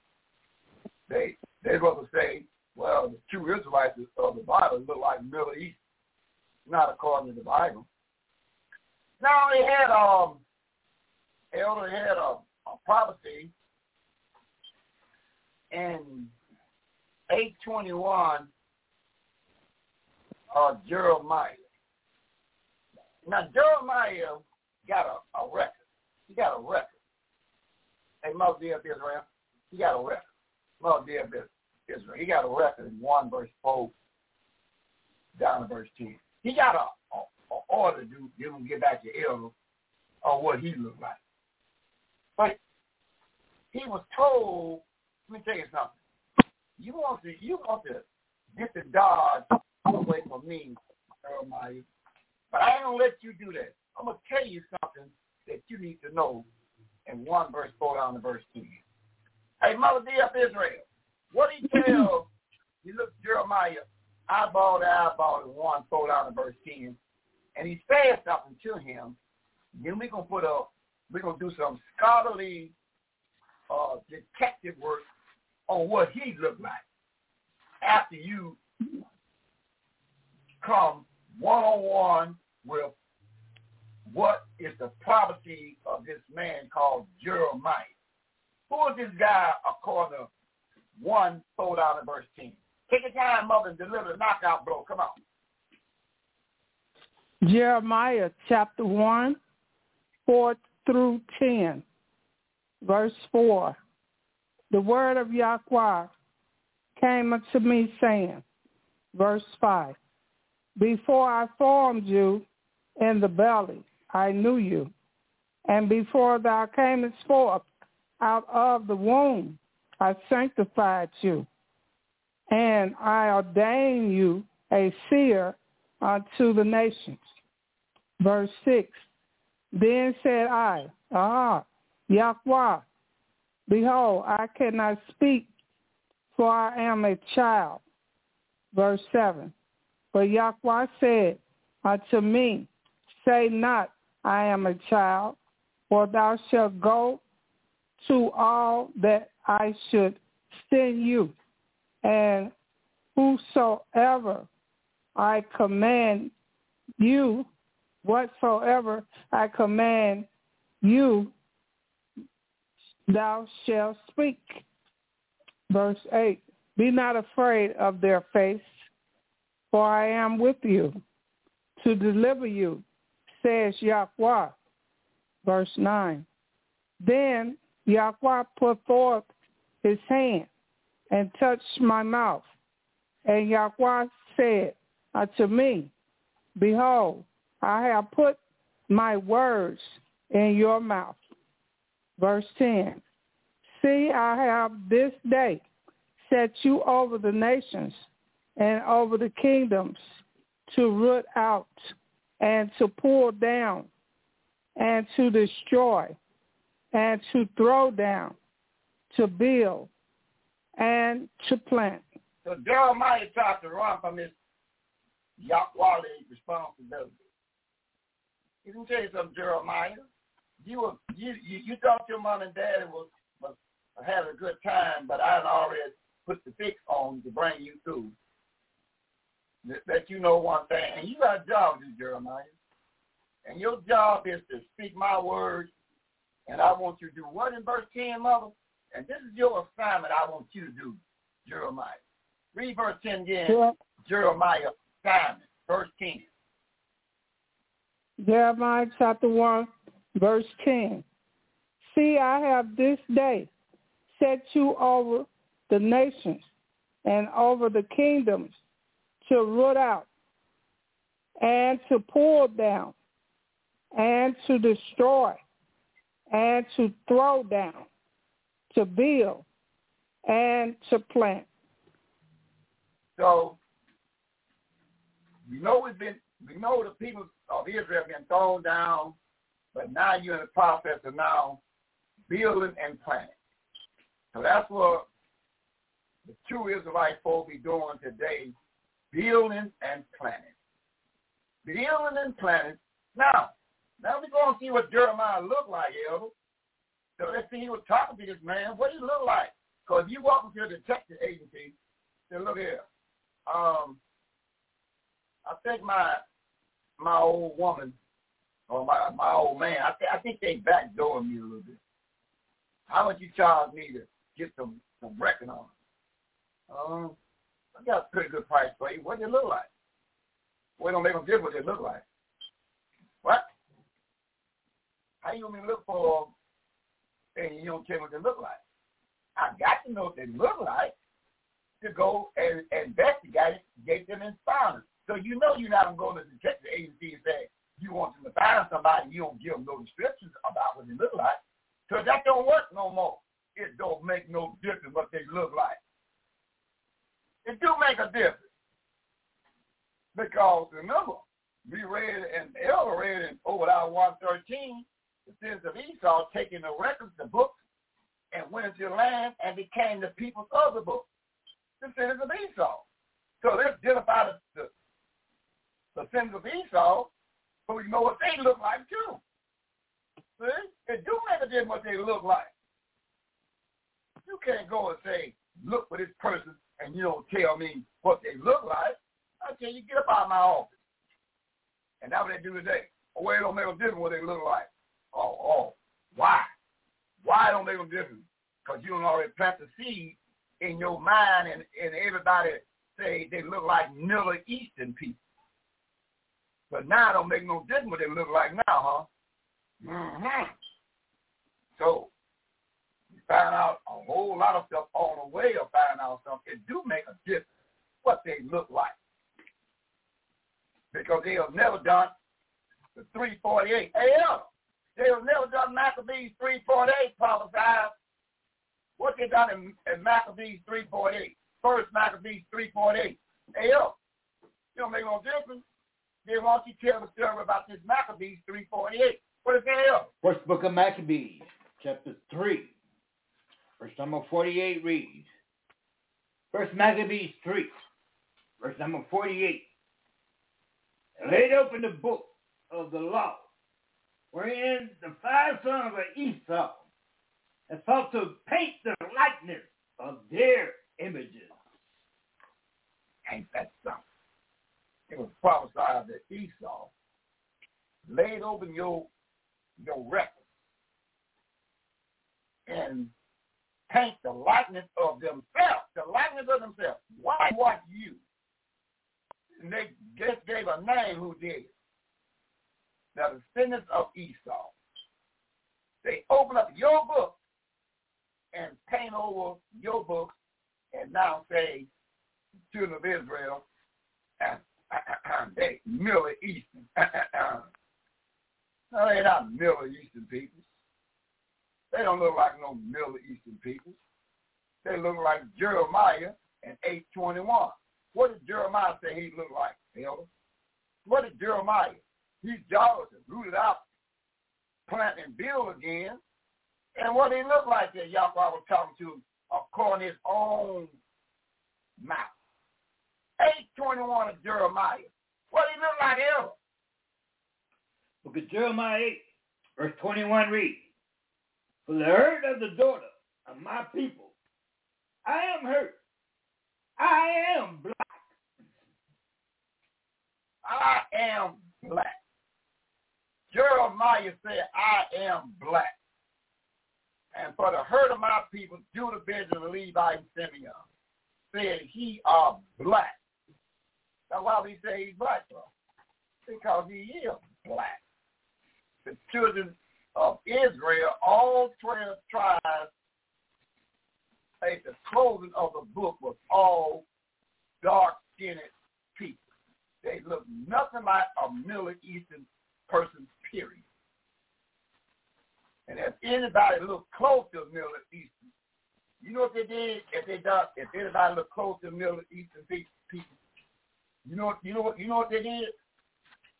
They they rather say, well, the true Israelites of the Bible look like Middle East, not according to the Bible. Now they had um, Elder had a, a prophecy in 821 uh, Jeremiah. Now Jeremiah got a, a record. He got a record. Hey, Mother dear Israel, he got a record. Mother dear Israel, he got a record in 1 verse 4 down to verse 10. He got a, a, a order to give him get back to Elder on what he looked like. But he was told, let me tell you something. You want to you want to get the dog away from me, Jeremiah. But I ain't gonna let you do that. I'm gonna tell you something that you need to know in one verse four down to verse two. Hey, Mother dear of Israel, what he tell you look Jeremiah eyeball to eyeball in one four down to verse ten, and he says something to him. Then we're gonna put up we're gonna do some scholarly uh, detective work on what he looked like after you come one on one with what is the prophecy of this man called Jeremiah. Who is this guy according to 1 fold out in verse 10? Take your time, mother, and deliver the knockout blow. Come on. Jeremiah chapter 1, 4 through 10, verse 4. The word of Yahweh came unto me saying, verse 5, Before I formed you in the belly, I knew you. And before thou camest forth out of the womb, I sanctified you. And I ordained you a seer unto the nations. Verse 6, Then said I, Ah, Yahweh, behold, I cannot speak, for I am a child. Verse 7, But Yahweh said unto me, Say not, I am a child, for thou shalt go to all that I should send you, and whosoever I command you, whatsoever I command you, thou shalt speak. Verse 8, Be not afraid of their face, for I am with you to deliver you says Yahweh. Verse 9. Then Yahweh put forth his hand and touched my mouth. And Yahweh said unto me, Behold, I have put my words in your mouth. Verse 10. See, I have this day set you over the nations and over the kingdoms to root out and to pull down and to destroy and to throw down, to build and to plant. So Jeremiah tried to run from his Yahweh responsibility. Let me tell you something, Jeremiah. You were you you, you thought your mom and dad was was having a good time, but I had already put the fix on to bring you through that you know one thing, and you got a job to do, Jeremiah. And your job is to speak my words, and I want you to do what in verse 10, mother? And this is your assignment I want you to do, Jeremiah. Read verse 10 again, yeah. Jeremiah assignment, verse 10. Jeremiah chapter 1, verse 10. See, I have this day set you over the nations and over the kingdoms to root out and to pull down and to destroy and to throw down, to build and to plant. So you know it's been we know the people of Israel have been thrown down, but now you're in the process of now building and planting. So that's what the true Israelite folk be doing today building and planning. Building and planning. Now, now we're going to see what Jeremiah looked like, Elder. So let's see he was talking to this man. What he look like? Because you walk into a detective agency, say, look here, um, I think my my old woman or my my old man, I, th- I think they backdoored me a little bit. How much you charge me to get some some record on? Um, I got a pretty good price for you. What do they look like? Well, don't make them difference what they look like. What? How you to look for and you don't me what they look like? I got to know what they look like to go and, and investigate get them them. So you know you're not going to detect the detective agency and say you want them to find somebody, you don't give them no descriptions about what they look like. Because that don't work no more. It don't make no difference what they look like. It do make a difference. Because remember, we read and Elder read in Obadiah 113, the sins of Esau taking the records, the books, and went into the land and became the people of the book. The sins of Esau. So let's identify the, the, the sins of Esau so we know what they look like too. See? It do a difference what they look like. You can't go and say, look for this person and you don't tell me what they look like, I tell you, get up out of my office. And that's what they do today. Oh, well, it don't make no difference what they look like. Oh, oh, why? Why don't make no difference? Because you don't already plant the seed in your mind and, and everybody say they look like Middle Eastern people. But now it don't make no difference what they look like now, huh? Mm-hmm. So you find out a whole lot of stuff on the way of finding out stuff. It do make a difference what they look like. Because they have never done the 348. Hey, they have never done Maccabees 348 prophesied. What they done in, in Maccabees 348? First Maccabees 348. Hey, yo, you don't make no difference. They want you tell the story about this Maccabees 348. What is that? First book of Maccabees, chapter 3, verse number 48 reads, First Maccabees 3, verse number 48. Laid open the book of the law, wherein the five sons of Esau had sought to paint the likeness of their images. Ain't that something? It was prophesied that Esau laid open your your record and paint the likeness of themselves, the likeness of themselves. Why what you? And they just gave a name who did it. The descendants of Esau. They open up your book and paint over your book and now say, children of Israel, uh, they Middle Eastern. no, they're not Middle Eastern people. They don't look like no Middle Eastern people. They look like Jeremiah in 821. What did Jeremiah say he looked like, Elder? What did Jeremiah? He's and rooted out, plant and build again. And what he looked like that Yahweh was talking to according to his own mouth. 821 of Jeremiah. What he look like, Elder? Book of Jeremiah 8, verse 21 reads, For the hurt of the daughter of my people, I am hurt. I am black. I am black. Jeremiah said, I am black. And for the hurt of my people, Judah, Benjamin, Levi, and Simeon, said he are black. That's why we say he's black, bro. Because he is black. The children of Israel, all 12 tribes, at the closing of the book was all dark-skinned people. They look nothing like a Middle Eastern person, period. And if anybody looked close to Middle Eastern, you know what they did? If they done, if anybody looked close to Middle Eastern people, you know, what you know what, you know what they did?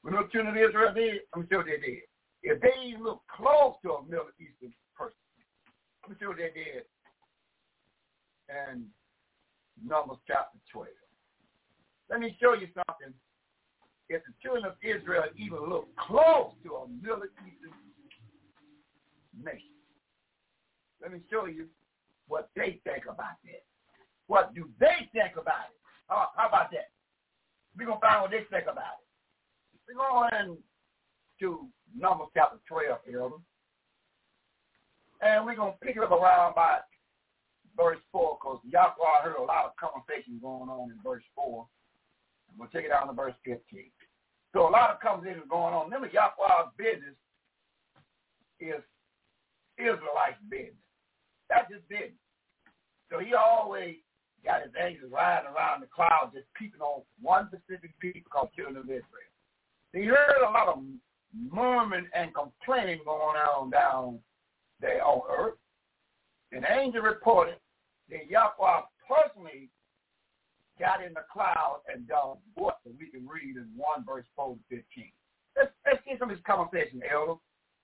When the children of Israel did, I'm sure they did. If they even look close to a Middle Eastern person, I'm sure they did. And Numbers chapter 12. Let me show you something. If the children of Israel even look close to a Middle Eastern nation, let me show you what they think about that. What do they think about it? How, how about that? We're going to find what they think about it. We're going to Numbers chapter 12, Elder. And we're going to pick it up around by verse 4 because Yahweh heard a lot of conversation going on in verse 4. And we'll take it down to verse 15. So a lot of conversation going on. Remember, Yahweh's business is Israelites' business. That's his business. So he always got his angels riding around the clouds just peeping on one specific people called children of Israel. He heard a lot of murmuring and complaining going on down there on earth. An angel reported that Yahweh personally got in the cloud and done what we can read in 1 verse 4 to 15. Let's, let's get some of this conversation, Elder,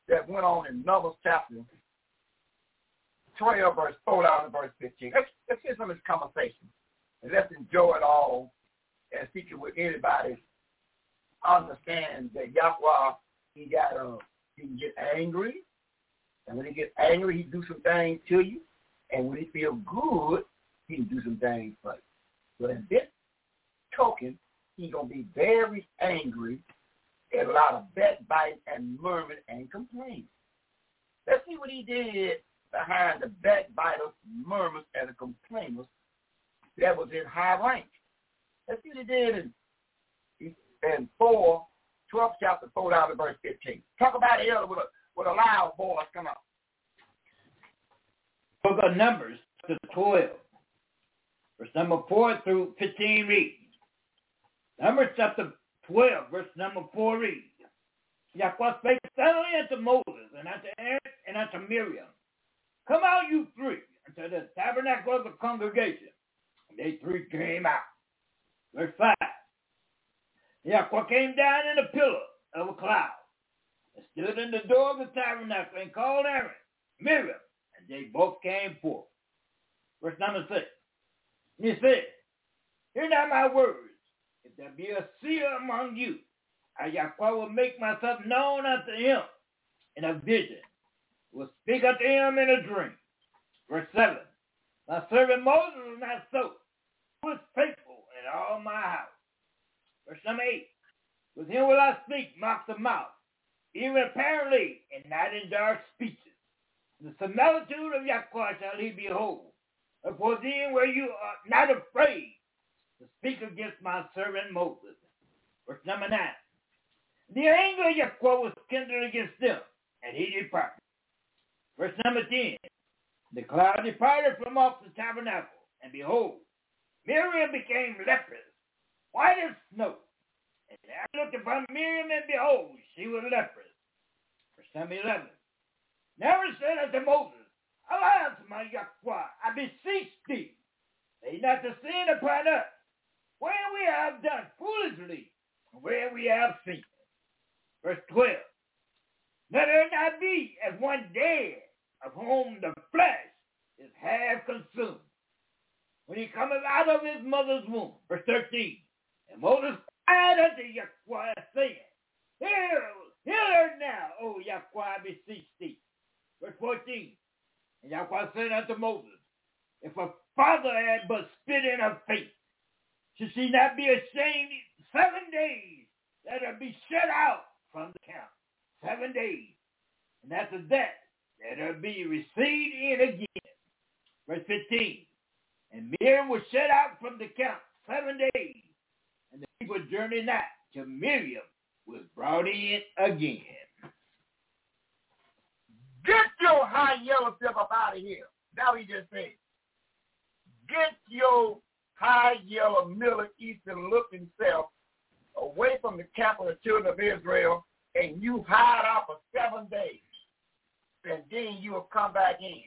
that went on in Numbers chapter 12 verse 4 down to verse 15. Let's, let's hear some of this conversation. And let's enjoy it all and seek it with anybody understand that Yahweh, he got uh, he can get angry. And when he gets angry, he do some things to you. And when he feel good, he can do some things for you. But in this token, he's going to be very angry a lot of backbite and murmuring and complaining. Let's see what he did behind the backbiters, murmurs, and the complainers that was in high rank. Let's see what he did in, in 4, 12th chapter 4 down to verse 15. Talk about elder with a, with a loud voice. Come on. Book of Numbers, to 12. Verse number 4 through 15 reads. Numbers chapter 12, verse number 4 reads. Yahweh spake suddenly unto Moses and unto Aaron and unto Miriam. Come out you three unto the tabernacle of the congregation. And they three came out. Verse 5. Yahweh came down in a pillar of a cloud and stood in the door of the tabernacle and called Aaron, Miriam, and they both came forth. Verse number 6. And he said, Hear now my words. If there be a seer among you, I Yahweh will make myself known unto him in a vision, will speak unto him in a dream. Verse 7. My servant Moses was not so, who was faithful in all my house. Verse number 8. With him will I speak mouth to mouth, even apparently and not in dark speeches. The similitude of Yahweh shall he behold. For then were you are not afraid to speak against my servant Moses. Verse number 9. The anger of Yahweh was kindled against them, and he departed. Verse number 10. The cloud departed from off the tabernacle, and behold, Miriam became leprous, white as snow. And I looked upon Miriam, and behold, she was leprous. Verse number 11. Never said unto Moses, Alas, my Yahweh, I beseech thee, lay not the sin upon us, where we have done foolishly, and where we have sinned. Verse 12. Let it not be as one dead, of whom the flesh is half consumed. When he cometh out of his mother's womb. Verse 13. And Moses cried unto Yahweh, saying, Hear, hear now, O Yahweh, I beseech thee. Verse 14. And Yahweh said unto Moses, If a father had but spit in her face, should she not be ashamed seven days? that her be shut out from the camp. Seven days. And after that, her be received in again. Verse 15. And Miriam was shut out from the camp seven days. And the people journeyed not till Miriam was brought in again. Get your high yellow self up out of here. Now he just said, get your high yellow Middle Eastern looking self away from the camp of the children of Israel and you hide out for seven days. And then you will come back in.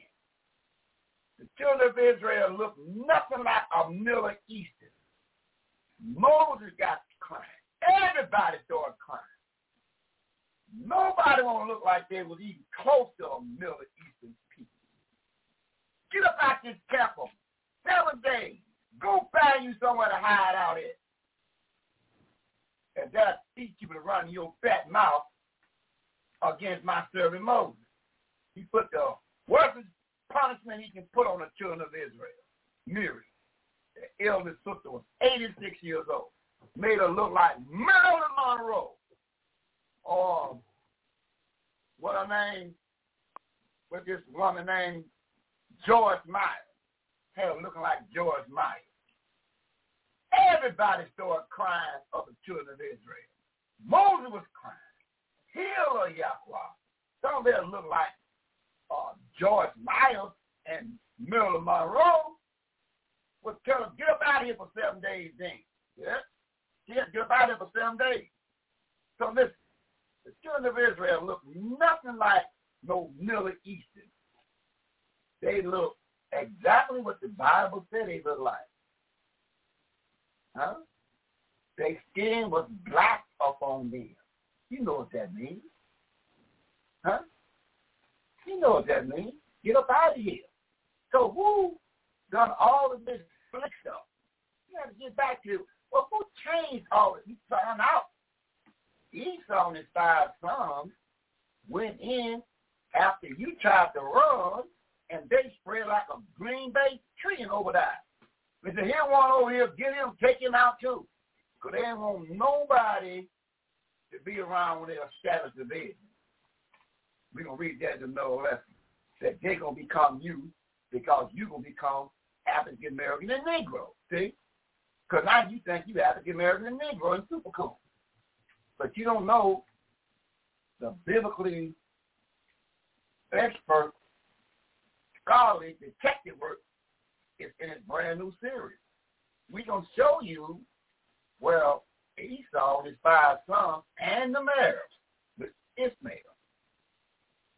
The children of Israel look nothing like a Middle Eastern. Moses got crying. Everybody started crying. Nobody want to look like they was even close to a Middle Eastern people. Get up out this for seven days. Go find you somewhere to hide out in and that'll teach you to run your fat mouth against my servant Moses. He put the worst punishment he can put on the children of Israel. Mary, the eldest sister, was 86 years old. Made her look like Marilyn Monroe. Or what her name, what this woman named Meyer. Had her looking like George Meyer. Everybody started crying of the children of Israel. Moses was crying. Heal her, Yahweh. Some of them look like uh, George Miles and Marilyn Monroe would tell us, get up out of here for seven days then. Yeah? Get, get up out of here for seven days. So listen, the children of Israel look nothing like no Middle Eastern. They look exactly what the Bible said they look like. Huh? Their skin was black upon them. You know what that means. Huh? You know what that means. Get up out of here. So who done all of this slick stuff? You got to get back to, well, who changed all of this? You found out Esau and his five sons went in after you tried to run, and they spread like a green bay tree over there. They said, here one over here, get him, take him out too. Because they ain't want nobody to be around when they establish the vision. We're going to read that in another lesson. That they're going to become you because you're going to become African American and Negro. See? Because now you think you African American and Negro and super cool. But you don't know the biblically expert scholarly detective work is in its brand new series. We're going to show you, well, Esau and his five sons and the mayors with Ishmael.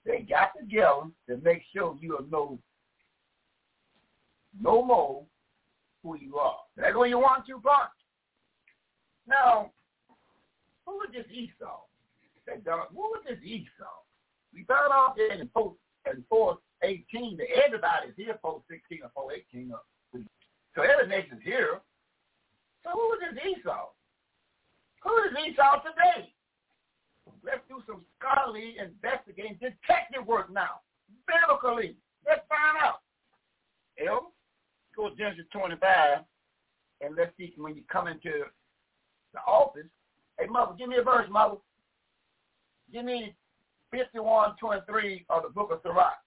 They got together to make sure you'll know no more who you are. That's what you want to bunch. Now, who this Esau? That done, who this Esau? We found out there in post in 418 that everybody's here post 16 or 418. So every nation's here. So who was this Esau? Who is Esau today? Let's do some scholarly investigating detective work now. Biblically. Let's find out. El, go to Genesis 25, and let's see when you come into the office. Hey, mother, give me a verse, mother. Give me 5123 of the book of Sirach.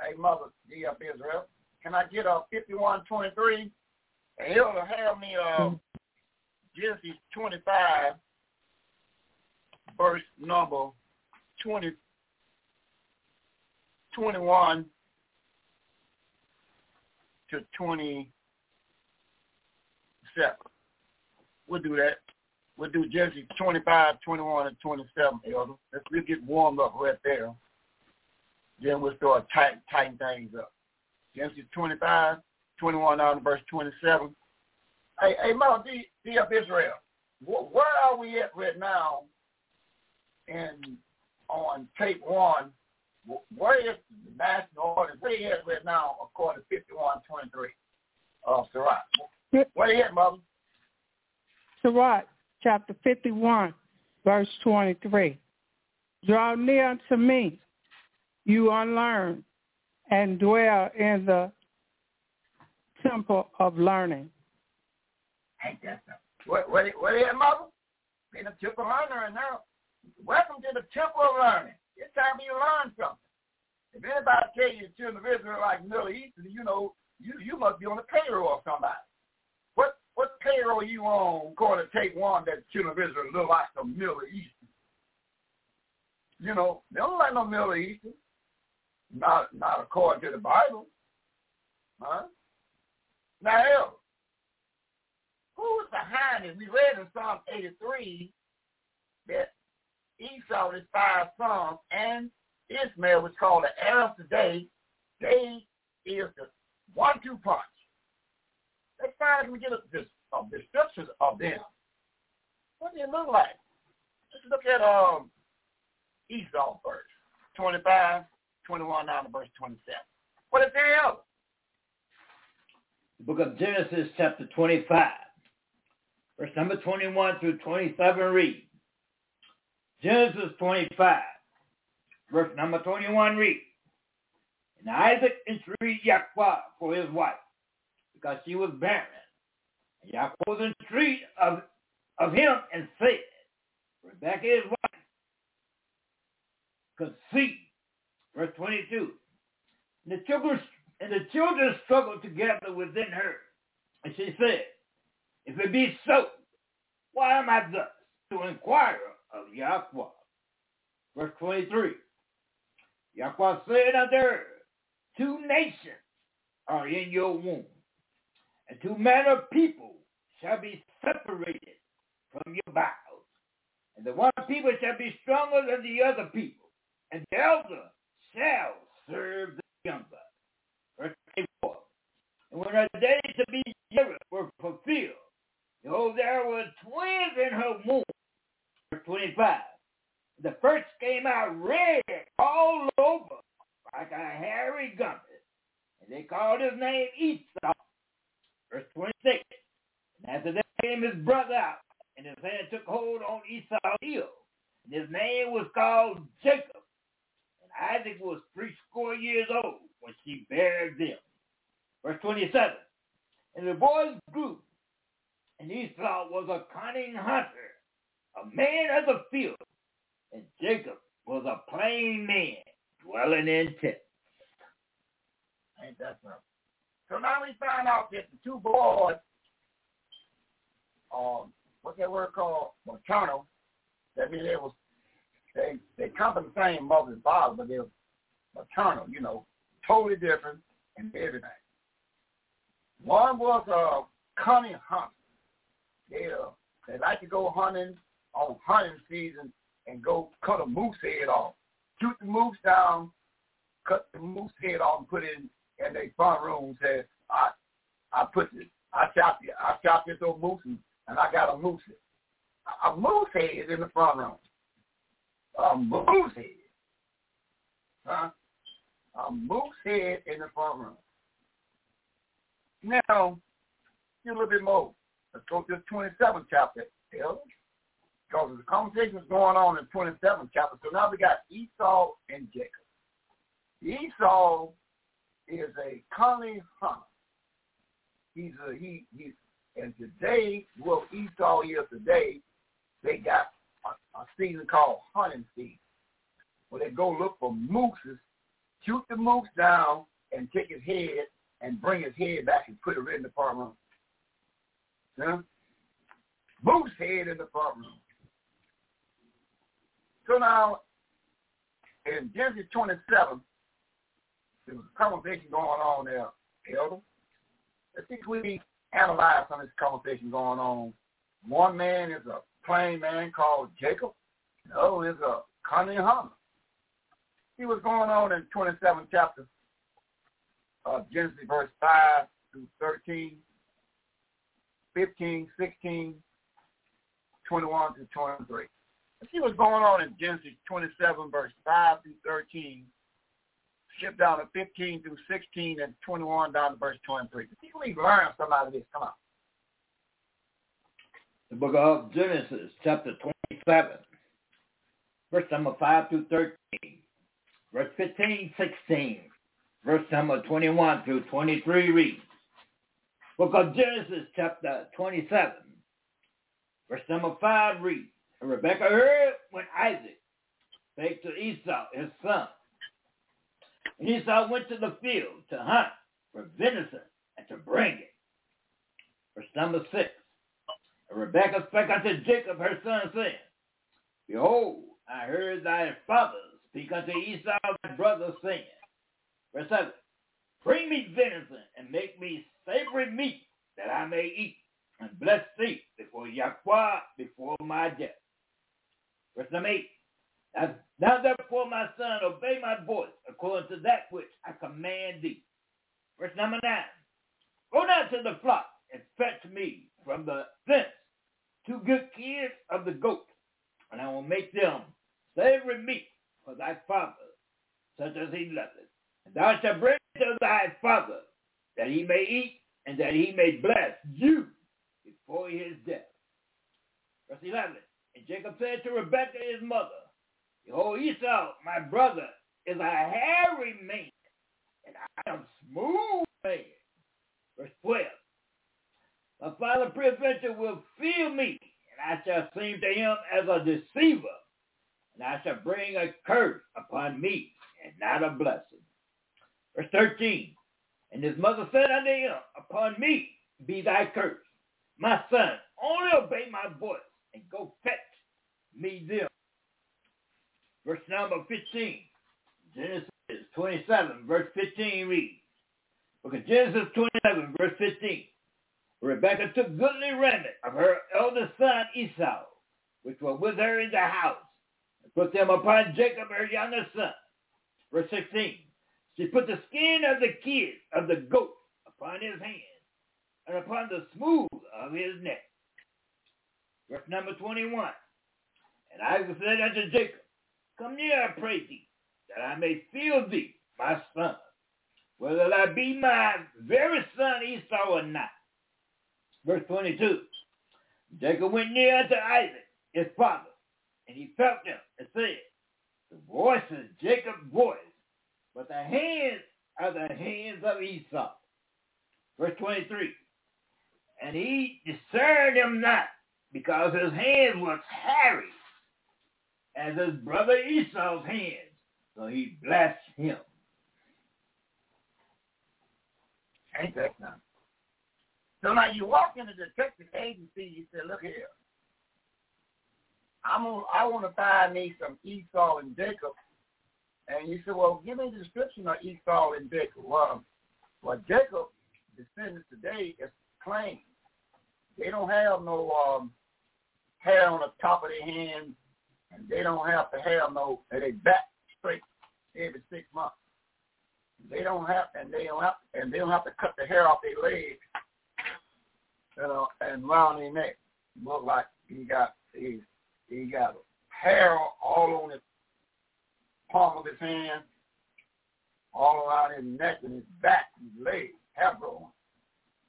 Hey, mother, G up Israel. Can I get a 5123? And he'll have me uh, Genesis 25, verse number 20, 21 to 27. We'll do that. We'll do Genesis 25, 21, and 27, Elder. Let's get warmed up right there. Then we'll start tighten, tighten things up. Genesis 25, 21 down to verse 27. Hey, hey, Mother, D, D of Israel, where are we at right now in on tape one? Where is the national order? Where are at right now according to 5123 of uh, Sirach? Where you at, Mother? Sirach, chapter 51, verse 23. Draw near unto me, you unlearned, and dwell in the temple of learning. Ain't that something? What, what, what is mother? In the temple of learning now. Welcome to the temple of learning. It's time for you to learn something. If anybody tell you the children of Israel like Middle East, you know, you, you must be on the payroll of somebody. What what payroll you on according to take one that the children of Israel look like the Middle East? You know, they don't like no Middle Eastern. Not not according to the Bible. Huh? Now, who was behind it? We read in Psalm 83 that Esau, his five sons, and Ishmael, was called the Arabs today, they is the one-two punch. Let's find we get a, this, a description of them. What do they look like? Let's look at um, Esau first. 25, 21 down to verse 27. What is there else? The book of Genesis chapter 25, verse number 21 through 27 read. Genesis 25, verse number 21 read. And Isaac entreated Yaquah for his wife, because she was barren. And Yaquah was entreated of, of him and said, Rebekah his wife conceived. Verse 22. And the children and the children struggled together within her. And she said, If it be so, why am I thus to inquire of Yahweh? Verse 23. Yahweh said unto her, Two nations are in your womb, and two manner of people shall be separated from your bowels. And the one people shall be stronger than the other people, and the elder shall serve the younger. Verse 24. And when her days to be years were fulfilled, behold, there were twins in her womb. Verse 25. The first came out red all over, like a hairy gumpet, and they called his name Esau. Verse 26. And after that came his brother out, and his hand took hold on Esau's heel, and his name was called Jacob. And Isaac was three score years old when she bare them. Verse 27. And the boys grew, and Esau was a cunning hunter a man of the field, and Jacob was a plain man dwelling in tents. Ain't that something? So now we find out that the two boys, um, what's that word called? Maternal. That means they was they they come from the same mother and father, but they're maternal, you know, totally different and everything. One was a cunning hunter. They uh, they like to go hunting on hunting season and go cut a moose head off, shoot the moose down, cut the moose head off and put it in in their front room. Said I I put this I shot the I shot this old moose and, and I got a moose head. A moose head in the front room. A moose head. Huh? A moose head in the front room. Now, a little bit more. Let's go to the 27th chapter, Because the conversation is going on in the 27th chapter. So now we got Esau and Jacob. Esau is a cunning hunter. He's a he he and today, well Esau is today, they got a, a season called hunting season. Where they go look for mooses, shoot the moose down and take his head and bring his head back and put it in the front room. Yeah? Moose head in the front room. So now, in Genesis 27, there was a conversation going on there, Elder. See if we analyze some of this conversation going on. One man is a plain man called Jacob. Other is a cunning hunter. See what's going on in 27th chapter uh, Genesis verse 5 through 13, 15, 16, 21 to 23. See what's going on in Genesis 27 verse 5 through 13. Skip down to 15 through 16 and 21 down to verse 23. Let's see if we learn something out of this. Come on. The book of Genesis, chapter 27, verse number 5 through 13, verse 15, 16, verse number 21 through 23 reads, Book of Genesis, chapter 27, verse number 5 reads, and Rebekah heard when Isaac spake to Esau, his son. And Esau went to the field to hunt for venison and to bring it. Verse number 6. And Rebekah spake unto Jacob her son, saying, Behold, I heard thy father speak unto Esau thy brother, saying, Verse 7. Bring me venison and make me savory meat that I may eat and bless thee before Yahweh before my death. Verse number 8. Now therefore, my son, obey my voice according to that which I command thee. Verse number 9. Go down to the flock and fetch me from the fence two good kids of the goat, and I will make them savory meat for thy father, such as he loveth. And thou shalt bring to thy father, that he may eat, and that he may bless you before his death. Verse 11. And Jacob said to Rebekah his mother, Behold, Esau, my brother, is a hairy man, and I am smooth man. Verse 12. My father peradventure will fear me, and I shall seem to him as a deceiver, and I shall bring a curse upon me, and not a blessing. Verse 13. And his mother said unto him, Upon me be thy curse. My son, only obey my voice and go fetch me them. Verse number 15. Genesis 27, verse 15 reads. Look at Genesis 27, verse 15. Rebekah took goodly raiment of her eldest son Esau, which were with her in the house, and put them upon Jacob her youngest son. Verse 16. She put the skin of the kid of the goat upon his hand and upon the smooth of his neck. Verse number 21. And Isaac said unto Jacob, Come near, I pray thee, that I may feel thee, my son, whether thou be my very son Esau or not. Verse 22. Jacob went near unto Isaac, his father, and he felt him and said, The voice is Jacob's voice, but the hands are the hands of Esau. Verse 23. And he discerned him not because his hands was hairy as his brother Esau's hands. So he blessed him. Ain't that something? So now you walk into the detective agency, you say, look here. I'm gonna, I want to find me some Esau and Jacob. And you say, well, give me the description of Esau and Jacob. Well, well Jacob, descendants today, is plain. They don't have no um, hair on the top of their hands, and they don't have to have no, and they back straight every six months. They don't have, and they don't have, and they don't have to cut the hair off their legs, you know, and round their neck. Look like he got he he got hair all on his palm of his hand, all around his neck and his back, his legs, hair growing.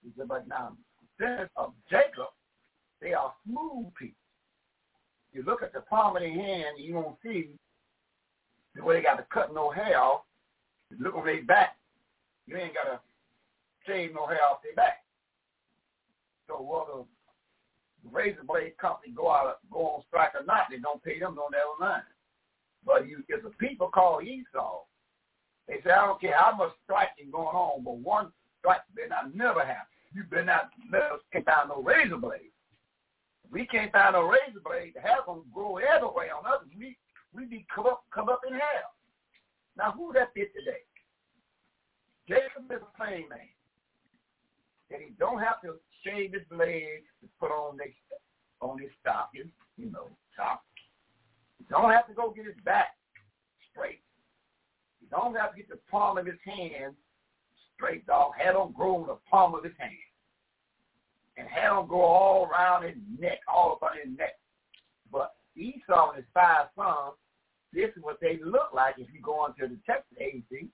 He said, but now, since of Jacob, they are smooth people. You look at the palm of their hand, you won't see the way they got to cut no hair off. Look on their back, you ain't got to shave no hair off their back. So whether the razor blade company go out go on strike or not, they don't pay them no never mind. But you, if the people call Esau, they say, I don't care how much striking going on, but one strike better not never happen. You better not let us can't find no razor blade. We can't find a razor blade. The hair gonna grow everywhere on us. We we be come up come up in hell. Now who that fit today? Jacob is a plain man. That he don't have to shave his blade to put on his on his stockings, you know, socks. He don't have to go get his back straight. He don't have to get the palm of his hand straight, dog. Hair don't grow the palm of his hand. And hair don't all around his neck, all up on his neck. But Esau and his five sons, this is what they look like if you go into the Texas agency.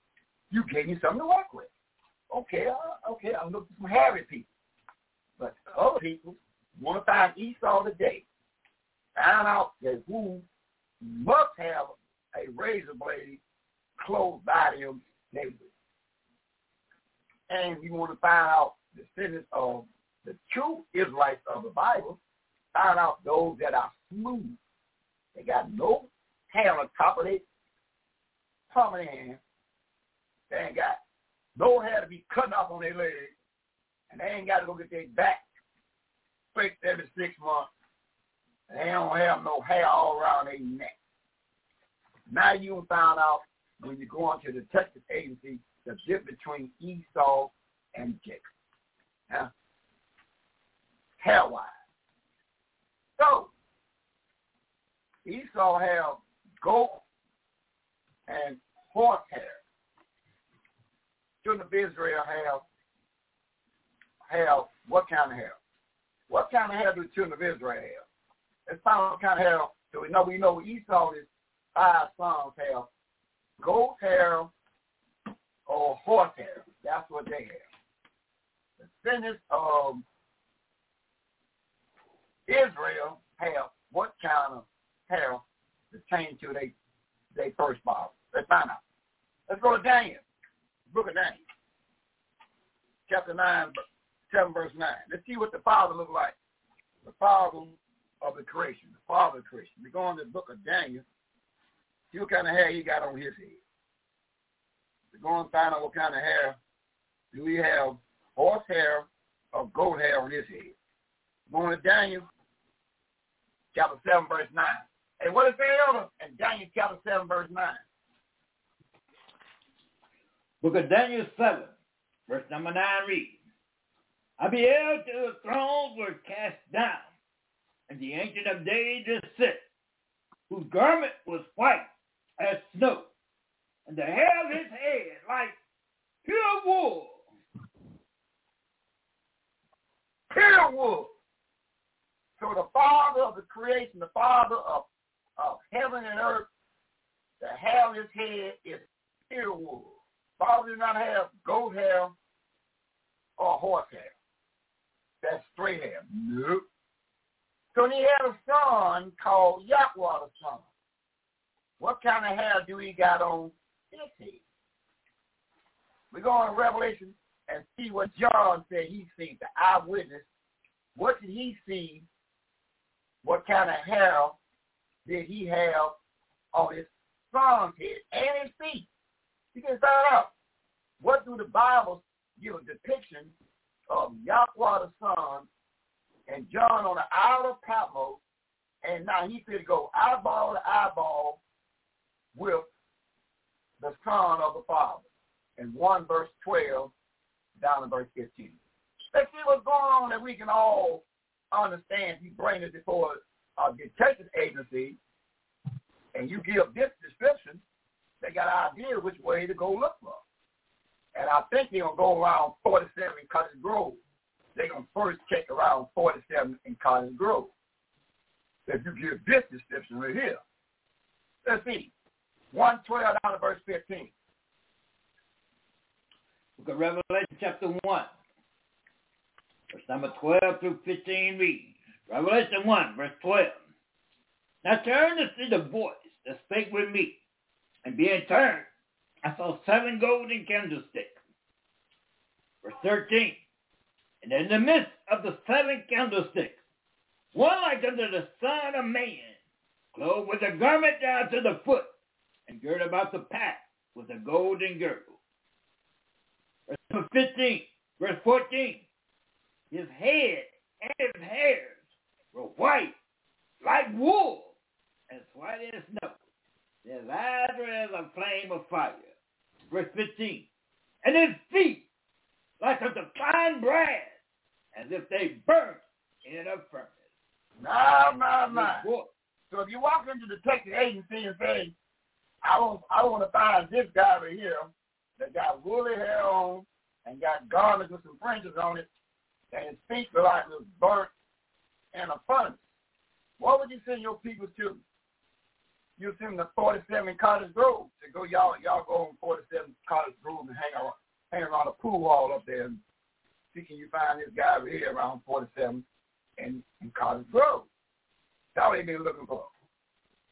You gave me something to work with. Okay, uh, okay, I'm looking for some hairy people. But other people want to find Esau today. Find out that who must have a razor blade close by them daily. And you want to find out the descendants of the true Israelites of the Bible, find out those that are smooth. They got no hair on top of their palm of their hand. They ain't got no hair to be cut off on their legs. And they ain't got to go get their back fixed every six months. And they don't have no hair all around their neck. Now you found out when you go into the detective agency the difference between Esau and Jacob. Now, hair-wise. So, Esau have goat and horse hair. Children of Israel have have what kind of hair? What kind of hair do the children of Israel have? Let's what kind of hair. So we know we know Esau is five sons have goat hair or horse hair. That's what they have. The descendants of um, Israel have what kind of hair pertaining to their they first body. Let's find out. Let's go to Daniel, book of Daniel, chapter 9, 7 verse 9. Let's see what the Father looked like. The Father of the creation, the Father of creation. We go into the book of Daniel, see what kind of hair he got on his head. We go and find out what kind of hair do we have, horse hair or goat hair on his head. Going to Daniel, chapter 7, verse 9. And what is that over in Daniel chapter 7, verse 9? Book of Daniel 7, verse number 9 reads, I beheld till the thrones were cast down, and the Ancient of Days is sit, whose garment was white as snow, and the hair of his head like pure wool. Pure wool. So the Father of the creation, the Father of, of heaven and earth, the hair of his head is pure wool. Father did not have goat hair or horse hair. That's straight hair. Nope. So he had a son called Yahweh the son. What kind of hair do he got on his head? We go on Revelation and see what John said he seen, the eyewitness. What did he see what kind of hair did he have on his son's head and his feet. You can find out what do the Bibles give a depiction of Yahweh the Son and John on the Isle of Patmos, and now he could go eyeball to eyeball with the Son of the Father in 1 verse 12 down to verse 15. Let's see what's going on that we can all understand. You bring it before a detection agency and you give this description, they got an idea which way to go look for. And I think they're going to go around 47 in Cottage Grove. They're going to first check around 47 in Cottage Grove. If you give this description right here. Let's see. 112 down to verse 15. Book of Revelation chapter 1. Verse number 12 through 15 reads. Revelation 1, verse 12. Now turn to see the voice that spake with me, and being turned, I saw seven golden candlesticks. Verse 13. And in the midst of the seven candlesticks, one like unto the Son of Man, clothed with a garment down to the foot, and girt about the path with a golden girdle. Verse 15, verse 14. His head and his hairs were white like wool, as white as snow. His eyes were as a flame of fire. Verse 15. And his feet like unto fine brass, as if they burnt in a furnace. No, no, no. So if you walk into the detective agency and say, I want, I want to find this guy right here that got woolly hair on and got garments with some fringes on it, and his feet were like was burnt in a furnace. What would you send your people to? You send them to 47 Cottage Grove to go, y'all, y'all go on 47 Cottage Grove and hang around, hang around the pool wall up there and see can you find this guy over here around 47 in, in Cottage Grove. That's what they been looking for.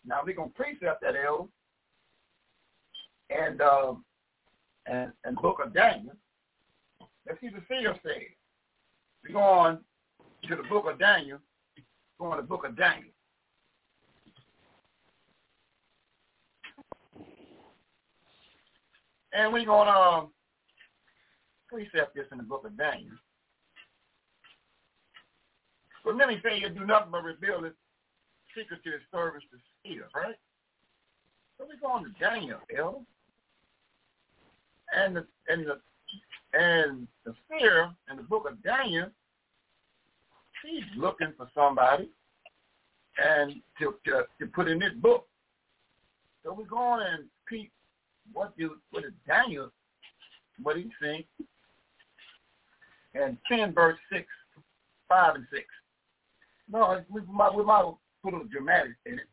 Now we're gonna precept that elder and um and and book of Daniel. Let's see the seer says. We go on to the book of Daniel. Go on to the book of Daniel. And we're going to um, precept this in the book of Daniel. But say you do nothing but reveal the secret to his servants to us, right? So we're going to Daniel, elder. And the and the and the seer in the book of Daniel, he's looking for somebody and to, to, to put in this book. So we go on and peep what do what is Daniel what he think and ten verse six, five and six. No, we might we might put a dramatic in it.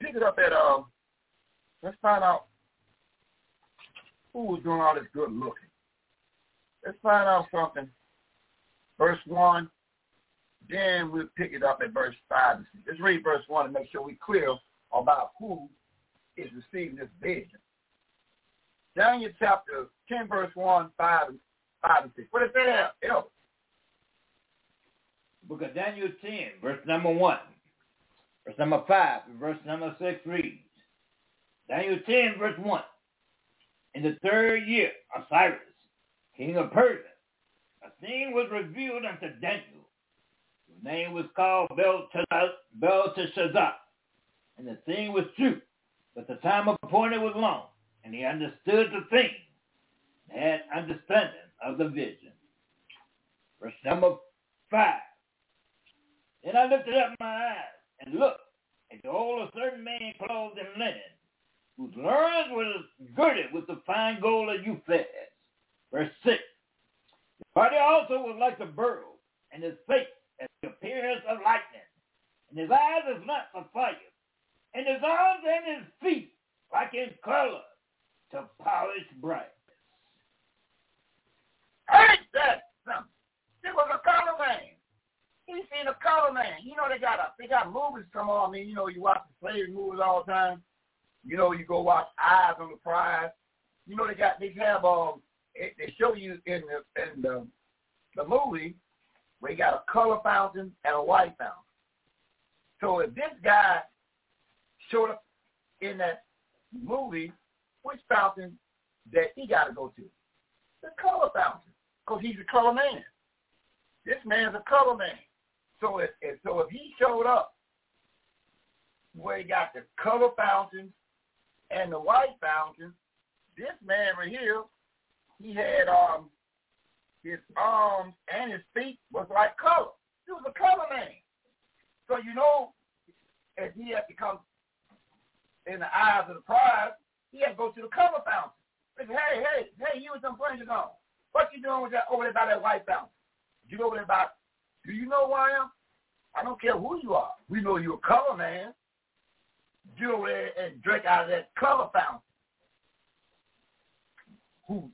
Pick it up at um. Let's find out who was doing all this good looking. Let's find out something. Verse 1, then we'll pick it up at verse 5. Let's read verse 1 to make sure we're clear about who is receiving this vision. Daniel chapter 10, verse 1, 5, and 5 and 6. What is that? Help. Book of Daniel 10, verse number 1. Verse number 5 and verse number 6 reads. Daniel 10, verse 1. In the third year of Cyrus, king of Persia, a thing was revealed unto Daniel, whose name was called Belteshazzar. And the thing was true, but the time appointed was long, and he understood the thing, and had understanding of the vision. Verse number five. Then I lifted up my eyes and looked, and behold, a certain man clothed in linen, whose loins were girded with the fine gold of Euphrates. Verse 6. His body also was like a bird, and his face as the appearance of lightning, and his eyes as lamps of fire, and his arms and his feet like in color to polished brightness. Ain't that something? It was a color man. He seen a color man. You know they got a, they got movies come on. I mean, you know you watch the slave movies all the time. You know you go watch Eyes on the Prize. You know they got they have um they show you in the in the the movie where you got a color fountain and a white fountain. So if this guy showed up in that movie, which fountain that he got to go to? The color fountain, because he's a color man. This man's a color man. So if, if so if he showed up where he got the color fountain and the white fountain, this man right here, he had um his arms and his feet was like color. He was a color man. So you know, if he had to come in the eyes of the prize, he had to go to the color fountain. Said, hey, hey, hey, you with some fringes on. What you doing with that over there by that white fountain? You over there by, do you know who I am? I don't care who you are. We know you're a color man. Get over there and drink out of that color fountain. Who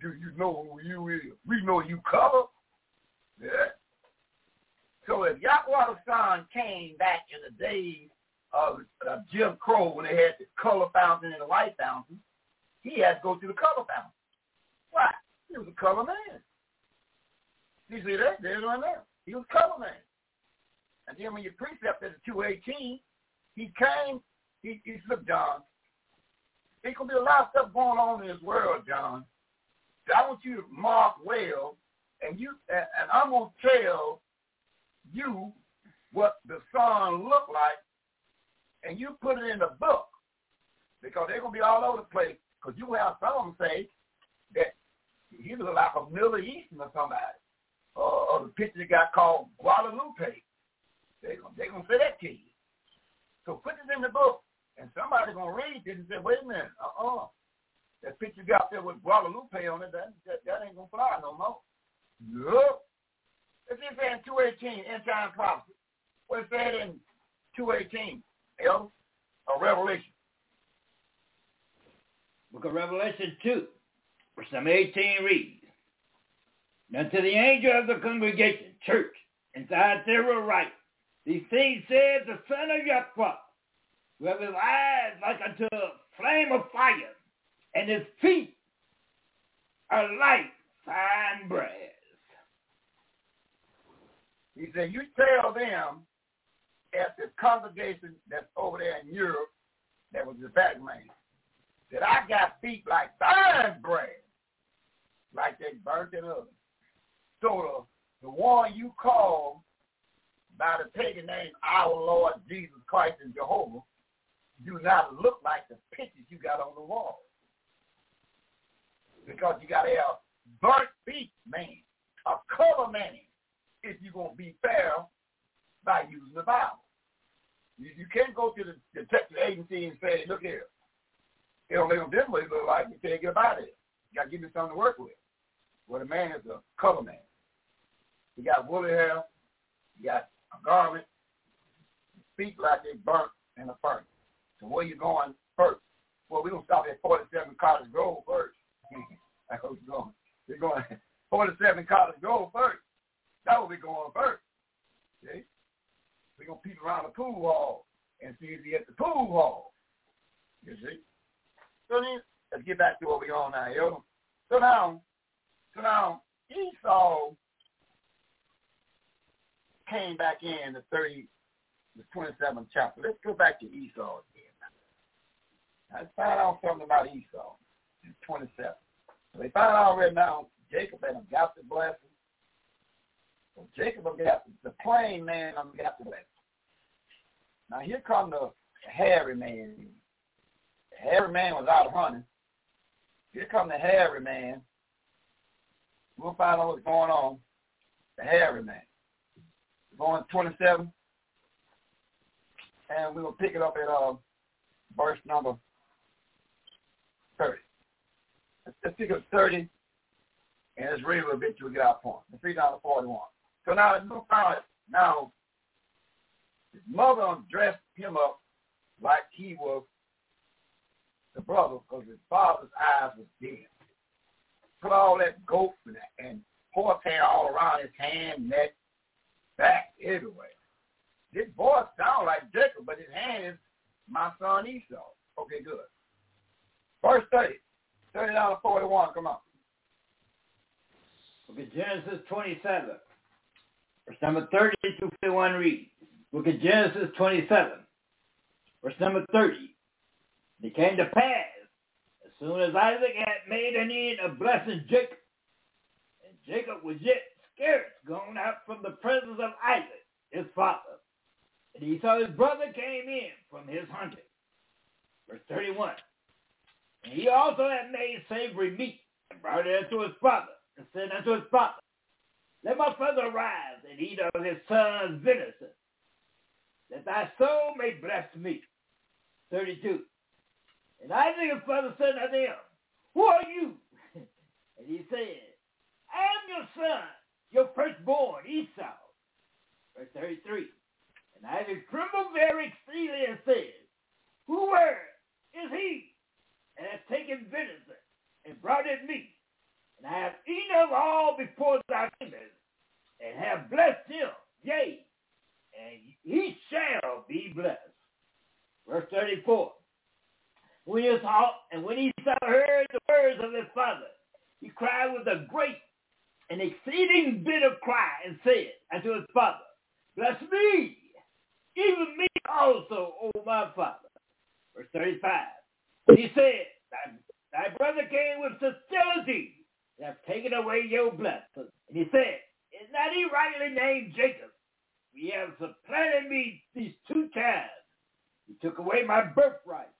do you know who you is? We know you color. Yeah. So if Yahweh son came back in the days of, of Jim Crow when they had the color fountain and the white fountain, he had to go to the color fountain. Why? He was a color man. You see that? There's one there. He was a color man. And then when you precept at the 218, he came, he, he said, John, there's going to be a lot of stuff going on in this world, John. I want you to mark well, and you and, and I'm to tell you what the sun looked like, and you put it in the book because they're to be all over the place. Because you have some say that he looked like a Middle Eastern or somebody, or, or the picture that got called Guadalupe. They're going they gonna say that to you. So put this in the book, and somebody's to read this and say, wait a minute, uh-uh. That picture got there with Guadalupe on it, that, that, that ain't going to fly no more. Nope. It's in saying 218, end time prophecy. What's that in 218? Elder? a Revelation? Book of Revelation 2, verse number 18 reads, Now to the angel of the congregation, church, inside will write, These things said the Son of Yahweh, who have his eyes like unto a flame of fire, and his feet are like fine brass. He said, you tell them at the congregation that's over there in Europe, that was the back man, that I got feet like fine brass, like they burnt it up. So the, the one you call by the pagan name our Lord Jesus Christ and Jehovah do not look like the pictures you got on the wall. Because you got to have burnt feet, man, a color man, if you're going to be fair by using the Bible. You, you can't go to the detective agency and say, look here, it don't live this way look like you can't get about it. You got to give me something to work with. Well, the man is a color man. He got woolly hair. He got a garment. Speak like they burnt in a furnace. So where you going first? Well, we're going to stop at 47 Cottage Grove first. That's where we're going. We're going 47 Cottage Grove first. That will be going first. See? We're going to peek around the pool hall and see if he at the pool hall. You see? So then, let's get back to what we're now, yo. So now, so now, Esau came back in the 30, the 27th chapter. Let's go back to Esau again. Let's find out something about Esau in 27. So they find out right now Jacob had got the blessing. So Jacob got the plain man got the blessing. Now here come the hairy man. The hairy man was out hunting. Here come the hairy man. We'll find out what's going on. The hairy man. Going 27. And we will pick it up at uh, verse number 30. Let's, pick up 30. And let's read a bit we get our point. Let's read down to 41. So now, no pilot. now his mother dressed him up like he was the brother because his father's eyes was dim. Put all that goat and, and horsehair all around his hand, neck, back, everywhere. This voice sounds like Jacob, but his hand is my son Esau. Okay, good. Verse 30. 30 down to 41. Come on. Okay, Genesis 27. Verse number 30 to 51 reads, Look at Genesis 27, verse number 30. It came to pass, as soon as Isaac had made an end of blessing Jacob, and Jacob was yet scarce gone out from the presence of Isaac, his father, and he saw his brother came in from his hunting. Verse 31. And he also had made savory meat and brought it unto his father and said unto his father, Let my father arise and eat of his son's venison, that thy soul may bless me. 32. And Isaac his father said unto him, Who are you? and he said, I am your son, your firstborn, Esau. Verse 33. And Isaac trembled very exceedingly and said, Who were is he and hath taken venison and brought it me? And I have eaten of all before thy enemies and have blessed him, yea, and he shall be blessed. Verse 34. When he saw, and when he saw heard the words of his father, he cried with a great and exceeding bitter cry and said unto his father, Bless me, even me also, O my father. Verse 35. He said, thy, thy brother came with hostility and have taken away your blessing. And he said, Is not he rightly named Jacob? He have supplanted me these two times. He took away my birthright.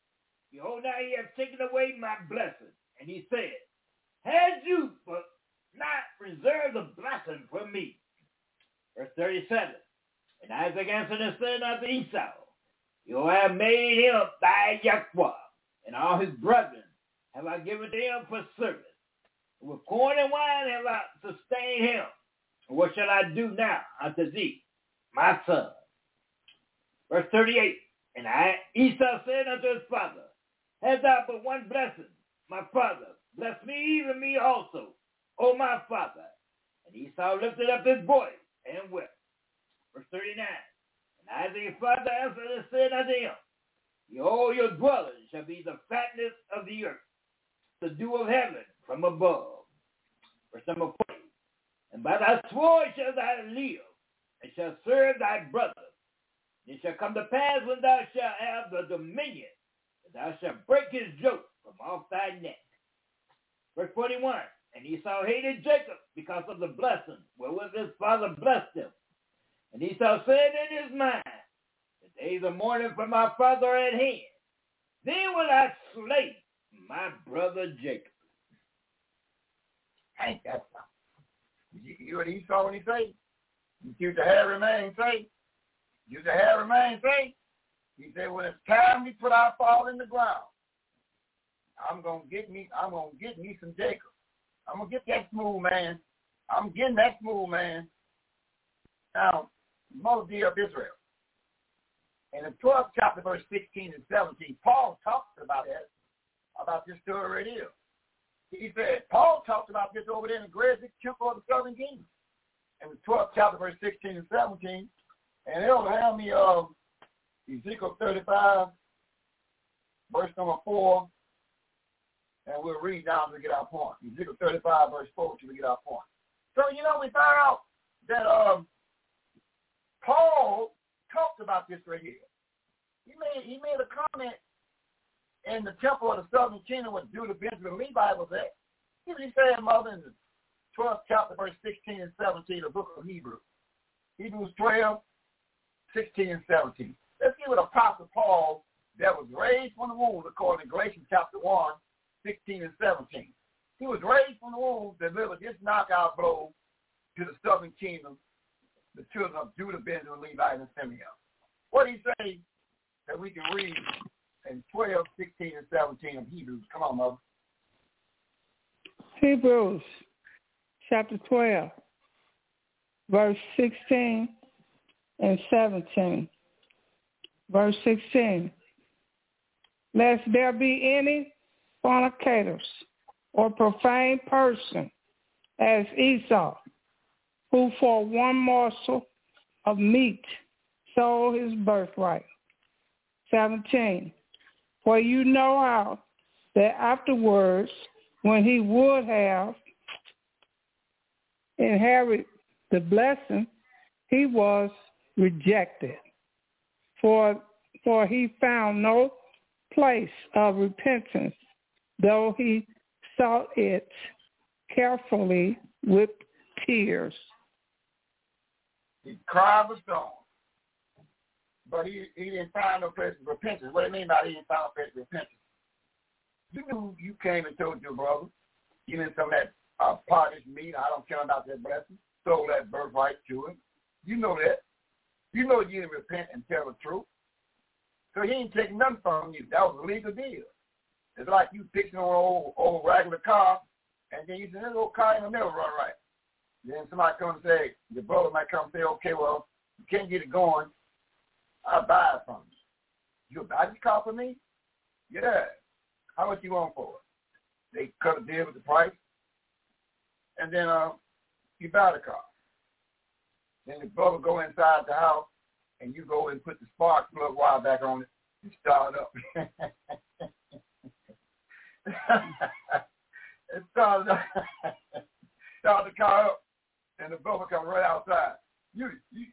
Behold, now he have taken away my blessing. And he said, Had you but not reserved the blessing for me. Verse 37. And Isaac answered and said unto Esau, You have made him thy Yahweh, and all his brethren have I given to him for service. With corn and wine have I sustained him. What shall I do now unto thee, my son? Verse 38. And I, Esau said unto his father, Hast thou but one blessing, my father? Bless me, even me also, O my father. And Esau lifted up his voice and wept. Verse 39. And Isaac his father answered and said unto him, Behold, your dwelling shall be the fatness of the earth, the dew of heaven from above. Verse number 40. And by thy sword shall thou live, and shall serve thy brother. It shall come to pass when thou shalt have the dominion, that thou shalt break his yoke from off thy neck. Verse 41. And Esau hated Jacob because of the blessing wherewith his father blessed him. And Esau said in his mind, Day the days of mourning for my father at hand. Then will I slay my brother Jacob. Ain't that something? You, you what Esau when he say? You keep the hair remain say? You the hair remain say? He said, when it's time we put our fall in the ground, I'm gonna get me I'm gonna get me some Jacob. I'm gonna get that smooth man. I'm getting that smooth man. Now, Moses of Israel. And in the 12th chapter, verse 16 and 17, Paul talks about that, about this story right here. He said, Paul talked about this over there in the great temple of the southern kingdom. In the 12th chapter, verse 16 and 17, and it'll have me of Ezekiel 35, verse number 4, and we'll read down to get our point. Ezekiel 35, verse 4, to get our point. So, you know, we found out that um, Paul talked about this right here. He made he made a comment in the temple of the southern kingdom where Judah, Benjamin, Levi was at. He said, Mother, in the 12th chapter, verse 16 and 17, the book of Hebrews. Hebrews 12, 16 and 17. Let's see what Apostle Paul that was raised from the womb, according to Galatians chapter 1, 16 and 17. He was raised from the womb to deliver this knockout blow to the southern kingdom the children of Judah, Benjamin, Levi, and Simeon. What do he say that we can read in 12, 16, and 17 of Hebrews? Come on, Mother. Hebrews chapter 12, verse 16 and 17. Verse 16. Lest there be any fornicators or profane person as Esau, who for one morsel of meat sold his birthright. 17. For you know how that afterwards, when he would have inherited the blessing, he was rejected, for for he found no place of repentance, though he sought it carefully with tears. He cried for stone. But he, he didn't find no place of repentance. What do you mean by he didn't find no place of repentance? You knew you came and told your brother, even some of that uh, pottage meat, I don't care about that blessing, sold that birthright to him. You know that. You know you didn't repent and tell the truth. So he ain't taking nothing from you. That was a legal deal. It's like you fixing an old, old regular car, and then you say, this old car ain't never run right. Then somebody comes and say, your brother might come and say, okay, well, you can't get it going. I'll buy it from you. You'll buy this car for me? Yeah. How much you want for it? They cut a deal with the price. And then uh, you buy the car. Then the brother go inside the house and you go and put the spark plug wire back on it and start it up. it started up. start the car up and the brother come right outside. You, you,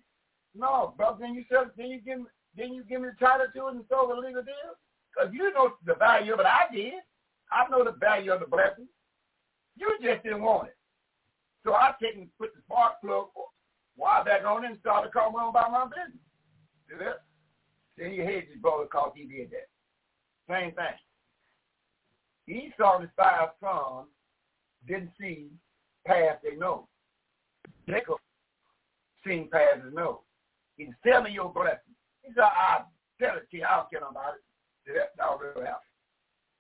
no, brother. Then you said, then you give then you give me the title to it and so the legal deal. Cause you know the value of it. I did. I know the value of the blessing. You just didn't want it. So I take and put the spark plug wire back on it and started calling on about my business. See that? Then you hate his brother cause he did that. Same thing. Esau and his five sons didn't see past their nose. Jacob seen past his nose. He said, tell me your blessing. He said, I'll tell it to you. I don't care about it. See, that, that really happened.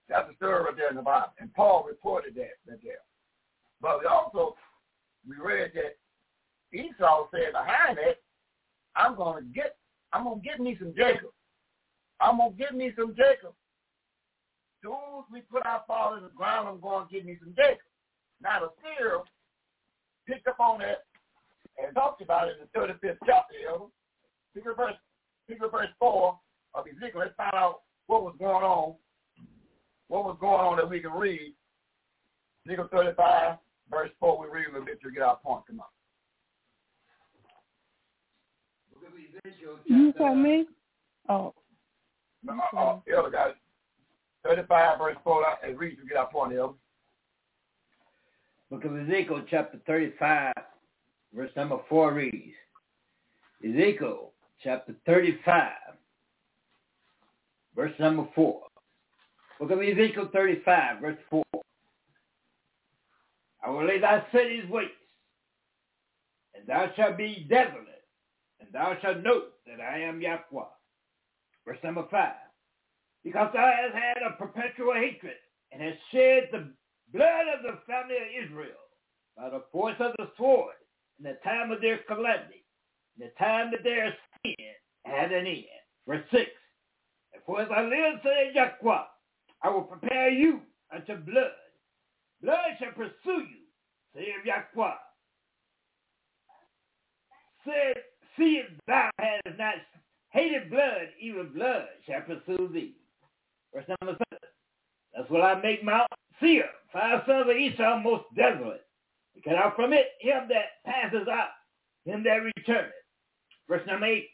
That's the story right there in the Bible. And Paul reported that right there. But we also, we read that Esau said behind it, I'm going to get, I'm going to get me some Jacob. I'm going to get me some Jacob. Soon as we put our father in the ground, I'm going to get me some Jacob. Now the seer picked up on that and talked about it in the 35th chapter, yo. Pick up verse, pick up verse 4 of Ezekiel. Let's find out what was going on, what was going on that we can read. Ezekiel 35, verse 4, we read a little bit to get our point. Come on. You tell me? Oh. No, uh, Elder got it. 35, verse 4, and read to get our point, Elder. Book of Ezekiel, chapter 35, verse number 4 reads, Ezekiel, chapter 35, verse number 4. Book of Ezekiel 35, verse 4. I will lay thy cities waste, and thou shalt be desolate, and thou shalt know that I am Yahweh. Verse number 5. Because thou hast had a perpetual hatred, and hast shed the blood of the family of Israel by the force of the sword the time of their calamity, the time that their sin had an end. Verse 6. For as I live, saith Yahweh, I will prepare you unto blood. Blood shall pursue you, saith Yahweh. Said, see if thou hast not hated blood, even blood shall pursue thee. Verse number seven. That's what I make Mount Seir, five sons of Esau, most desolate. Because out from it him that passes out, him that returneth. Verse number eight.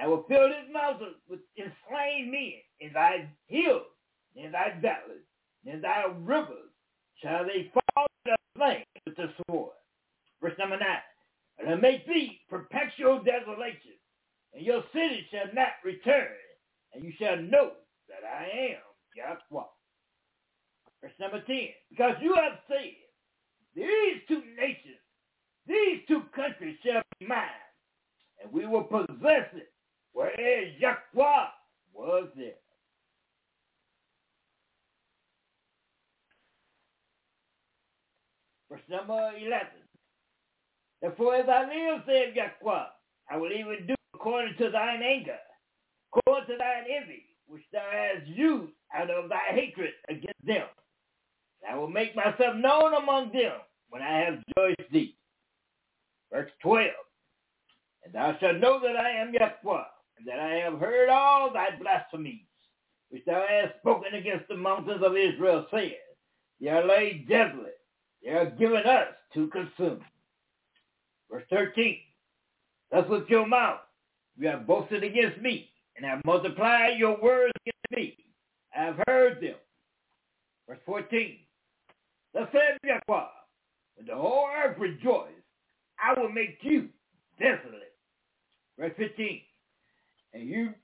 I will fill this mountain with slain men in thy hills, in thy valleys, in thy rivers shall they fall to the flame with the sword. Verse number nine. And I make thee perpetual desolation, and your city shall not return, and you shall know that I am Yahweh. Verse number 10. Because you have said, these two nations, these two countries shall be mine, and we will possess it whereas Yahweh was there. Verse number 11. Therefore as I live, said Yahweh, I will even do according to thine anger, according to thine envy, which thou hast used out of thy hatred against them. I will make myself known among them when I have judged thee. Verse 12. And thou shalt know that I am Yahweh, and that I have heard all thy blasphemies, which thou hast spoken against the mountains of Israel, saying, They are laid desolate, they are given us to consume. Verse 13. Thus with your mouth you have boasted against me, and have multiplied your words against me. I have heard them. Verse 14. The said Yahweh, when the whole earth rejoice, I will make you desolate. Verse 15. And you,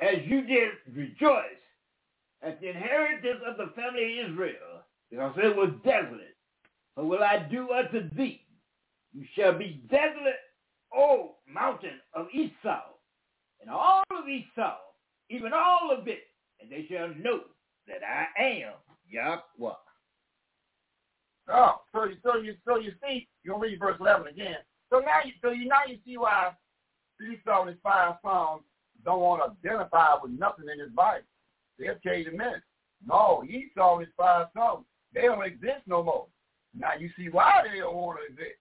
as you did rejoice at the inheritance of the family of Israel, because it was desolate, so will I do unto thee. You shall be desolate, O mountain of Esau, and all of Esau, even all of it, and they shall know that I am Yahweh. Oh, so you so you so you see, you'll read verse eleven again. So now you so you now you see why Esau and his five sons don't want to identify with nothing in his Bible. They'll tell you a minute. No, Esau and his five sons, they don't exist no more. Now you see why they don't want to exist.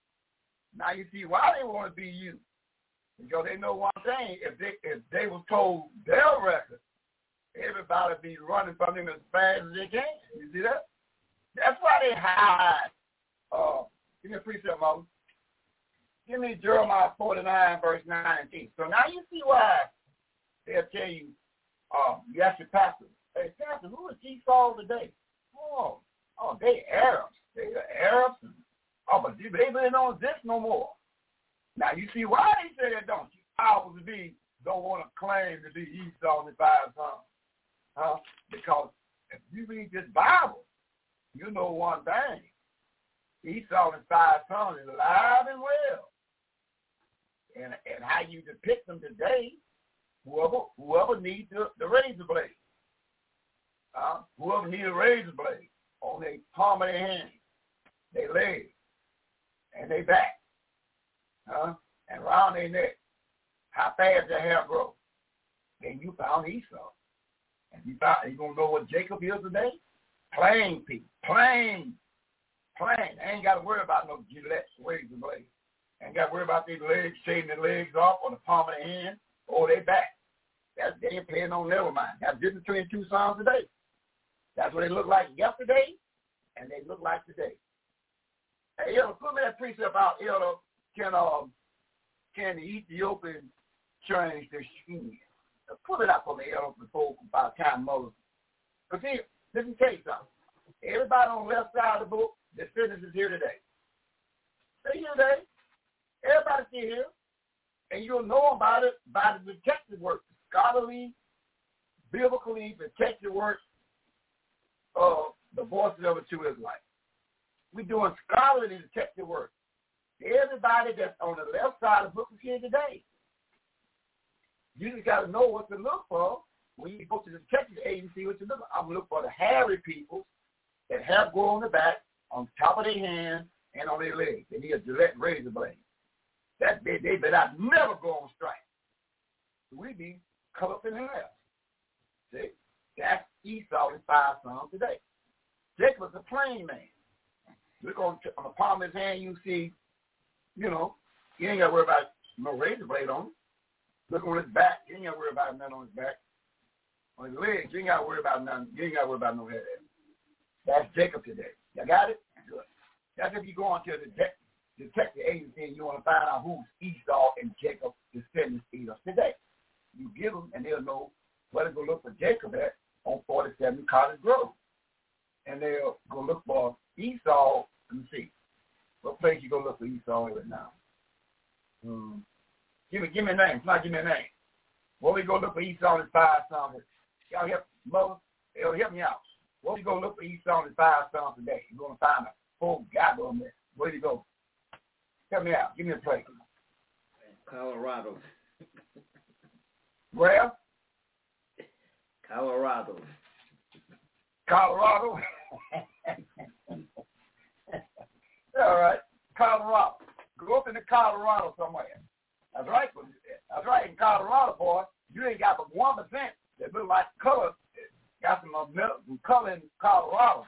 Now you see why they want to be you. Because they know one thing, if they if they were told their record, everybody be running from them as fast as they can. You see that? That's why they hide. Uh, give me a precept, Mother. Give me Jeremiah 49, verse 19. So now you see why they'll tell you, uh, you ask your pastor, hey, pastor, who is Esau today? Oh, oh, they Arabs. They are Arabs. Oh, but they really don't exist no more. Now you see why they say that, don't you? Powers to be don't want to claim to be Esau and the five sons. Huh? Because if you read this Bible, you know one thing. Esau and five sons is alive and well. And and how you depict them today, whoever whoever needs the, the razor blade. Uh, whoever needs a razor blade on their palm of their hand, their leg, and their back, huh? and around their neck, how fast their hair grows. Then you found Esau. And you found you gonna know what Jacob is today? Plain people. Plain. Plain. Ain't gotta worry about no Gillette razor blade. Ain't gotta worry about their legs shaving their legs off on the palm of their hand or their back. That's they ain't playing no never mind. That's the difference between two songs today. That's what they look like yesterday and they look like today. Hey, Elder, put me that precept out, Elder. Can um can the Ethiopian change their skin? Put it up for me, Elder, before about time Moses. Because see, let me tell you something. Everybody on the left side of the book that finishes here today. Stay here today. Everybody see here. And you'll know about it by the detective work, scholarly, biblically detective work of the voices of the two Israelites. We're doing scholarly detective work. Everybody that's on the left side of the book is here today. You just got to know what to look for when you go to the detective agency. What to look. I'm looking for the hairy people that have grown on the back, on top of their hand, and on their legs. They need a Gillette razor blade. That they, they better never go on strike. We be cut up in half. See? That's Esau and five sons today. Jacob was a plain man. Look on, on the palm of his hand, you see, you know, he ain't got to worry about no razor blade on him. Look on his back, you ain't got to worry about nothing on his back. On his legs, you ain't got to worry about nothing. You ain't got to worry about no there. That's Jacob today. You got it? Good. That's if you go on to the detective, agency and you want to find out who's Esau and Jacob descendants is today. You give them and they'll know where to go look for Jacob at on 47 College Grove. And they'll go look for Esau. Let me see. What place you go look for Esau right now? Hmm. Give me, give me a name. Not give me a name. Where we go look for Esau and five sons? Y'all help, mother. Help me out. Where we go look for Esau and his five sons today? You're gonna find a full on there. Where do you go? Help me out. Give me a place. Colorado. Where? Colorado. Colorado. All right, Colorado. Go up into Colorado somewhere. That's right. That's right. In Colorado, boy, you ain't got but one percent that look like color. Got some, some color in Colorado.